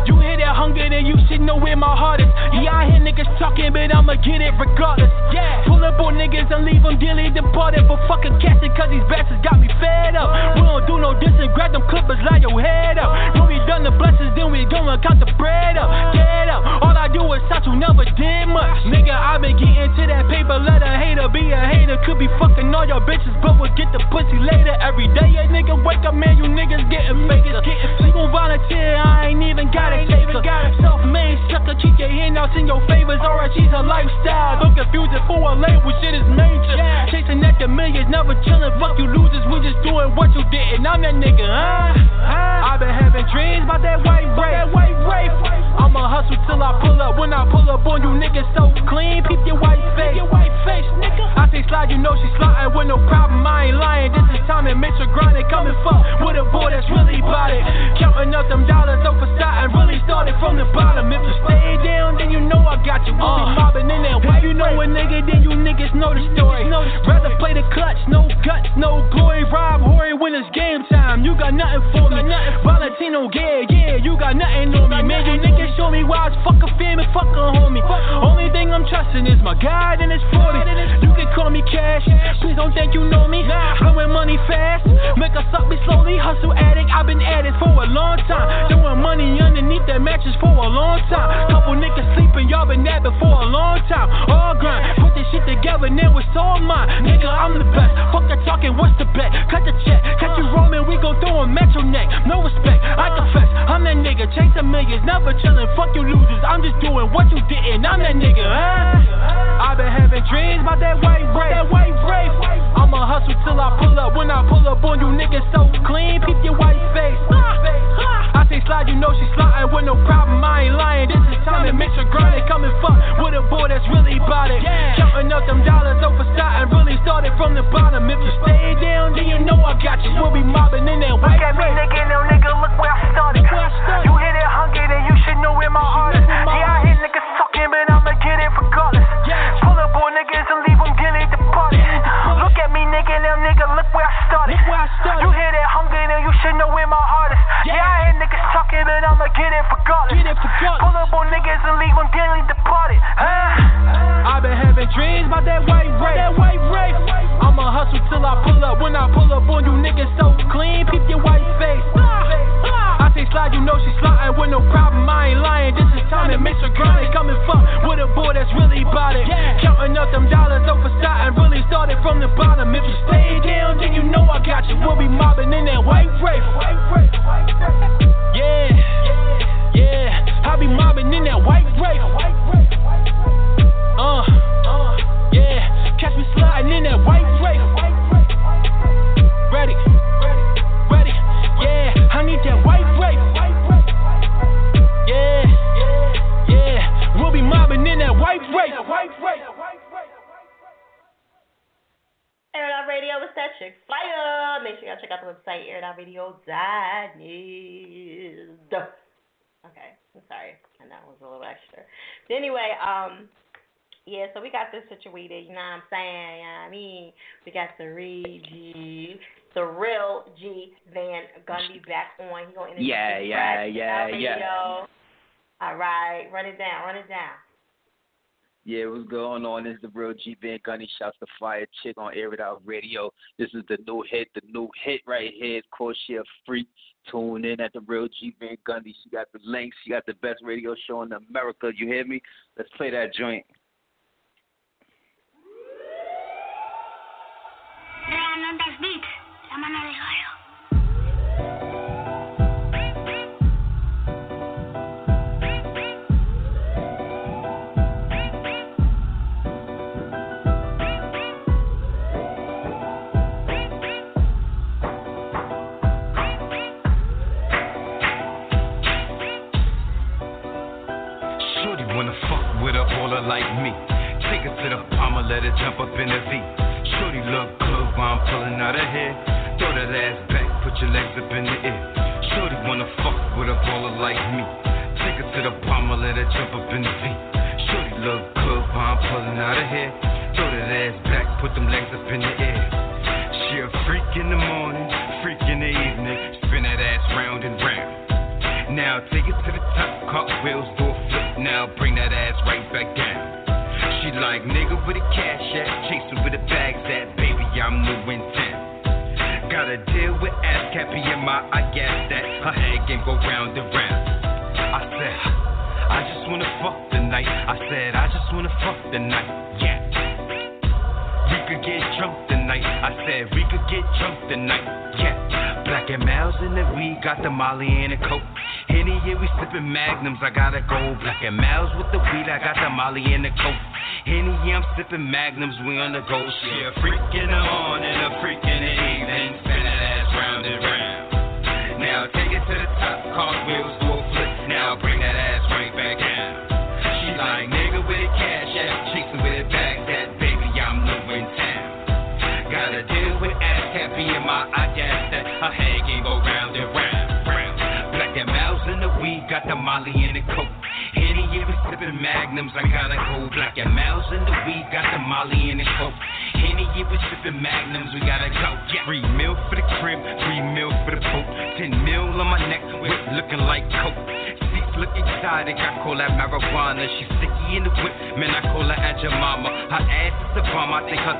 You hear that hunger, then you should know where my heart is. Yeah, I hear niggas talking, but I'ma get it regardless. Yeah, pull up on niggas and leave them dearly departed. But fuck a it, cause these bastards got me fed up. We don't do no dissing, grab them clippers, line your head up. When we done the blessings, then we gonna count the bread up. Get up, all I do is shout, you never did much. Nigga, I been getting to that paper, let a hater be a hater. Could be fucking all your bitches, but we'll get the pussy later. Every day, a nigga wake up, man, you niggas getting fakers. You gon' volunteer, I ain't even gotta take her. Self-made sucker, keep your handouts in your favors. Alright, she's a lifestyle. Don't confuse it for a label, shit is major. Chasing at the millions, never chillin'. Fuck you losers, we just doing what you did. And I'm that nigga, huh? I've been having dreams about that white rape. That white rape. I'ma hustle till I pull up. When I pull up on you niggas so clean, peep your white face. Your white face, nigga. I say slide, you know she sliding with no problem. I ain't lying. This is time and Mitchell grinding. Come and fuck with a boy that's really bout it. Counting up them dollars over starting. Really started from the bottom. If you stay down, then you know I got you. We'll be uh. mobbing in that white. If you know a nigga, then you niggas know the story. Rather play the clutch, no guts, no glory. Rob Horry when it's game time. You got nothing for me. Valentino, yeah, yeah, you got nothing on me. Man, you niggas show me why it's fuck a fam and fuck a homie. Only thing I'm trusting is my God and his 40. You can call me cash. Please don't think you know me. Blowing money fast. Make us up me slowly. Hustle addict. I've been at it for a long time. Throwing money underneath that mattress for a long time. Couple niggas sleeping, y'all been napping for a long time. All grind. Put this shit together, now it's all mine. Nigga, I'm the best. Fuck the talking, what's the bet? Cut the check. Catch you roaming, we gon' throw a metro neck. No respect, I confess. I'm that nigga, chasing millions, never chillin'. Fuck you losers, I'm just doing what you didn't. I'm that nigga, huh? I've been having dreams about that white rape. That white rape. I'ma hustle till I pull up. When I pull up on you niggas so clean, peep your white face. I say slide, you know she sliding with no problem. I ain't lying. This is time and Mitchell grinding. Come and fuck with a boy that's really bout it. Counting up them dollars over starting. Really started from the bottom. If you stay down, then you know I got you. We'll be mobbing in that white Look at me, nigga, no nigga, look where I started. You hear that hunger, then you should know where my heart is. Yeah, I hear niggas talking, Look at me, nigga, now nigga, look where I started. You hear that hunger, then you should know where my heart is. Yeah, I hear niggas talking, but I'ma get it regardless. Pull up on niggas and leave them dearly departed. Huh? I've been having dreams about that white rape. That white rape. I'ma hustle till I pull up. When I pull up on you niggas so clean, peep your white face. Ah, ah. I say slide, you know she sliding with no problem. I ain't lying. This is time and Mitchell grinding. Come and fuck with a boy that's really bout it. Counting up them dollars over starting. Really started from the bottom. If you stay down, then you know I got you. We'll be mobbing in that white rape. Yeah, yeah. I be mobbing in that white rape. Uh, yeah. Catch me sliding in that white rape. Ready, ready, yeah. I need that white rape. Yeah, yeah. Yeah. We'll be mobbing in that white rape. Air It Out Radio, it's that chick fire. Make sure y'all check out the website, airitoutradio.net. Okay, I'm sorry. And that was a little extra. But anyway, um, yeah, so we got this situated, you know what I'm saying? You know what I mean? We got the real G, the real G Van Gundy back on. He gonna introduce Yeah, yeah, yeah, yeah. Radio. All right, run it down, run it down. Yeah, what's going on? This is the real G Van Gundy. Shouts to Fire Chick on Air It Out Radio. This is the new hit, the new hit right here. It's called Share Freak. Tune in at the real G Van Gundy. She got the links. She got the best radio show in America. You hear me? Let's play that joint. Reanondas Beats. Magnums. We on the go. She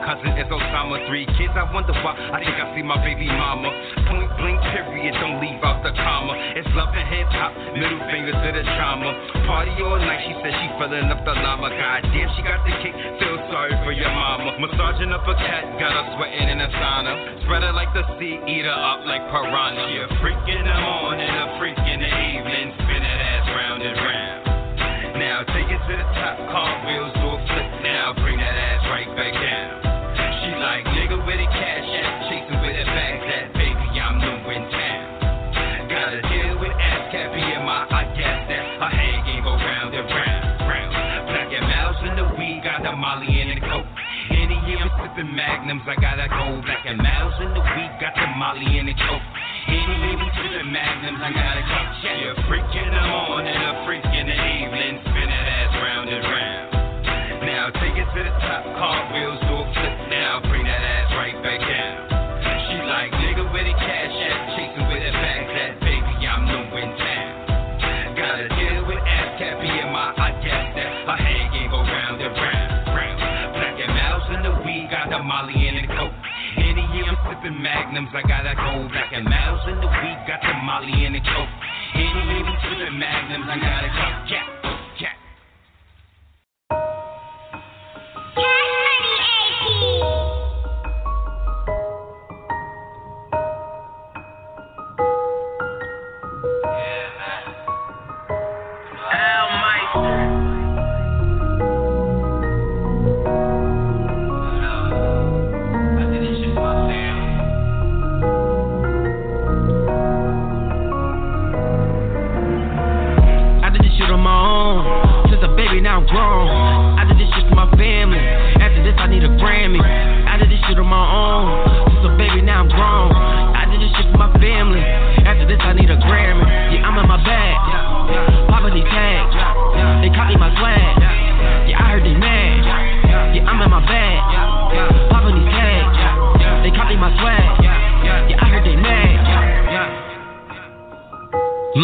cousin is Osama. Three kids, I wonder why, I think I see my baby mama. Point blank, period, don't leave out the comma. It's love and hip hop, middle finger to the trauma. Party all night, she said she filling up the llama. God damn, she got the kick, feel sorry for your mama. Massaging up a cat, got her sweating in a sauna. Spread her like the sea, eat her up like piranha. She a freak in the morning, a freak in the evening. Spin that ass round and round. Now take it to the top, Car wheels do a flip. Got Molly in the coke. Henny, yeah, I'm sipping magnums, I gotta go. Black and mouse in the weed, got the Molly in the coke. Henny, yeah, we sipping magnums, I gotta go. Yeah, a freak in the morning, a freak in the evening, spin that ass round and round. Now take it to the top, cartwheels sipping magnums, I gotta go. Black and mouse in the weed, got the Molly in the coke. Yeah, we sipping magnums, I gotta go. Yeah, yeah.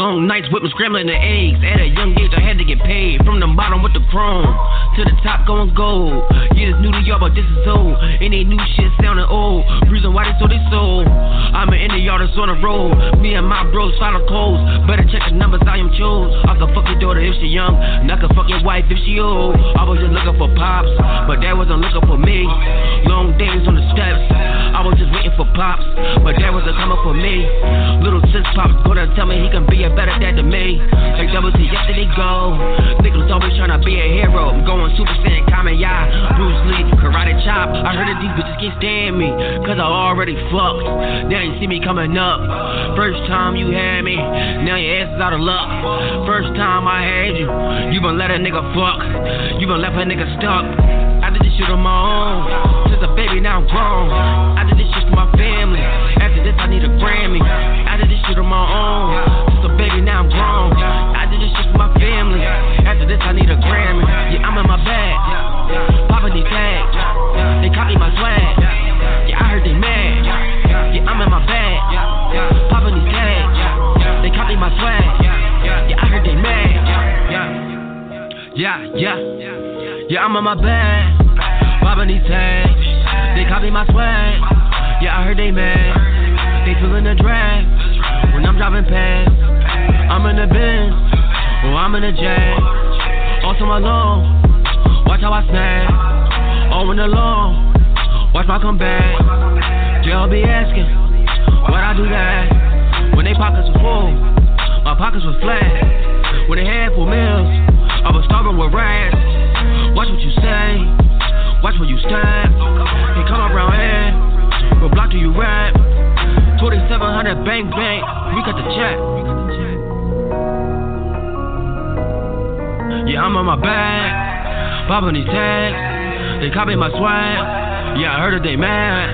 Long nights me scrambling the eggs. At a young age, I had to get paid. From the bottom with the chrome to the top going gold. Yeah, this new to y'all, but this is old. And they new shit sounding old. Reason why they so they sold. I'm in the yard that's on the road. Me and my bros final codes. Better check the numbers I am chose. I can fuck your daughter if she young. And I can fuck your wife if she old. I was just looking for pops, but that wasn't looking for me. Long days on the steps. I was just waiting for pops, but that wasn't coming for me. Little sis pops gonna tell me he can be a nigga better dead to me. Like double T yesterday go. Niggas always trying to be a hero. I'm going Super Saiyan, Kamaya, Bruce Lee, Karate Chop. I heard that these bitches can't stand me, cause I already fucked. They ain't see me coming up. First time you had me, now your ass is out of luck. First time I had you, you been let a nigga fuck. You been left a nigga stuck. I did this shit on my own. Since a baby, now I'm grown. I did this shit for my family. After this, I need a Grammy. I did this shit on my own. I need a Grammy. Yeah, I'm in my bag. Popping these tags. They call me my swag. Yeah, I heard they mad. Yeah, I'm in my bag. Popping these tags. They call me my swag. Yeah, I heard they mad. Yeah, yeah. Yeah, I'm in my bag. Popping these tags. They copy my swag. Yeah, I heard they mad. They feeling the drag. When I'm driving past, I'm in the Benz. or I'm in a jag. Also my long. Watch how I snap. Oh, in the long. Watch my comeback. They'll be asking. Why'd I do that? When they pockets were full. My pockets were flat. When they had full meals. I was starving with rats. Watch what you say. Watch where you stand. They come around here. What block do you rap? 2700 bang bang. We got the check. Yeah, I'm on my back. Popping these tags. They copy my swag. Yeah, I heard that they mad.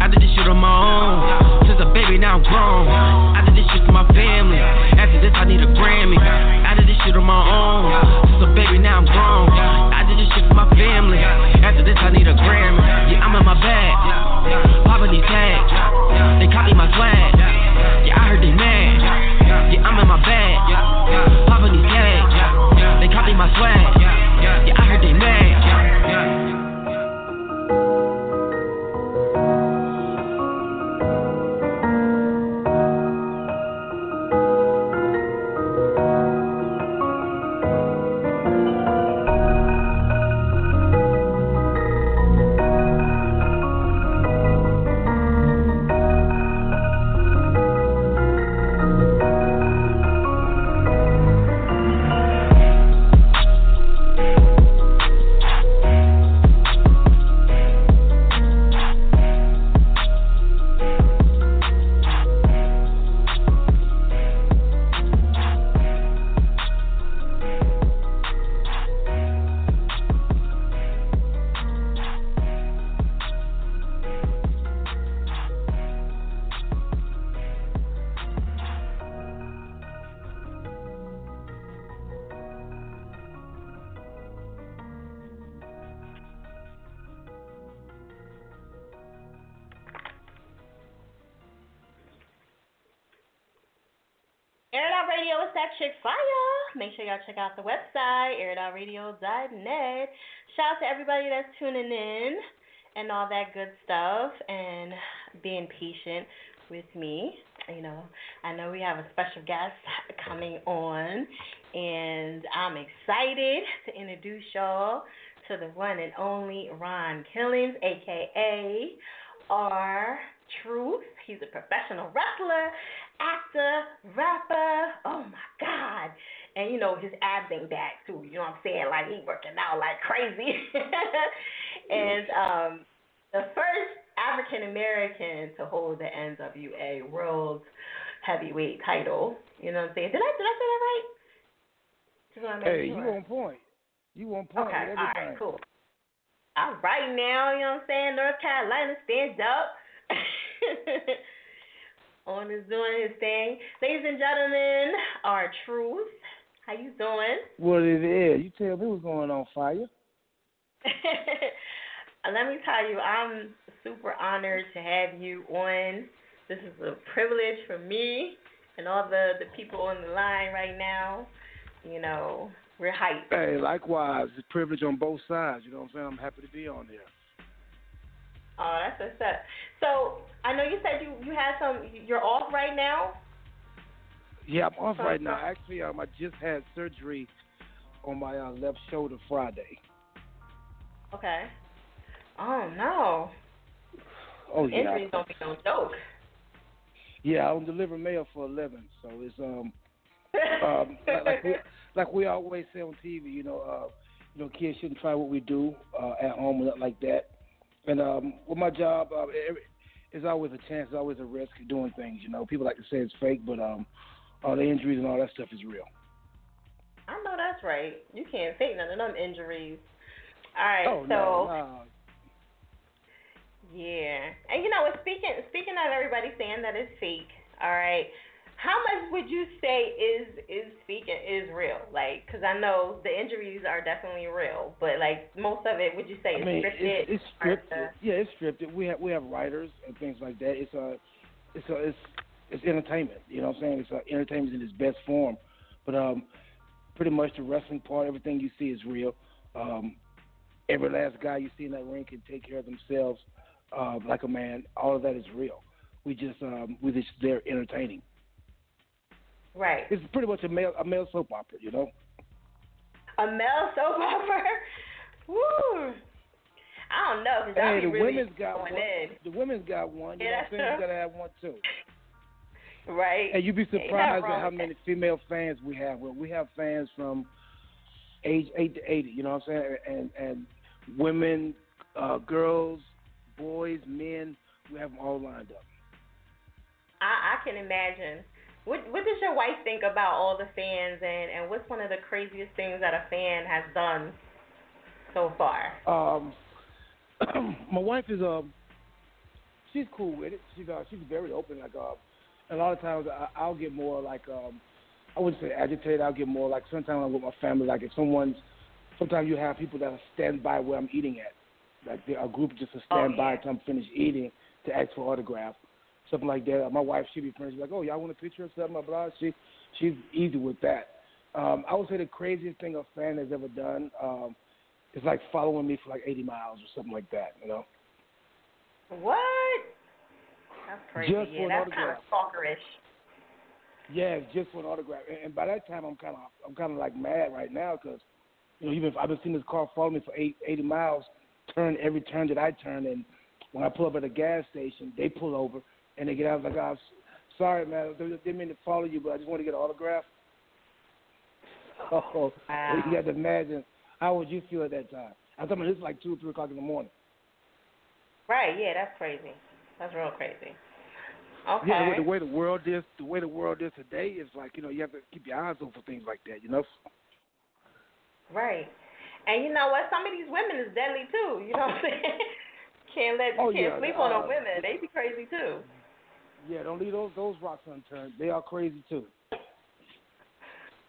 I did this shit on my own. Since a baby, now I'm grown. I did this shit for my family. After this, I need a Grammy. I did this shit on my own. Since a baby, now I'm grown. I did this shit for my family. After this, I need a Grammy. Yeah, I'm in my bag. Popping these tags. They copy my swag. Yeah, I heard they mad. Yeah, I'm in my bag. Popping these tags. They copy my swag. Yeah, I heard they mad. Chick fire. Make sure y'all check out the website, airitoutradio.net. Shout out to everybody that's tuning in and all that good stuff and being patient with me. You know, I know we have a special guest coming on, and I'm excited to introduce y'all to the one and only Ron Killings, aka R Truth. He's a professional wrestler, actor, rapper. Oh my God. And you know, his abs ain't back too. You know what I'm saying? Like he working out like crazy. and um the first African American to hold the NWA World Heavyweight title. You know what I'm saying? Did I did I say that right? Just wanna make Hey, sure. you on point. You on point Okay, all right, cool. All right now, you know what I'm saying? North Carolina, stands up. On is doing his thing. Ladies and gentlemen, R Truth. How you doing? What it is? You tell me what's going on, fire. Let me tell you, I'm super honored to have you on. This is a privilege for me and all the, the people on the line right now. You know, we're hyped. Hey, likewise, it's a privilege on both sides. You know what I'm saying? I'm happy to be on there. Oh, that's what's up. So I know you said you you had some. You're off right now. Yeah, I'm off right now. Actually, um, I just had surgery on my uh, left shoulder Friday. Okay. Oh no. Oh yeah. Injuries don't be no joke. Yeah, I'm delivering mail for eleven, so it's um, um like, like we like we always say on TV, you know, uh, you know, kids shouldn't try what we do uh, at home and nothing like that. And um, with my job, uh, every, there's always a chance, there's always a risk of doing things. You know, people like to say it's fake, but um, all the injuries and all that stuff is real. I know that's right. You can't fake none of them injuries. All right. oh so no, no. yeah, and you know, speaking speaking of everybody saying that it's fake. All right. How much would you say is is speaking is real? Like, because I know the injuries are definitely real, but like most of it, would you say I is mean, scripted? it's, it's scripted. Yeah, it's scripted. We have we have writers and things like that. It's a, it's a, it's it's entertainment. You know what I'm saying? It's uh, entertainment in its best form. But um, pretty much the wrestling part. Everything you see is real. Um, every last guy you see in that ring can take care of themselves uh, like a man. All of that is real. We just um, we just there entertaining. Right. It's pretty much a male a male soap opera, you know. A male soap opera. Woo. I don't know because Hey, be the really women's got one. in. The women's got one. You Yeah, know what I'm saying? You true. gotta have one too. Right. And you'd be surprised at how many female fans we have. Well, we have fans from age eight to eighty. You know what I'm saying? And and women, uh, girls, boys, men. We have them all lined up. I, I can imagine. What What does your wife think about all the fans, and and what's one of the craziest things that a fan has done so far? Um, my wife is um, she's cool with it. She's uh, she's very open. Like uh, a lot of times I, I'll get more like um, I wouldn't say agitated. I'll get more like sometimes I'm with my family. Like if someone's, sometimes you have people that stand by where I'm eating at. Like a group just to stand Oh, by yeah. until I'm finished eating to ask for autograph, something like that. My wife, she'd be friends, like, oh, y'all want a picture or something, blah blah. She she's easy with that. Um, I would say the craziest thing a fan has ever done. Um, it's like following me for like 80 miles or something like that, you know. What? That's crazy. Just yeah, that's kind of stalkerish. Yeah, just for an autograph. And, and by that time, I'm kind of I'm kind of like mad right now because you know even I've been seeing this car follow me for eight, 80 miles, turn every turn that I turn, and when I pull up at a gas station, they pull over and they get out like, oh, s- sorry man, they didn't mean to follow you, but I just want to get an autograph. Oh, Wow. you got to imagine how would you feel at that time? I'm talking about this is like two or three o'clock in the morning. Right? Yeah, that's crazy. That's real crazy. Okay. Yeah, the way, the way the world is, the way the world is today is like you know you have to keep your eyes open for things like that. You know. Right. And you know what? Some of these women is deadly too. You know what I'm saying? can't let Oh, can't yeah, sleep on uh, them women. They be crazy too. Yeah, don't leave those those rocks unturned. They are crazy too.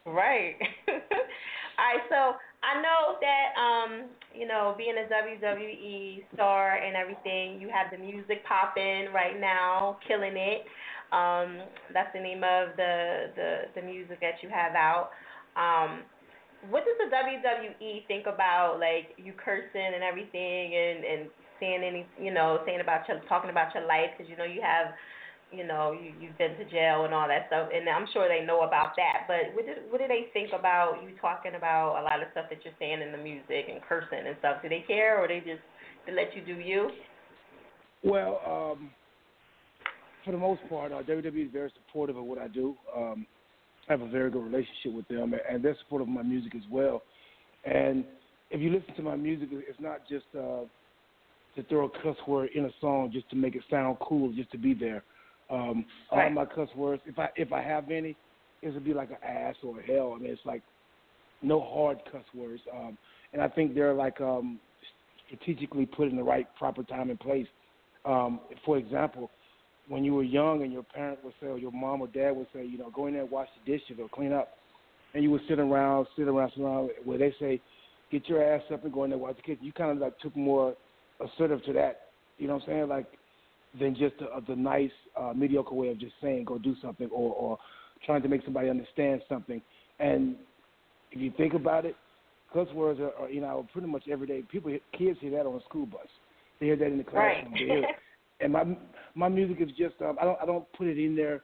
Right. All right, so I know that um, you know, being a WWE star and everything, you have the music popping right now, killing it. Um, that's the name of the, the the music that you have out. Um, what does the WWE think about like you cursing and everything and and saying any you know saying about your talking about your life because you know you have you know, you you've been to jail and all that stuff, and I'm sure they know about that. But what do what do they think about you talking about a lot of stuff that you're saying in the music and cursing and stuff? Do they care, or they just they let you do you? Well, um, for the most part, uh, WWE is very supportive of what I do. Um, I have a very good relationship with them, and they're supportive of my music as well. And if you listen to my music, it's not just uh, to throw a cuss word in a song just to make it sound cool, just to be there. Um, All Right. of my cuss words, if I if I have any, it would be like an ass or a hell. I mean, it's like no hard cuss words. Um, and I think they're like um, strategically put in the right proper time and place. Um, for example, when you were young and your parent would say, or your mom or dad would say, you know, go in there and wash the dishes or clean up, and you would sit around, sit around, sit around, where they say, get your ass up and go in there and wash the kitchen. You kind of like took more assertive to that. You know what I'm saying? Like than just the, the nice uh, mediocre way of just saying go do something or, or trying to make somebody understand something. And if you think about it, cuss words are, are you know pretty much every day. People, kids hear that on a school bus. They hear that in the classroom. Right. They hear. And my my music is just um, I don't I don't put it in there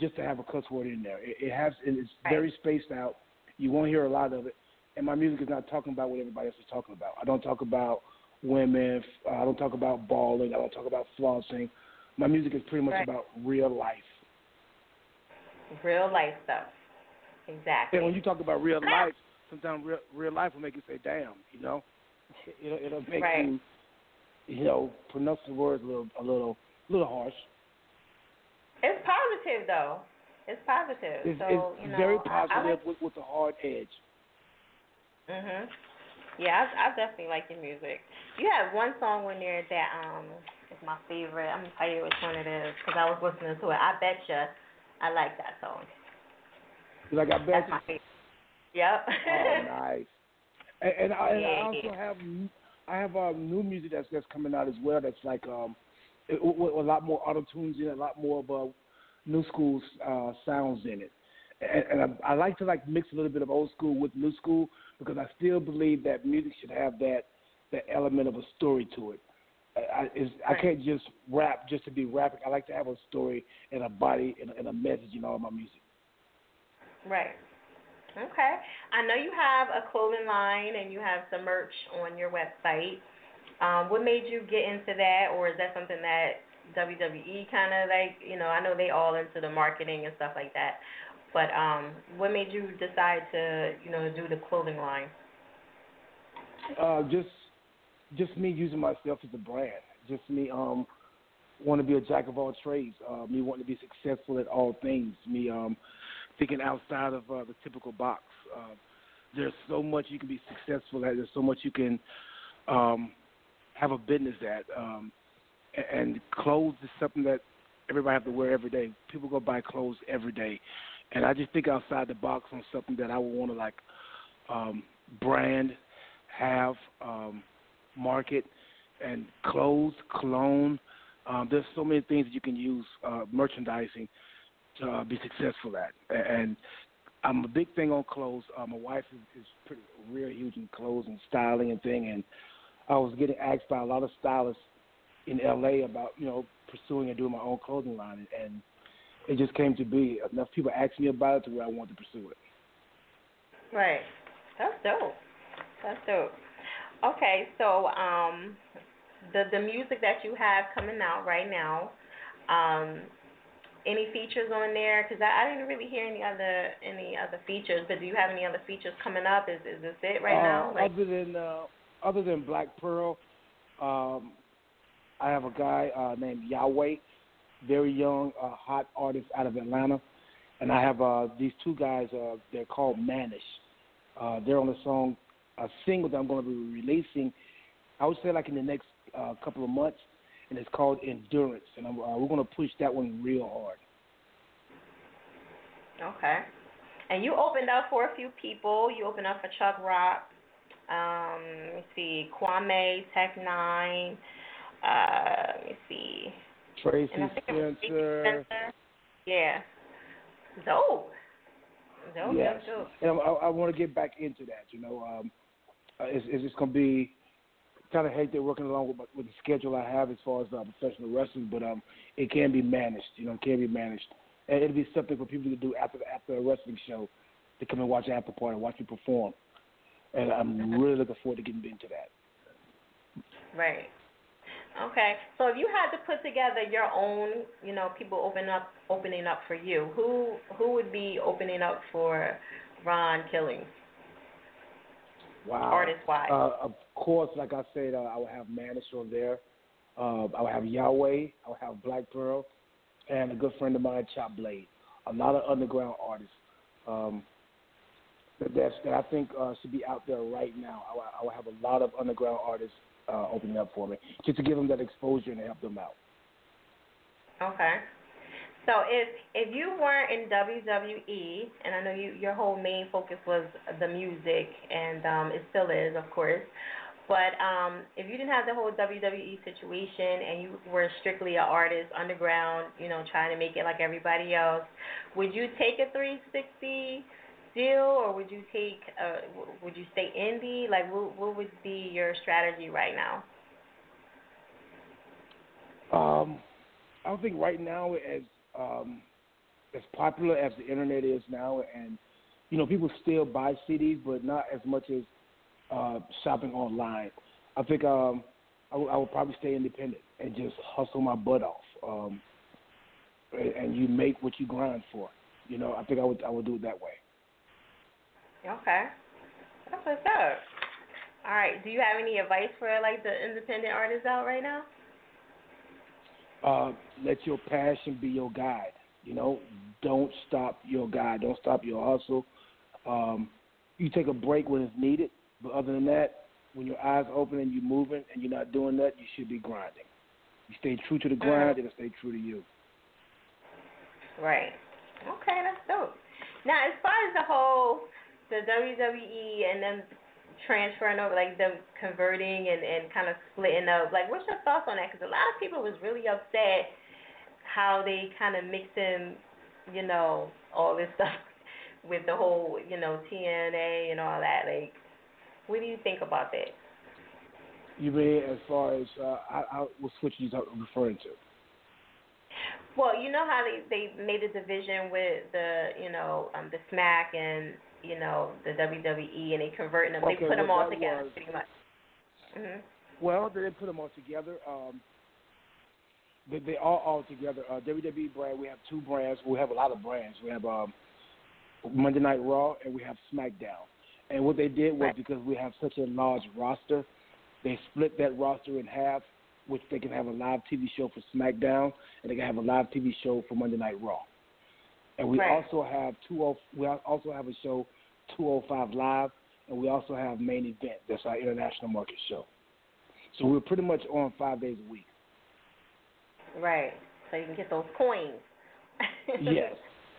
just to have a cuss word in there. It, it has and it's very spaced out. You won't hear a lot of it. And my music is not talking about what everybody else is talking about. I don't talk about women. I don't talk about balling. I don't talk about flossing. My music is pretty much Right. about real life. Real life stuff. Exactly. And when you talk about real life, sometimes real, real life will make you say, "Damn," you know. It'll, it'll make Right. you, you know, pronounce the words a little, a little, a little harsh. It's positive though. It's positive. It's, so it's you know, very I- positive I like, with, with a hard edge. Mhm. Yeah, I, I definitely like your music. You have one song on there that um is my favorite. I'm gonna tell you which one it is because I was listening to it. I betcha I like that song. Like I bet. That's my favorite. Yep. Oh, nice. And, and, I, and I also have I have uh, new music that's that's coming out as well. That's like um, it, with a lot more auto tunes in it, a lot more of uh, new school uh, sounds in it. and, and I, I like to like mix a little bit of old school with new school because I still believe that music should have that that element of a story to it. I, I, can't just rap just to be rapping. I like to have a story and a body and, and a message in all my music. Right. Okay. I know you have a clothing line and you have some merch on your website. Um, what made you get into that, or is that something that WWE kind of like? You know, I know they all into the marketing and stuff like that. But um, what made you decide to, you know, do the clothing line? Uh, just just me using myself as a brand. Just me um want to be a jack of all trades. Uh, me wanting to be successful at all things. Me um thinking outside of uh, the typical box. Uh, there's so much you can be successful at. There's so much you can um, have a business at. Um, and clothes is something that everybody have to wear every day. People go buy clothes every day, and I just think outside the box on something that I would want to like um, brand, have, um, market, and clothes, cologne. Um, there's so many things that you can use uh, merchandising to uh, be successful at. And I'm a big thing on clothes. Uh, my wife is, is pretty real huge in clothes and styling and thing. And I was getting asked by a lot of stylists in LA about you know pursuing and doing my own clothing line, and it just came to be. Enough people asked me about it to where I wanted to pursue it. Right. That's dope. That's dope. Okay, so um, the the music that you have coming out right now, um, any features on there? Because I, I didn't really hear any other any other features. But do you have any other features coming up? Is is this it right uh, now? Like, other than uh, other than Black Pearl, um, I have a guy uh, named Yahweh, very young, uh, hot artist out of Atlanta, and I have uh, these two guys. Uh, they're called Manish. Uh, they're on a song, a single that I'm going to be releasing. I would say like in the next uh, couple of months, and it's called Endurance, and I'm, uh, we're going to push that one real hard. okay. And you opened up for a few people. You opened up for Chubb Rock. Um, let me see, Kwame, Tech N9ne. Uh, let me see. Tracie And I think it was Tracie Spencer. Spencer. Yeah. Dope. Dope, yes. And I, I want to get back into that. You know, um, uh, it's, it's just going to be kind of hate hectic working along with, my, with the schedule I have as far as uh, professional wrestling, but um, it can be managed. You know, it can be managed, and it'll be something for people to do after the, after a wrestling show to come and watch an after party, watch me perform, and I'm really looking forward to getting into that. Right. Okay. So if you had to put together your own, you know, people open up opening up for you, who who would be opening up for Ron Killings? Wow. Artist wise. Uh, of course, like I said, uh, I would have Manish on there. Uh, I would have Yahweh. I would have Black Pearl, and a good friend of mine, Chop Blade. A lot of underground artists um, that that I think uh, should be out there right now. I I will have a lot of underground artists uh, opening up for me, just to give them that exposure and help them out. Okay. So if if you weren't in WWE, and I know you your whole main focus was the music, and um, it still is, of course. But um, if you didn't have the whole WWE situation and you were strictly an artist, underground, you know, trying to make it like everybody else, would you take a 360 deal, or would you take, uh, would you stay indie? Like, what, what would be your strategy right now? Um, I think right now, as um, as popular as the internet is now, and you know, people still buy CDs, but not as much as uh, shopping online. I think um, I would- would probably stay independent and just hustle my butt off. Um, and you make what you grind for. You know, I think I would I would do it that way. Okay. That's what's up. All right. Do you have any advice for like the independent artists out right now? uh, let your passion be your guide. You know, don't stop your guide. Don't stop your hustle. Um, you take a break when it's needed, but other than that, when your eyes open and you're moving and you're not doing that, you should be grinding. You stay true to the grind, it'll stay true to you. Right. Okay, that's dope. Now, as far as the whole the WWE and them transferring over, like them converting and and kind of splitting up, like what's your thoughts on that? Because a lot of people was really upset how they kind of mix in, you know, all this stuff with the whole, you know, TNA and all that. Like, what do you think about that? You mean as far as uh, I, I what switch you referring to? Well, you know how they they made a division with the, you know, um, the Smack and you know the WWE, and they converting them. Okay, they put them all together was- pretty much. hmm Well, they didn't put them all together. Um, they, they all all together. Uh, WWE brand. We have two brands. We have a lot of brands. We have um, Monday Night Raw and we have SmackDown. And what they did was because we have such a large roster, they split that roster in half, which they can have a live TV show for SmackDown and they can have a live TV show for Monday Night Raw. And we Right. also have two. oh- We also have a show, 205 Live, and we also have Main Event. That's our international market show. So we're pretty much on five days a week. Right. So you can get those coins. yes.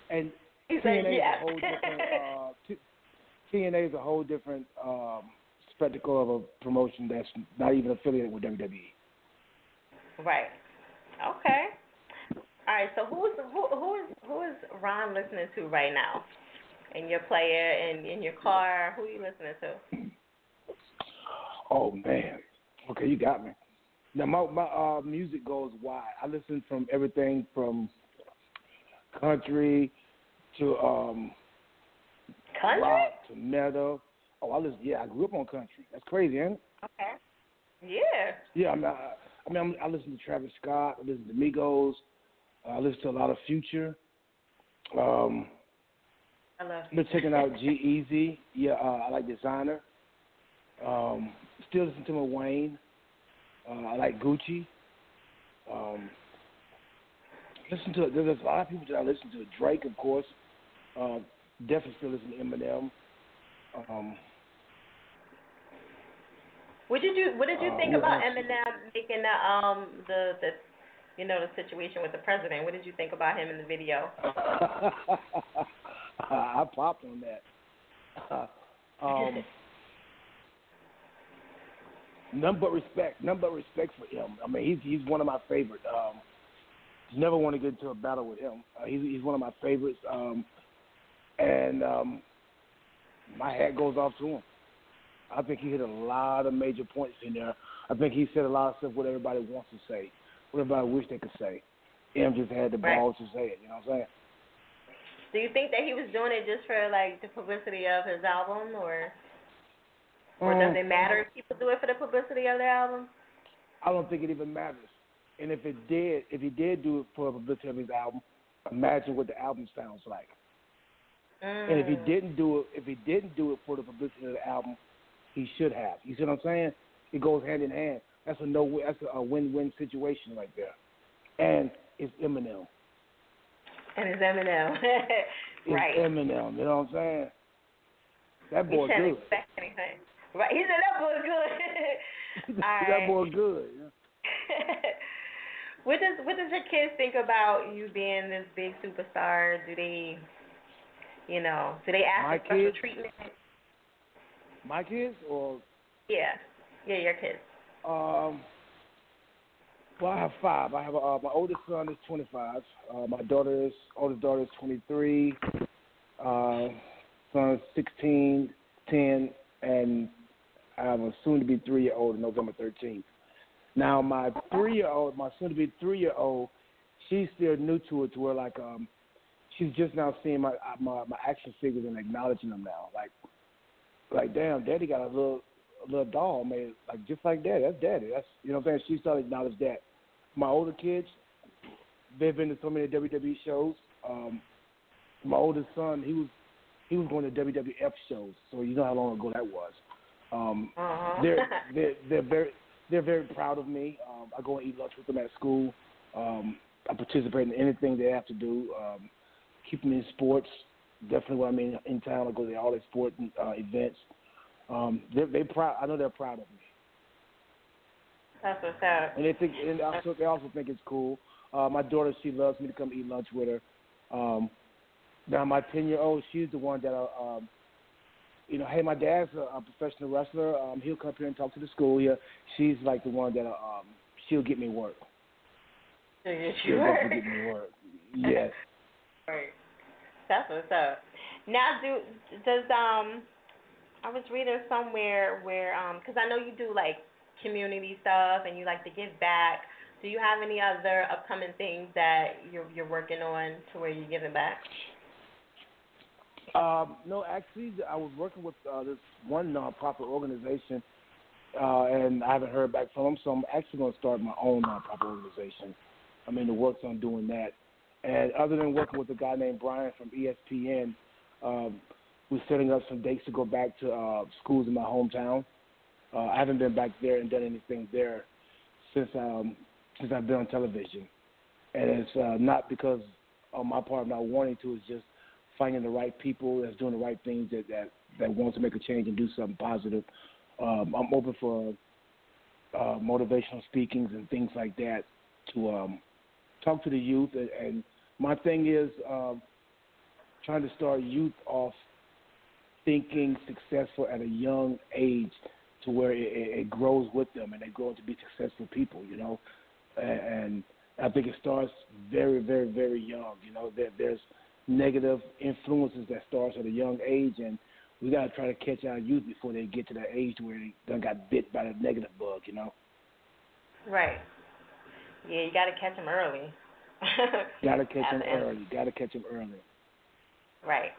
And TNA yes. is a whole different. Uh, t- TNA is a whole different um, spectacle of a promotion that's not even affiliated with. WWE. Right. Okay. All right. So who's who who is who is Ron listening to right now? In your player and in your car, who are you listening to? Oh man. Okay, you got me. Now my my uh, music goes wide. I listen from everything from country to um Country? rock to metal. Oh, I listen. Yeah, I grew up on country. That's crazy, ain't it? Okay. Yeah. Yeah, I mean, I, I mean, I listen to Travis Scott. I listen to Migos. I listen to a lot of Future. Um, I love been checking out G Easy. Yeah, uh, I like Desiigner. Um, still listen to my Wayne. Uh, I like Gucci. Um, listen to there's a lot of people that I listen to. Drake, of course. Uh, definitely still listen to Eminem. Um, What did you What did you Uh, think about? Eminem making the um the the you know the situation with the president? What did you think about him in the video? I popped on that. um, none but respect. None but respect for him. I mean, he's he's one of my favorite. Um, never want to get into a battle with him. Uh, he's he's one of my favorites. Um, and um, my hat goes off to him. I think he hit a lot of major points in there. I think he said a lot of stuff what everybody wants to say, what everybody wish they could say. M just had the Right. balls to say it. You know what I'm saying? Do you think that he was doing it just for like the publicity of his album, or or does Um, it matter if people do it for the publicity of their album? I don't think it even matters. And if it did, if he did do it for the publicity of his album, imagine what the album sounds like. And if he Mm. didn't do it, if he didn't do it for the publicity of the album, he should have. You see what I'm saying? It goes hand in hand. That's a no. That's a win-win situation right there. And it's Eminem. And it's Eminem, right. It's? Eminem. You know what I'm saying? That boy we can't expect anything. Right? He said that boy good. That right. boy good. what does what does your kids think about you being this big superstar? Do they, you know, do they ask My for special kids? treatment? My kids or Yeah, yeah, your kids. Um, well, I have five. I have uh, my oldest son is 25. Uh, my daughter is oldest daughter is 23. Uh, son is 16, 10, and I have a soon-to-be three-year-old on November 13th. Now, my three-year-old, my soon-to-be three-year-old, she's still new to it, to where like um, she's just now seeing my my my action figures and acknowledging them now. Like, like damn, daddy got a little little doll made like just like daddy. That's daddy. That's you know what I'm saying. She started to acknowledge that. My older kids, they've been to so many WWE shows. Um, my oldest son, he was he was going to WWF shows, so you know how long ago that was. Um, Uh-huh. they're they're they're very they're very proud of me. Um, I go and eat lunch with them at school. Um, I participate in anything they have to do. Um, keep them in sports. Definitely when I'm in, in town, I go to all the sport uh, events. Um, they they proud. I know they're proud of me, That's what's up. and they think and also they also think it's cool. Uh, my daughter, she loves me to come eat lunch with her. Um, now my ten year old, she's the one that uh, um, you know, hey, my dad's a, a professional wrestler. Um, he'll come up here and talk to the school here. She's like the one that uh, um, she'll get me work. So you're She'll definitely get me work. Yes. Right. That's what's up. Now, do does um, I was reading somewhere where um, because I know you do like community stuff and you like to give back. Do you have any other upcoming things that you're you're working on to where you're giving back? Um, no, actually, I was working with uh, this one nonprofit organization, uh, and I haven't heard back from them. So I'm actually going to start my own nonprofit organization. I'm in the works on doing that. And other than working with a guy named Brian from ESPN, um, we're setting up some dates to go back to uh, schools in my hometown. Uh, I haven't been back there and done anything there since um, since I've been on television, and it's uh, not because on my part I'm not wanting to. It's just finding the right people that's doing the right things that that that want to make a change and do something positive. Um, I'm open for uh, motivational speakings and things like that to um, talk to the youth. And, and my thing is um, trying to start youth off thinking successful at a young age to where it, it grows with them and they grow to be successful people, you know. And, and I think it starts very, very, very young. You know, there, there's negative influences that starts at a young age, and we got to try to catch our youth before they get to that age where they done got bit by the negative bug, you know. Right. Yeah, you got to catch them early. Got to catch them early. Got to catch them early. Right.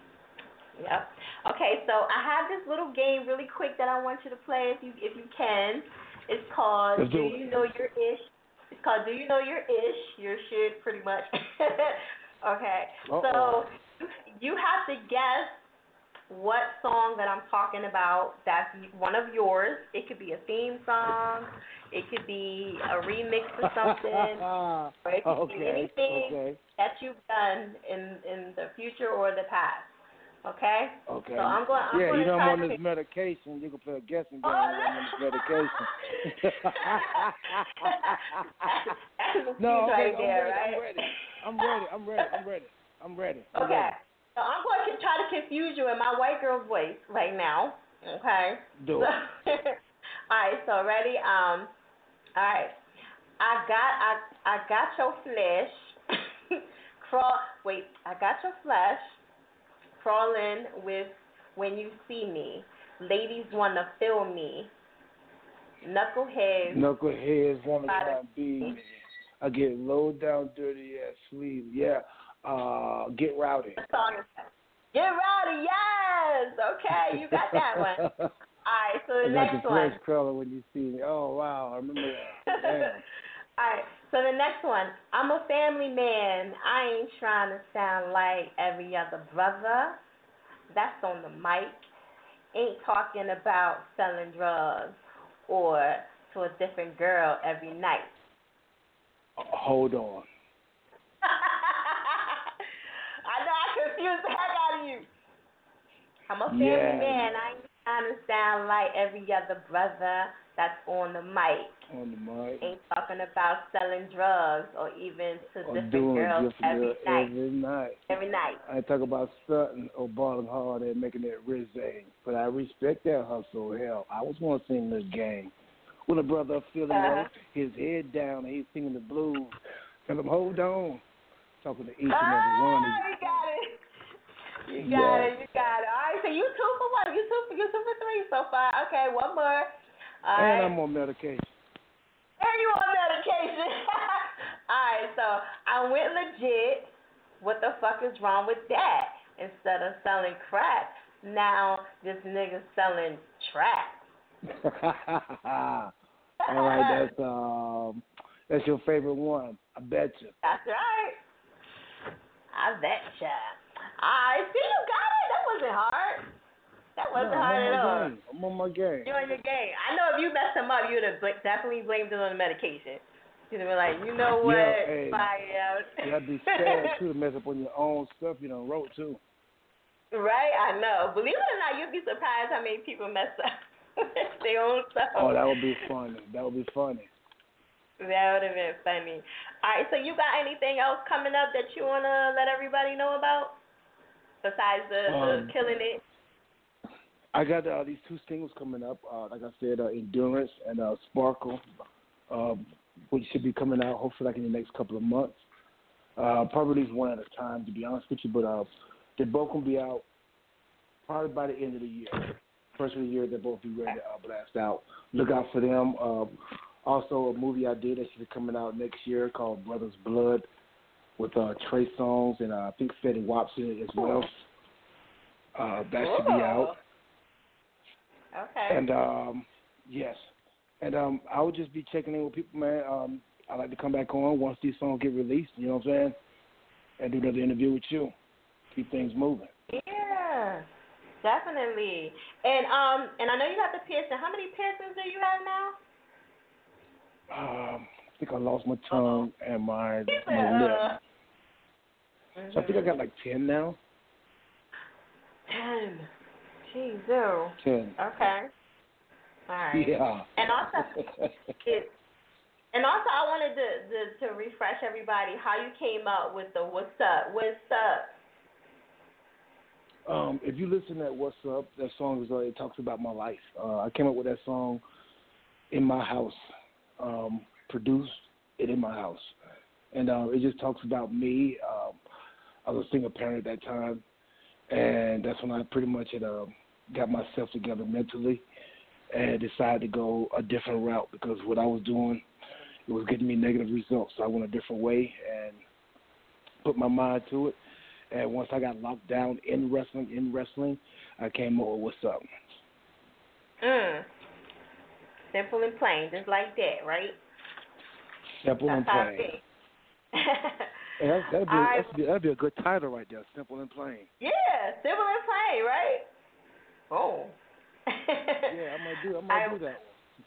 Yep. Okay, so I have this little game really quick that I want you to play if you if you can. It's called Let's do you know your ish? It's called Do you know your ish? Your shit pretty much. okay. So Uh-oh. you have to guess what song that I'm talking about that's one of yours. It could be a theme song, it could be a remix of something, or it could be okay. anything Okay. that you've done in in the future or the past. Okay? Okay. So I'm going. I'm yeah, going you know I'm on to this medication. You can play a guessing game Oh, I'm on this medication. No, okay, right there, I'm ready. I'm ready. I'm ready. I'm ready. I'm ready. I'm Okay. ready. So I'm going to try to confuse you in my white girl voice right now. Okay. Do it. all right. So ready? Um. All right. I got I I got your flesh. Crawl. Wait. I got your flesh. Crawling with when you see me. Ladies wanna feel me. Knuckleheads. Knuckleheads want to Try and be me. I get low down, dirty ass sleep. Yeah. Uh, get rowdy. What song is? Get rowdy, yes. Okay, you got that one. All right, so the got next the one. flesh crawler when you see me. Oh wow, I remember that. All right, so the next one. I'm a family man. I ain't trying to sound like every other brother. That's on the mic. Ain't talking about selling drugs or to a different girl every night. Uh, hold on. I know I confused the heck out of you. I'm a family Yeah. man. I ain't trying to sound like every other brother that's on the mic. On the mic. Ain't talking about selling drugs or even to Or different girls different every girl night. every night. Every night. I ain't talk about stunting or balling hard and making it risque, but I respect that hustle. Hell, I was once in this game. When a brother feeling Uh-huh. low, his head down, and he's singing the blues. Tell him, hold on. Talking to each and every Ah, one of you. you got it. You got Yeah. it. You got it. All right. So you two for one. You two for you two for three so far. Okay. One more. All and right. I'm on medication. And you on medication. All right, so I went legit. What the fuck is wrong with that? Instead of selling crack, now this nigga selling trap. All right, that's um, that's your favorite one. I bet you. That's right. I bet ya. All right, see you got it. That wasn't hard. That wasn't No, hard at all. game. I'm on my game. You're on your game. I know if you messed him up, you'd have bl- definitely blamed it on the medication. You'd have been like, you know what, Yeah, hey. fire out. You gotta be sad too to mess up on your own stuff you done wrote too. Right, I know. Believe it or not, you'd be surprised how many people mess up their own stuff. Oh, that would be funny. That would be funny. That would have been funny. All right, so you got anything else coming up that you wanna let everybody know about besides the, Um, the killing it? I got uh, these two singles coming up. Uh, like I said, uh, Endurance and uh, Sparkle, um, which should be coming out hopefully like in the next couple of months. Uh, probably one at a time, to be honest with you. But uh, they're both gonna be out probably by the end of the year. First of the year, they'll both be ready to blast out. Look out for them. Um, also, a movie I did that should be coming out next year called Brothers Blood with Trey Songz and I think Fetty Wapson as well. That should be out. Okay. And um, yes, and um, I would just be checking in with people, man. Um, I like to come back on once these songs get released. You know what I'm saying? And do another interview with you. Keep things moving. Yeah, definitely. And um, and I know you got the piercing. How many piercings do you have now? Um, I think I lost my tongue and my Uh, my lip. So I think I got like ten now. ten. Jeez. Ten. Okay. All right. Yeah. And also, it, and also, I wanted to, to to refresh everybody how you came up with the "What's up, What's up." Um, if you listen to What's Up, that song is uh, it talks about my life. Uh, I came up with that song in my house, um, produced it in my house, and uh, it just talks about me. Um, I was a single parent at that time, and that's when I pretty much had uh, got myself together mentally and decided to go a different route because what I was doing it was getting me negative results. So I went a different way and put my mind to it. And once I got locked down in wrestling, in wrestling, I came over. What's up? Mm. Simple and plain, just like that, right? Simple and That's it plain. be. Hey, that, that'd, be, right. that'd, be, that'd be a good title right there. Simple and plain. Yeah, simple and plain, right? Oh. Yeah, I might do. I might do that.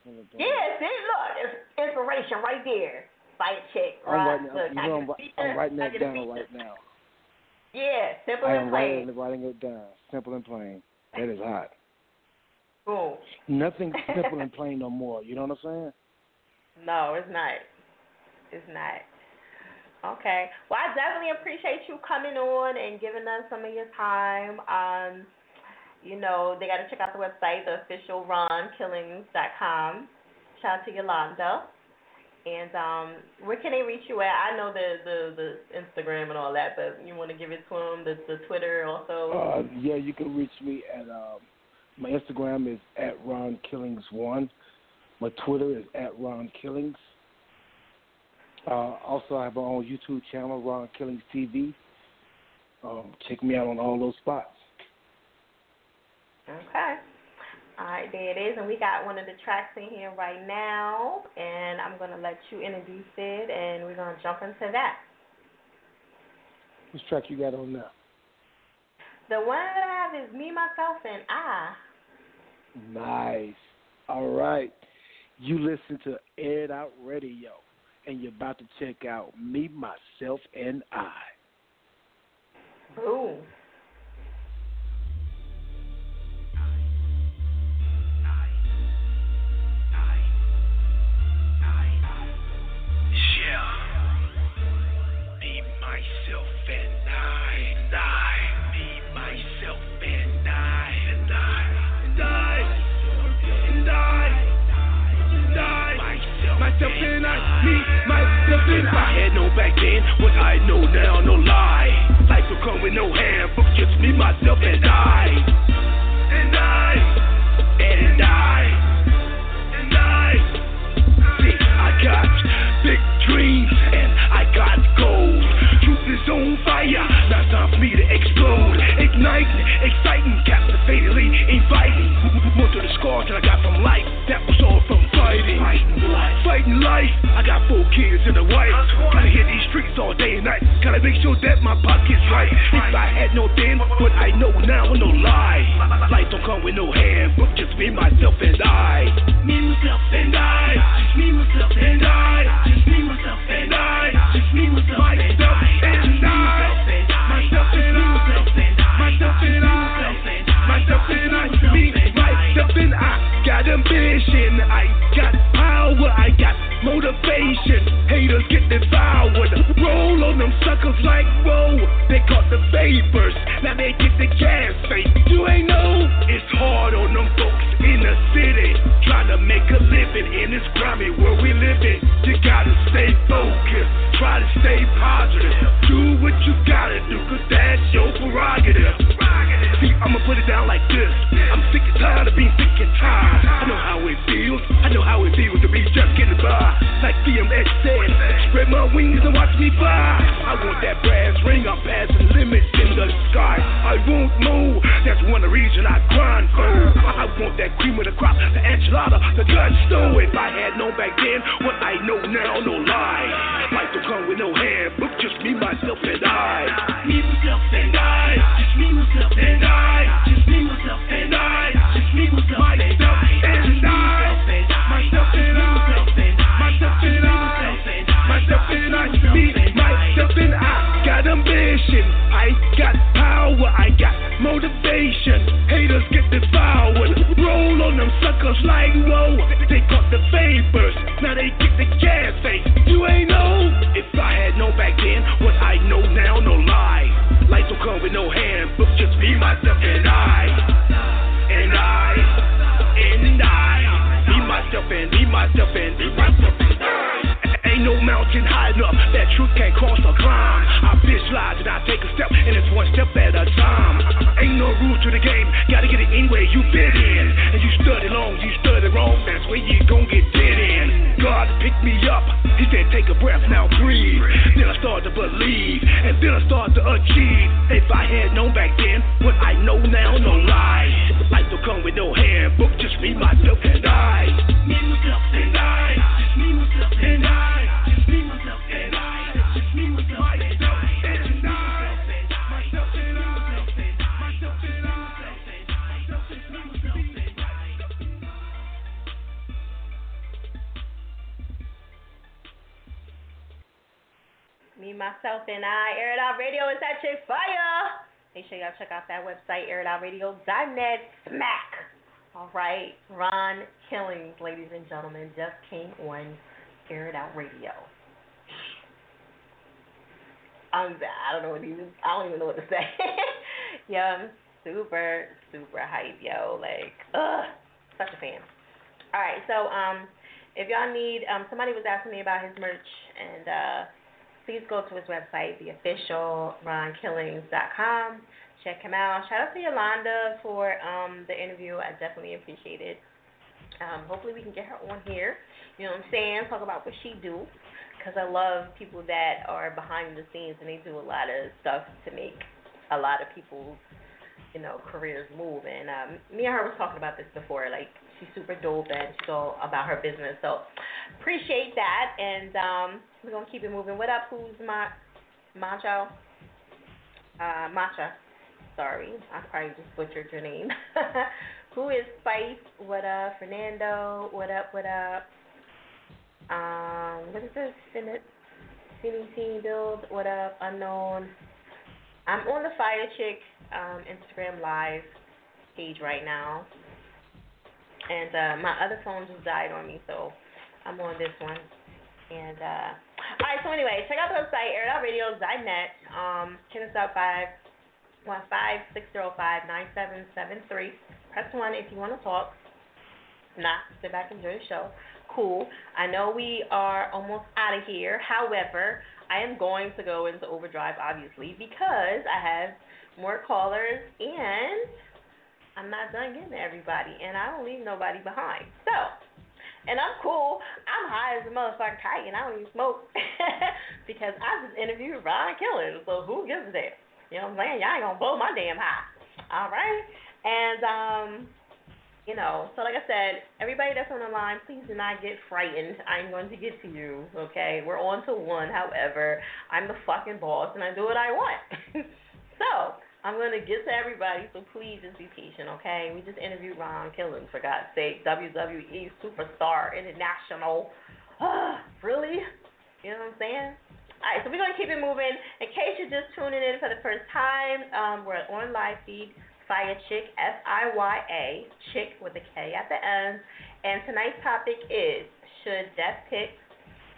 Simple and plain. Yeah, see, look, it's inspiration right there. Fight chick, I'm writing, Look, you I know, can I'm, I'm that. writing that down right now. Yeah, simple I and am plain. writing, writing it down. Simple and plain. That is hot. Cool. Nothing simple and plain no more. You know what I'm saying? No, it's not. It's not. Okay. Well, I definitely appreciate you coming on and giving us some of your time. Um, you know, they got to check out the website, the official ronkillings.com. Shout out to Yolanda. And um, where can they reach you at? I know the, the, the Instagram and all that, but you want to give it to them, the, the Twitter also? Uh, yeah, you can reach me at um, my Instagram is at Ron Killings one. My Twitter is at Ron Killings. Uh, also, I have my own YouTube channel, Ron Killings TV. Um, check me out on all those spots. Okay. All right, there it is. And we got one of the tracks in here right now. And I'm going to let you introduce it, and we're going to jump into that. Which track you got on now? The one that I have is Me, Myself, and I. Nice. All right. You listen to Air It Out Radio, and you're about to check out Me, Myself, and I. Boom. Myself, and I. Me, myself, and I. Had no back then, what I know now, no lie. Life will come with no handbook, just me, myself, and I. And I. And I. And I. See, I got big dreams and I got gold. Is on fire, now it's time for me to explode. Igniting, exciting, captivatingly inviting. More to the scars that I got from life, that was all from fighting. Fighting life, I got four kids and a wife. Gotta hit these streets all day and night. Gotta make sure that my pocket's right. If I had no then, what I know now, no lie. Life don't come with no handbook, just me, myself, and I. Me, myself, and I. Just me, myself, and I. Just me, myself, and I. Just me, myself. And I. Ambition. I got power. I got motivation. Haters get devoured. Roll on them suckers like whoa. They caught the favors. Now they get the gas face. You ain't know it's hard on them folks in the city. Make a living in this grimy world we live in. You gotta stay focused. Try to stay positive. Do what you gotta do, cause that's your prerogative. See, I'ma put it down like this. I'm sick and tired of being sick and tired. I know how it feels. I know how it feels to be just getting by. Like DMX said, spread my wings and watch me fly. I want that brass ring. I'm passing limits in the sky. I won't move. That's one reasons I grind for. I want that cream of the crop, the enchilada, the gusto. If I had known back then what I know now, no lie. Life will come with no handbook, just me, myself, and I. Me, myself, and I. Just me, myself, and I. Just me, myself, and I. Just me, myself, and I. Myself, and I. Myself, and I. Myself and I. Me, myself, and I. Got ambition. I got power. I got motivation. Suckers like whoa. They caught the vapors. Now they get the gas face. You ain't know. If I had known back then what I know now, no lie. Life will come with no handbook. Just me, myself, and I. And I. And I. Me, myself, and me, myself, and me, myself. Ain't no mountain high enough that truth can't cross or climb. I visualize and I take a step, and it's one step at a time. Ain't no rules to the game, gotta get it anyway you fit in. And you study long, you study wrong, that's where you gon' get dead in. God picked me up, He said take a breath, now breathe. Then I start to believe, and then I start to achieve. If I had known back then what I know now, no lie. Life don't come with no handbook, just me, myself, and I. Me, myself, and I. myself, and I. Air It Out Radio is that chick fire. Make sure y'all check out that website, airitoutradio.net. Smack. All right. Ron Killings, ladies and gentlemen, just came on Air It Out Radio. I'm, I don't know what even, I don't even know what to say. yo, I'm super, super hype, yo. Like, ugh, such a fan. All right, so um, if y'all need, um, somebody was asking me about his merch, and uh, please go to his website, the official ronkillings.com. Check him out. Shout out to Yolanda for um, the interview. I definitely appreciate it. Um, hopefully we can get her on here. You know what I'm saying? Talk about what she do. Because I love people that are behind the scenes and they do a lot of stuff to make a lot of people's, you know, careers move. And um, me and her was talking about this before. Like she's super dope and she's all about her business. So appreciate that. And um, we're gonna keep it moving. What up? Who's my Macho? Uh, Matcha. Sorry, I probably just butchered your name. Who is Spice? What up, Fernando? What up? What up? Um, what is this? Finit, Cine Team Build. What up? Unknown. I'm on the Fire Chick um, Instagram Live page right now, and uh, my other phone just died on me, so I'm on this one. And uh, all right, so anyway, check out the website airitoutradio.net. Um, hit us up by one five six zero five nine seven seven three. Press one if you want to talk. Not sit back and enjoy the show. Cool. I know we are almost out of here. However, I am going to go into overdrive obviously because I have more callers and I'm not done getting to everybody and I don't leave nobody behind. So and I'm cool. I'm high as a motherfucking kite, and I don't even smoke because I just interviewed Ron Killings. So who gives a damn? You know what I'm saying? Y'all ain't gonna blow my damn high. All right. And um, you know, so like I said, everybody that's on the line, please do not get frightened. I'm going to get to you. Okay, we're on to one. However, I'm the fucking boss, and I do what I want. so I'm gonna get to everybody, so please just be patient, okay? We just interviewed Ron Killings, for God's sake, WWE superstar, international. really? You know what I'm saying? Alright, so we're gonna keep it moving. In case you're just tuning in for the first time, um, we're on live feed, Fiya Chick, F I Y A, Chick with a K at the end. And tonight's topic is should death pics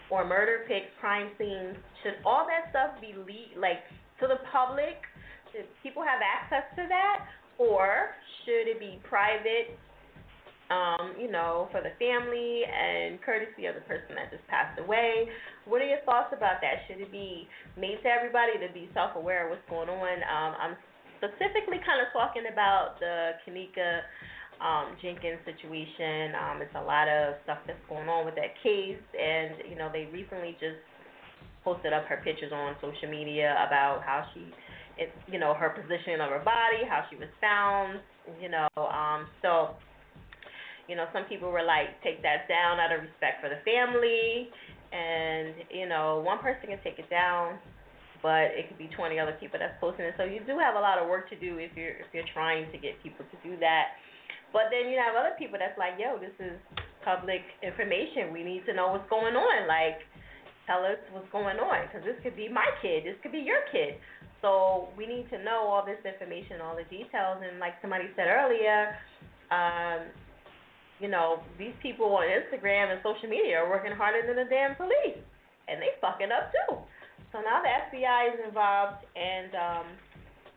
or murder pics, crime scenes, should all that stuff be le- like to the public? Should people have access to that, or should it be private? Um, you know, for the family and courtesy of the person that just passed away. What are your thoughts about that? Should it be made to everybody to be self-aware of what's going on? Um, I'm specifically kind of talking about the Kenneka um, Jenkins situation. Um, it's a lot of stuff that's going on with that case, and you know they recently just posted up her pictures on social media about how she, it, you know, her position of her body, how she was found, you know. Um, so, you know, some people were like, take that down out of respect for the family, and you know, one person can take it down, but it could be 20 other people that's posting it. So you do have a lot of work to do if you're if you're trying to get people to do that. But then you have other people that's like, yo, this is public information. We need to know what's going on. Like, tell us what's going on because this could be my kid. This could be your kid. So we need to know all this information, all the details. And like somebody said earlier, um, you know, these people on Instagram and social media are working harder than the damn police, and they fucking up too. So now the FBI is involved, and um,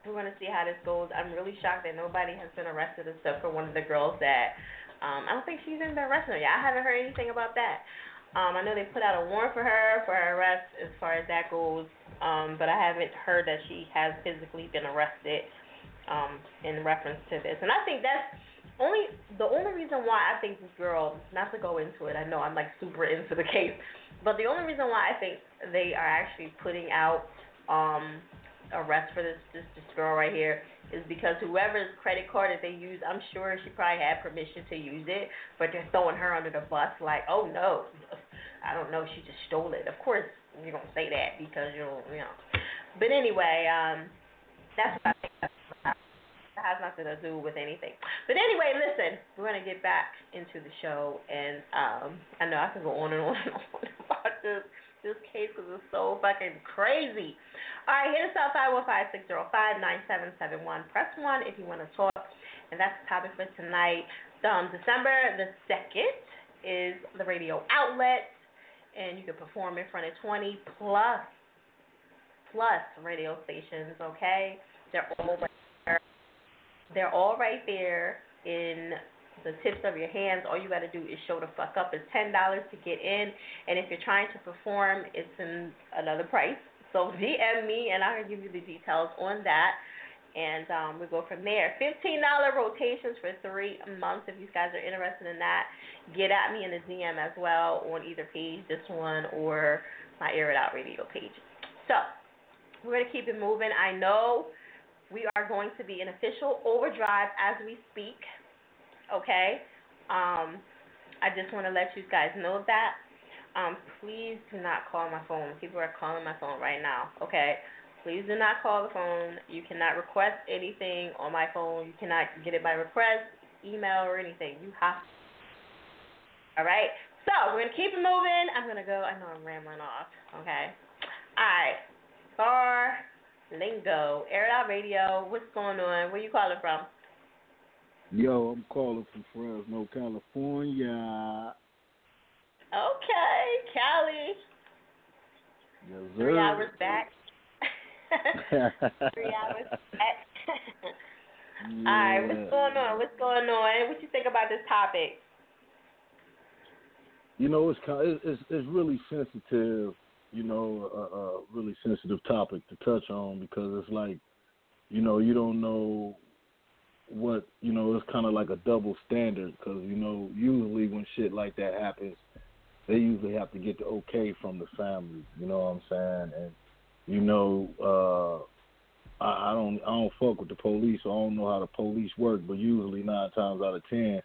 we're to see how this goes. I'm really shocked that nobody has been arrested except for one of the girls that um, I don't think she's even been arrested yet. I haven't heard anything about that. Um, I know they put out a warrant for her for her arrest as far as that goes, um, but I haven't heard that she has physically been arrested um, in reference to this. And I think that's only the only reason why I think this girl, not to go into it, I know I'm like super into the case, but the only reason why I think they are actually putting out um arrest for this this this girl right here is because whoever's credit card that they use, I'm sure she probably had permission to use it, but they're throwing her under the bus like, oh no, I don't know, she just stole it. Of course you don't say that because you don't, you know. But anyway, um, that's what I think. That has nothing to do with anything. But anyway, listen, we're gonna get back into the show, and um, I know I can go on and on and on about this this case because it's so fucking crazy. All right, hit us up 515-605-9771. Press 1 if you want to talk. And that's the topic for tonight. Um, December the 2nd is the radio outlet. And you can perform in front of 20 plus, plus radio stations, okay? They're all right there. They're all right there in the tips of your hands. All you got to do is show the fuck up. It's ten dollars to get in, and if you're trying to perform, it's in another price. So DM me, and I'll give you the details on that. And um, we go from there. Fifteen dollar rotations for three months. If you guys are interested in that, get at me in the DM as well on either page, this one or my Air It Out Radio page. So we're gonna keep it moving. I know we are going to be in official overdrive as we speak okay? Um, I just want to let you guys know that. Um, please do not call my phone. People are calling my phone right now, okay? Please do not call the phone. You cannot request anything on my phone. You cannot get it by request, email, or anything. You have to. All right? So, we're going to keep it moving. I'm going to go. I know I'm rambling off, okay? All right. Bar Lingo, Air Out Radio. What's going on? Where you calling from? Yo, I'm calling from Fresno, California. Okay, Cali. Yes, Three hours back. Three hours back. All right, what's going on? What's going on? What you think about this topic? You know, it's kind it's it's, it's really sensitive. You know, a, a really sensitive topic to touch on because it's like, you know, you don't know what you know. It's kind of like a double standard because you know, usually when shit like that happens, they usually have to get the okay from the family. You know what I'm saying? And you know, uh, I, I don't I don't fuck with the police. So I don't know how the police work, but usually nine times out of ten,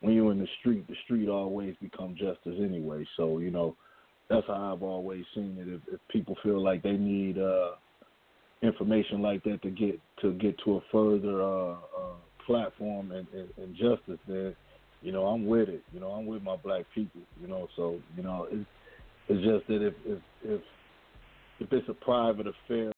when you're in the street, the street always become justice anyway. So you know, that's how I've always seen it. If, if people feel like they need uh, information like that to get to get to a further uh, uh, platform and, and, and justice, then you know I'm with it. You know I'm with my black people. You know, so you know it's it's just that if if if if it's a private affair